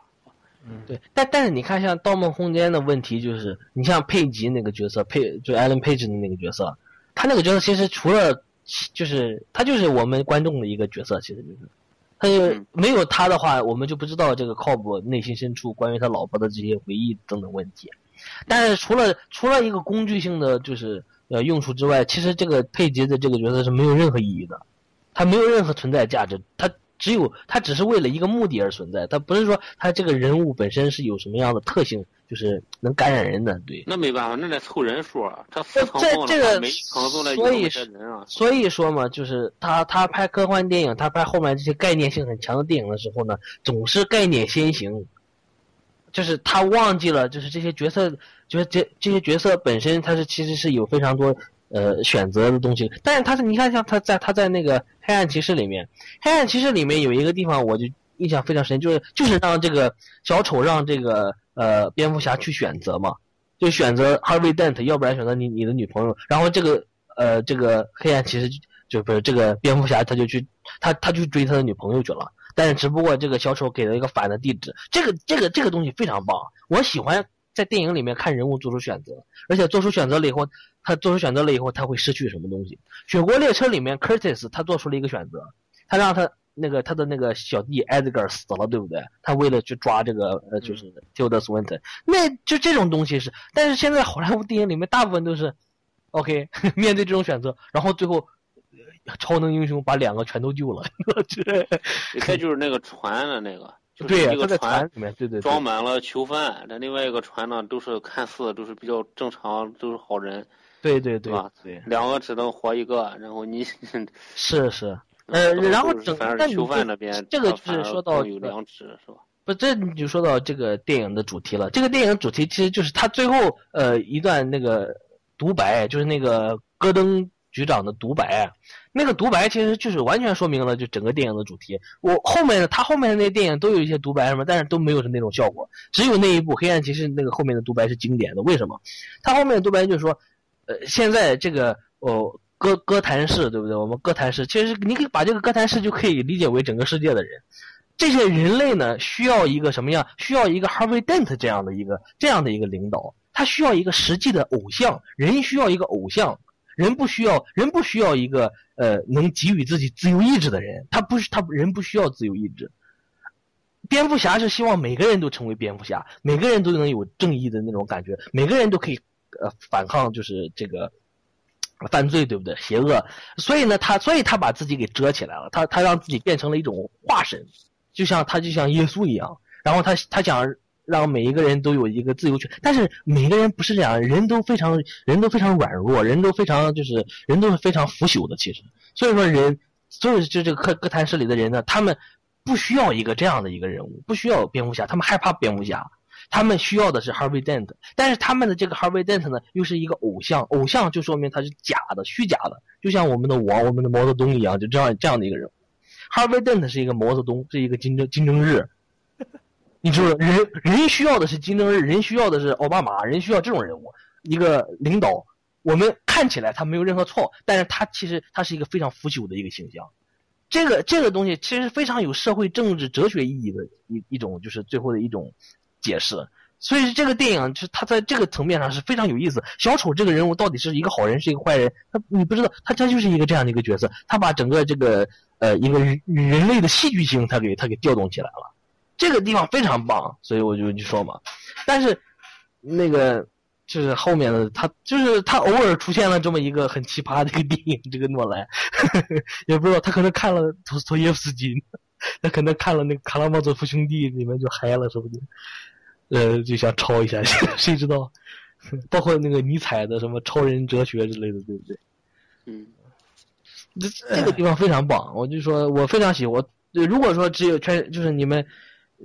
嗯对，但但是你看，像《盗梦空间》的问题就是，你像佩吉那个角色，佩就 Alan Page 的那个角色，他那个角色其实除了就是他就是我们观众的一个角色，其实就是，他就嗯没有他的话，我们就不知道这个 Cobb 内心深处关于他老婆的这些回忆等等问题。但是除了除了一个工具性的就是呃用处之外，其实这个佩吉的这个角色是没有任何意义的，他没有任何存在价值，他只有他只是为了一个目的而存在，他不是说他这个人物本身是有什么样的特性，就是能感染人的，对。那没办法，那得凑人数啊。他四层这这个所以些人啊。所以说嘛，就是他他拍科幻电影，他拍后面这些概念性很强的电影的时候呢，总是概念先行，就是他忘记了，就是这些角色，就是这这些角色本身，他是其实是有非常多呃选择的东西。但是他是你看像他在他在那个黑暗骑士里面，黑暗骑士里面有一个地方我就印象非常深，就是就是让这个小丑让这个呃蝙蝠侠去选择嘛，就选择 Harvey Dent，要不然选择你你的女朋友。然后这个呃这个黑暗骑士就就不是这个蝙蝠侠，他就去他他去追他的女朋友去了。但是只不过这个小丑给了一个反的地址，这个这个这个东西非常棒，我喜欢在电影里面看人物做出选择，而且做出选择了以后，他做出选择了以后他会失去什么东西。雪国列车里面，Curtis 他做出了一个选择，他让他那个他的那个小弟 Edgar 死了，对不对？他为了去抓这个呃就是 Tilda Swinton，那就这种东西是，但是现在好莱坞电影里面大部分都是 OK 面对这种选择，然后最后。呃超能英雄把两个全都救了，这这就是那个船的那个，就是对呀、一个船里面，对对对，装满了囚犯，但另外一个船呢，都是看似都是比较正常，都是好人，对对对两个只能活一个，然后你 是是，呃，然后整反那你正囚犯就那边这个就是说到有良知是吧？不，这你就说到这个电影的主题了。这个电影主题其实就是他最后呃一段那个独白，就是那个戈登局长的独白。那个独白其实就是完全说明了就整个电影的主题。我后面的他后面的那些电影都有一些独白什么，但是都没有是那种效果。只有那一部《黑暗骑士》那个后面的独白是经典的。为什么？他后面的独白就是说，呃，现在这个哦哥哥谭市对不对？我们哥谭市其实你可以把这个哥谭市就可以理解为整个世界的人。这些人类呢，需要一个什么样？需要一个 Harvey Dent 这样的一个这样的一个领导，他需要一个实际的偶像，人需要一个偶像，人不需要人不需要一个呃能给予自己自由意志的人，他不是他人不需要自由意志。蝙蝠侠是希望每个人都成为蝙蝠侠，每个人都能有正义的那种感觉，每个人都可以呃反抗就是这个犯罪，对不对？邪恶，所以呢，他所以他把自己给遮起来了，他他让自己变成了一种化身。就像他就像耶稣一样，然后他他想让每一个人都有一个自由权，但是每个人不是这样，人都非常人都非常软弱，人都非常就是人都是非常腐朽的，其实，所以说人，所以就这个哥哥谭市里的人呢，他们不需要一个这样的一个人物，不需要蝙蝠侠，他们害怕蝙蝠侠。他们需要的是 Harvey Dent，但是他们的这个 Harvey Dent 呢，又是一个偶像，偶像就说明他是假的、虚假的，就像我们的王、我们的毛泽东一样，就这样这样的一个人物。Harvey Dent 是一个毛泽东，是一个金正金正日。你知道，人人需要的是金正日，人需要的是奥巴马，人需要这种人物，一个领导。我们看起来他没有任何错，但是他其实他是一个非常腐朽的一个形象。这个这个东西其实非常有社会政治哲学意义的一一种，就是最后的一种解释。所以这个电影就是它在这个层面上是非常有意思。小丑这个人物到底是一个好人是一个坏人，他你不知道，他他就是一个这样的一个角色，他把整个这个呃一个人类的戏剧性他给他给调动起来了，这个地方非常棒，所以我就就说嘛。但是那个就是后面的他，就是他偶尔出现了这么一个很奇葩的一个电影，这个诺兰也不知道他可能看了托斯托耶夫斯基，他可能看了那个《卡拉莫佐夫兄弟》里面就嗨了，说不定，呃，就想抄一下，谁知道？包括那个尼采的什么超人哲学之类的，对不对？嗯，这这个地方非常棒，我就说我非常喜欢。我如果说只有全就是你们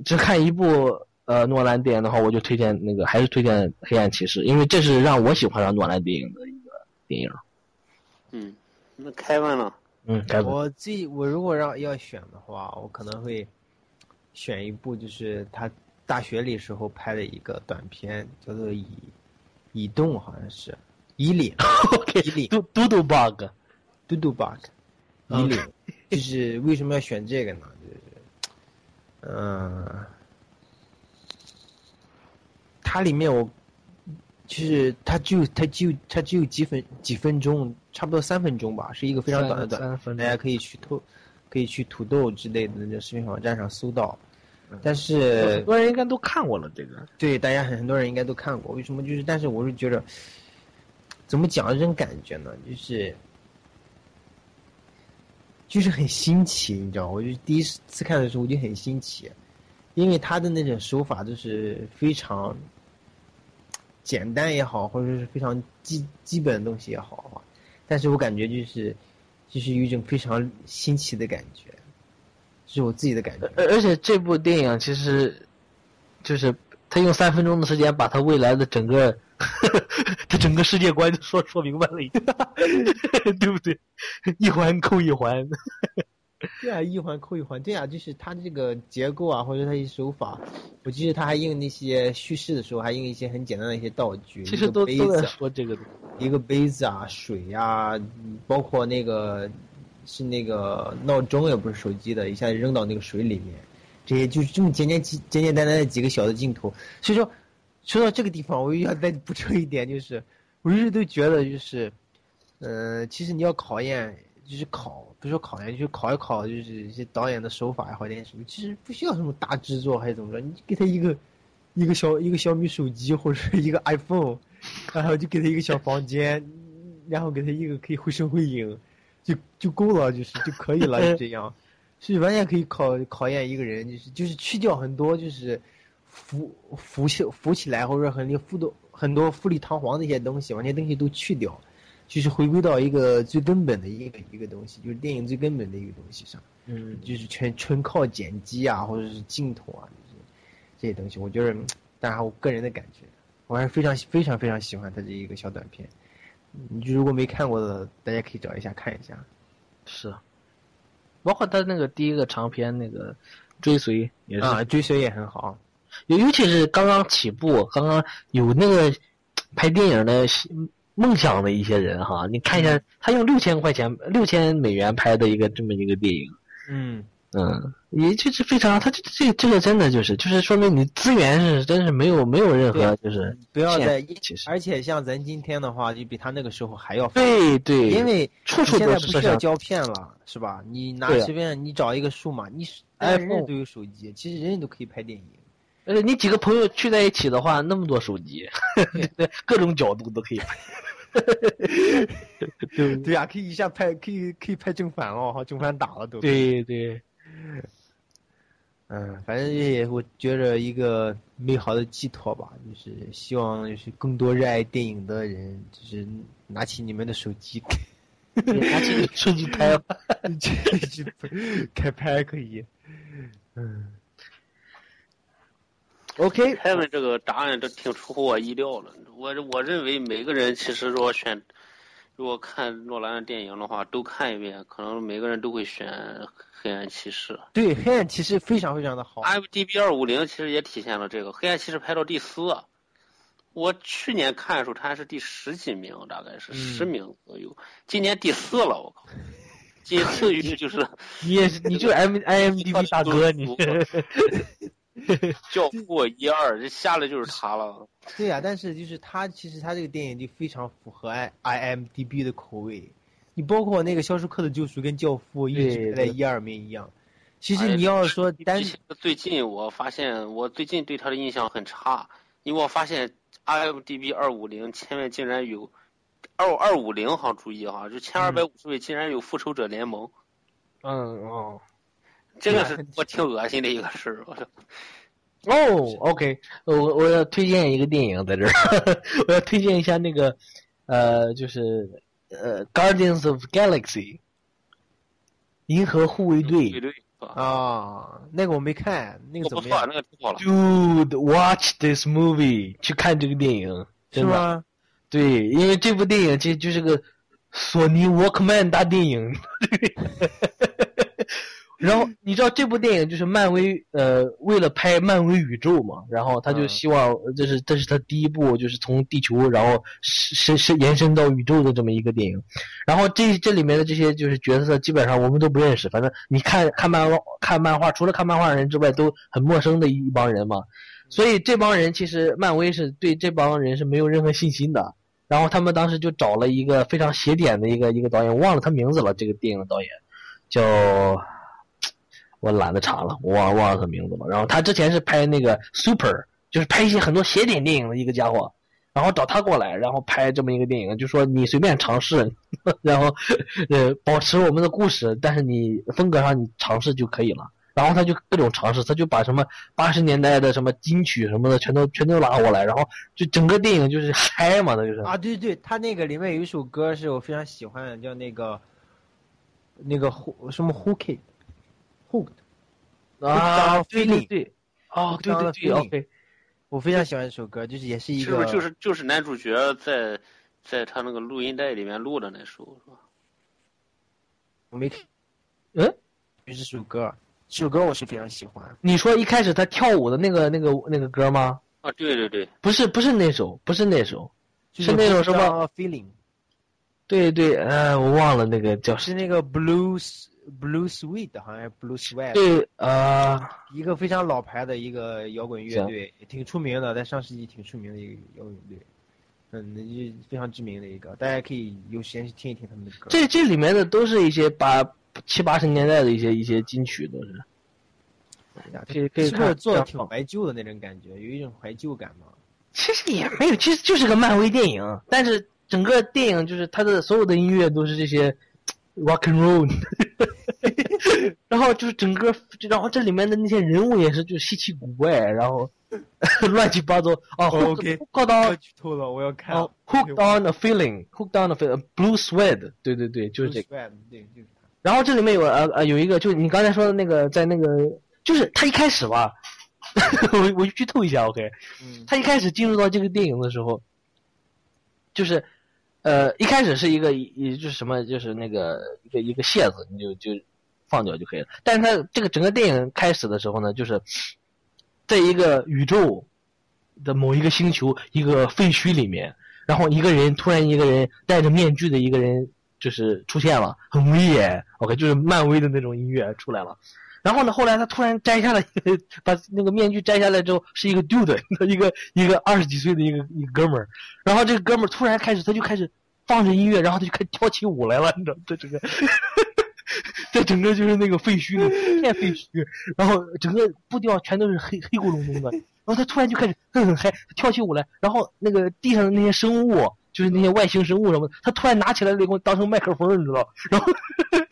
只看一部呃诺兰电影的话，我就推荐那个还是推荐《黑暗骑士》，因为这是让我喜欢上诺兰电影的一个电影。嗯，那开问了？嗯，凯文。我最我如果让要选的话，我可能会选一部就是他大学里时候拍的一个短片，叫做《以以动》，好像是以领。以领。嘟嘟嘟 bug，嘟嘟 bug。以领。就是为什么要选这个呢？就是，嗯、呃，它里面我，就是它就它就它只有几分几分钟，差不多三分钟吧，是一个非常短的短，大家可以去偷，可以去土豆之类的那个视频网站上搜到。但是很多人应该都看过了这个，对，大家很很多人应该都看过。为什么？就是，但是我是觉得，怎么讲这种感觉呢？就是。就是很新奇，你知道，我就第一次看的时候我就很新奇，因为他的那种手法都是非常简单也好，或者是非常基基本的东西也好，但是我感觉就是就是有一种非常新奇的感觉，是我自己的感觉。而而且这部电影其实就是他用三分钟的时间把他未来的整个。他整个世界观就说说明白了，对不对？一环扣一环。对啊，一环扣一环。对啊，就是他这个结构啊，或者他一些手法，我记得他还用那些叙事的时候，还用一些很简单的一些道具。其实都都在说这个。一个杯子啊，水啊，包括那个是那个闹钟，也不是手机的，一下扔到那个水里面，这些就是这么简简简简单单的几个小的镜头。所以说。说到这个地方，我又要再补充一点，就是我一直都觉得，就是，呃，其实你要考验，就是考，不是说考验，就是考一考，就是一些导演的手法也好，点什么，其实不需要什么大制作还是怎么着，你给他一个一个小一个小米手机或者是一个 iPhone，然后就给他一个小房间，然后给他一个可以绘声绘影，就就够了，就是就可以了，就这样，是完全可以考考验一个人，就是就是去掉很多就是。浮浮起浮起来，或者说很富多很多富丽堂皇的一些东西，把那些东西都去掉，就是回归到一个最根本的一个一个东西，就是电影最根本的一个东西上。嗯，就是全纯靠剪辑啊，或者是镜头啊，就是这些东西。我觉得，当然我个人的感觉，我还是非常非常非常喜欢他这一个小短片。你如果没看过的，大家可以找一下看一下。是，包括他那个第一个长片那个追随也是啊，追随也很好。尤尤其是刚刚起步、刚刚有那个拍电影的梦想的一些人哈，你看一下，他用六千块钱、六千美元拍的一个这么一个电影，嗯嗯，也就是非常，他这这这个真的就是就是说明你资源是真是没有没有任何就是不要在，其实而且像咱今天的话，就比他那个时候还要对对，因为处处现在不需要胶片了，是吧？你拿随便你找一个数码，你 iPhone 都有手机，其实人人都可以拍电影。而且你几个朋友聚在一起的话，那么多手机，各种角度都可以拍。对对呀，可以一下拍，可以可以拍正反哦，哈，正反打了都。对对。嗯，反正也我觉着一个美好的寄托吧，就是希望就是更多热爱电影的人，就是拿起你们的手机，拿起手机拍，开拍可以。嗯。OK，凯文这个答案都挺出乎我意料了。我我认为每个人其实如果选，如果看诺兰的电影的话，都看一遍，可能每个人都会选《黑暗骑士》。对，《黑暗骑士》非常非常的好。IMDB 二五零其实也体现了这个，《黑暗骑士》排到第四。我去年看的时候，他还是第十几名，大概是十名左右。今年第四了，我靠！仅次 于就是你也是，你就 M IMDB 大哥，你。教父一二，这下来就是他了。对呀，但是就是他，其实他这个电影就非常符合 I IMDB 的口味。你包括那个《肖申克的救赎》跟《教父》一直在一二名一样。其实你要说单最近我发现，我最近对他的印象很差，因为我发现 IMDB 二五零前面竟然有二二五零，好注意哈，就前二百五十位竟然有复仇者联盟，嗯哦这个是我挺恶心的一个事儿。我说，哦，OK，我我要推荐一个电影在这儿，我要推荐一下那个呃，就是呃《Guardians of Galaxy》银河护卫队。对对啊，那个我没看，那个怎么样？那个挺好了。Dude, watch this movie，去看这个电影，是真的。吗？对，因为这部电影其实就是个索尼 Walkman 大电影。然后 你知道这部电影就是漫威呃为了拍漫威宇宙嘛，然后他就嗯希望这是这是他第一部就是从地球然后是是是延伸到宇宙的这么一个电影，然后这这里面的这些就是角色基本上我们都不认识，反正你看看漫画看漫画除了看漫画的人之外都很陌生的一帮人嘛，所以这帮人其实漫威是对这帮人是没有任何信心的。然后他们当时就找了一个非常邪点的一个一个导演，我忘了他名字了。这个电影的导演叫，我懒得查了，我忘了他名字了。然后他之前是拍那个 Super，就是拍一些很多邪典电影的一个家伙。然后找他过来，然后拍这么一个电影，就说你随便尝试，然后呃保持我们的故事，但是你风格上你尝试就可以了。然后他就各种尝试，他就把什么八十年代的什么金曲什么的全都全都拉过来，然后就整个电影就是嗨嘛，那就是啊，对对，他那个里面有一首歌是我非常喜欢的，叫那个那个 Who 什么 Who Kid Hooked，啊，对对 Feeling 对，哦，对对对，OK，我非常喜欢这首歌，就是也是一个是不是就是就是男主角在在他那个录音带里面录的那首是吧？我没看，嗯，就这首歌，这首歌我是非常喜欢。你说一开始他跳舞的那个那个那个歌吗？啊，对对对，不是不是那首，不是那首，就是那种什么？Feeling，对对，呃，我忘了那个叫是那个 Blues Blue Sweet，好像是 Blue Sweat，对呃，一个非常老牌的一个摇滚乐队，也挺出名的，在上世纪挺出名的一个摇滚队，嗯，那就非常知名的一个，大家可以有时间去听一听他们的歌。这这里面的都是一些八七八十年代的一些一些金曲，都是。哎呀可以可以是不是看做挺怀旧的那种感觉，有一种怀旧感嘛？其实也没有，其实就是个漫威电影，但是整个电影就是它的所有的音乐都是这些 rock and roll，然后就是整个，然后这里面的那些人物也是就稀奇古怪，然后 乱七八糟哦。哦 OK 后到剧透了，我要看。哦，hooked on a feeling，hooked on a feeling，blue sweat，对对对，就是这个。Sweat，对，就是他。然后这里面有呃呃有一个，就是你刚才说的那个，在那个，就是他一开始吧，我我剧透一下，OK，嗯他一开始进入到这个电影的时候，就是，呃，一开始是一个也就是什么，就是那个一个一个蟹子，你就就放掉就可以了。但是他这个整个电影开始的时候呢，就是在一个宇宙的某一个星球一个废墟里面，然后一个人突然一个人戴着面具的一个人就是出现了，很威严，OK，就是漫威的那种音乐出来了。然后呢，后来他突然摘下了，把那个面具摘下来之后，是一个 dude，一个一个二十几岁的一个一个哥们儿。然后这个哥们儿突然开始，他就开始放着音乐，然后他就开始跳起舞来了，你知道，这整个，这整个就是那个废墟里一片废墟，然后整个步调全都是黑黑咕隆咚的。然后他突然就开始哼哼嗨，跳起舞来，然后那个地上的那些生物，就是那些外星生物什么的，他突然拿起来了以后当成麦克风，你知道？然后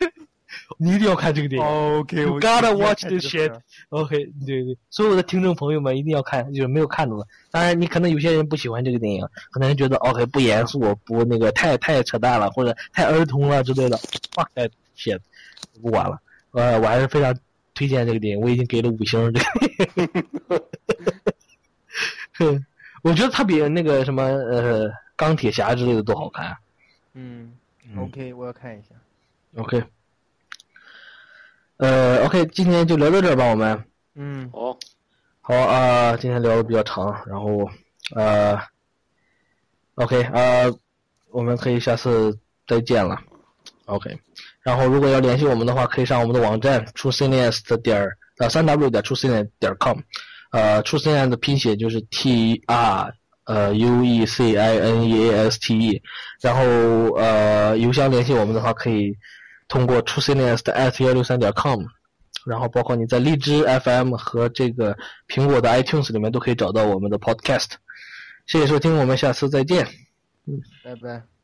你一定要看这个电影。OK，You 我 gotta 一定要 watch this 这 shit。OK，对对，所有的听众朋友们一定要看，就是没有看到的。当然，你可能有些人不喜欢这个电影，可能觉得 OK 不严肃，不那个太太扯淡了，或者太儿童了之类的。fuck that shit，不管了。呃，我还是非常推荐这个电影，我已经给了五星。这个，哼，我觉得它比那个什么呃钢铁侠之类的都好看。嗯嗯，OK，我要看一下。OK，呃，OK，今天就聊到这儿吧，我们。嗯，好，好啊、呃今天聊的比较长，然后呃，OK 呃，我们可以下次再见了，OK。然后如果要联系我们的话，可以上我们的网站 truecines 点儿呃三 w 点 truecines 点 com，呃，truecines 的拼写就是 T R 呃 U E C I N E A S T E，然后呃邮箱联系我们的话，可以通过 truecines 的 at 幺六三点 com。然后包括你在荔枝 FM 和这个苹果的 iTunes 里面都可以找到我们的 Podcast。谢谢收听，我们下次再见。嗯拜拜。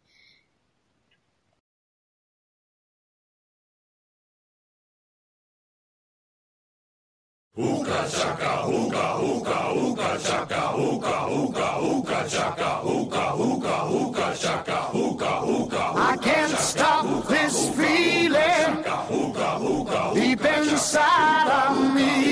Ooka chaka, ooka, ooka, ooka chaka, ooka, ooka, ooka chaka, ooka, ooka, ooka chaka, ooka, ooka. I can't stop this feeling deep inside of me.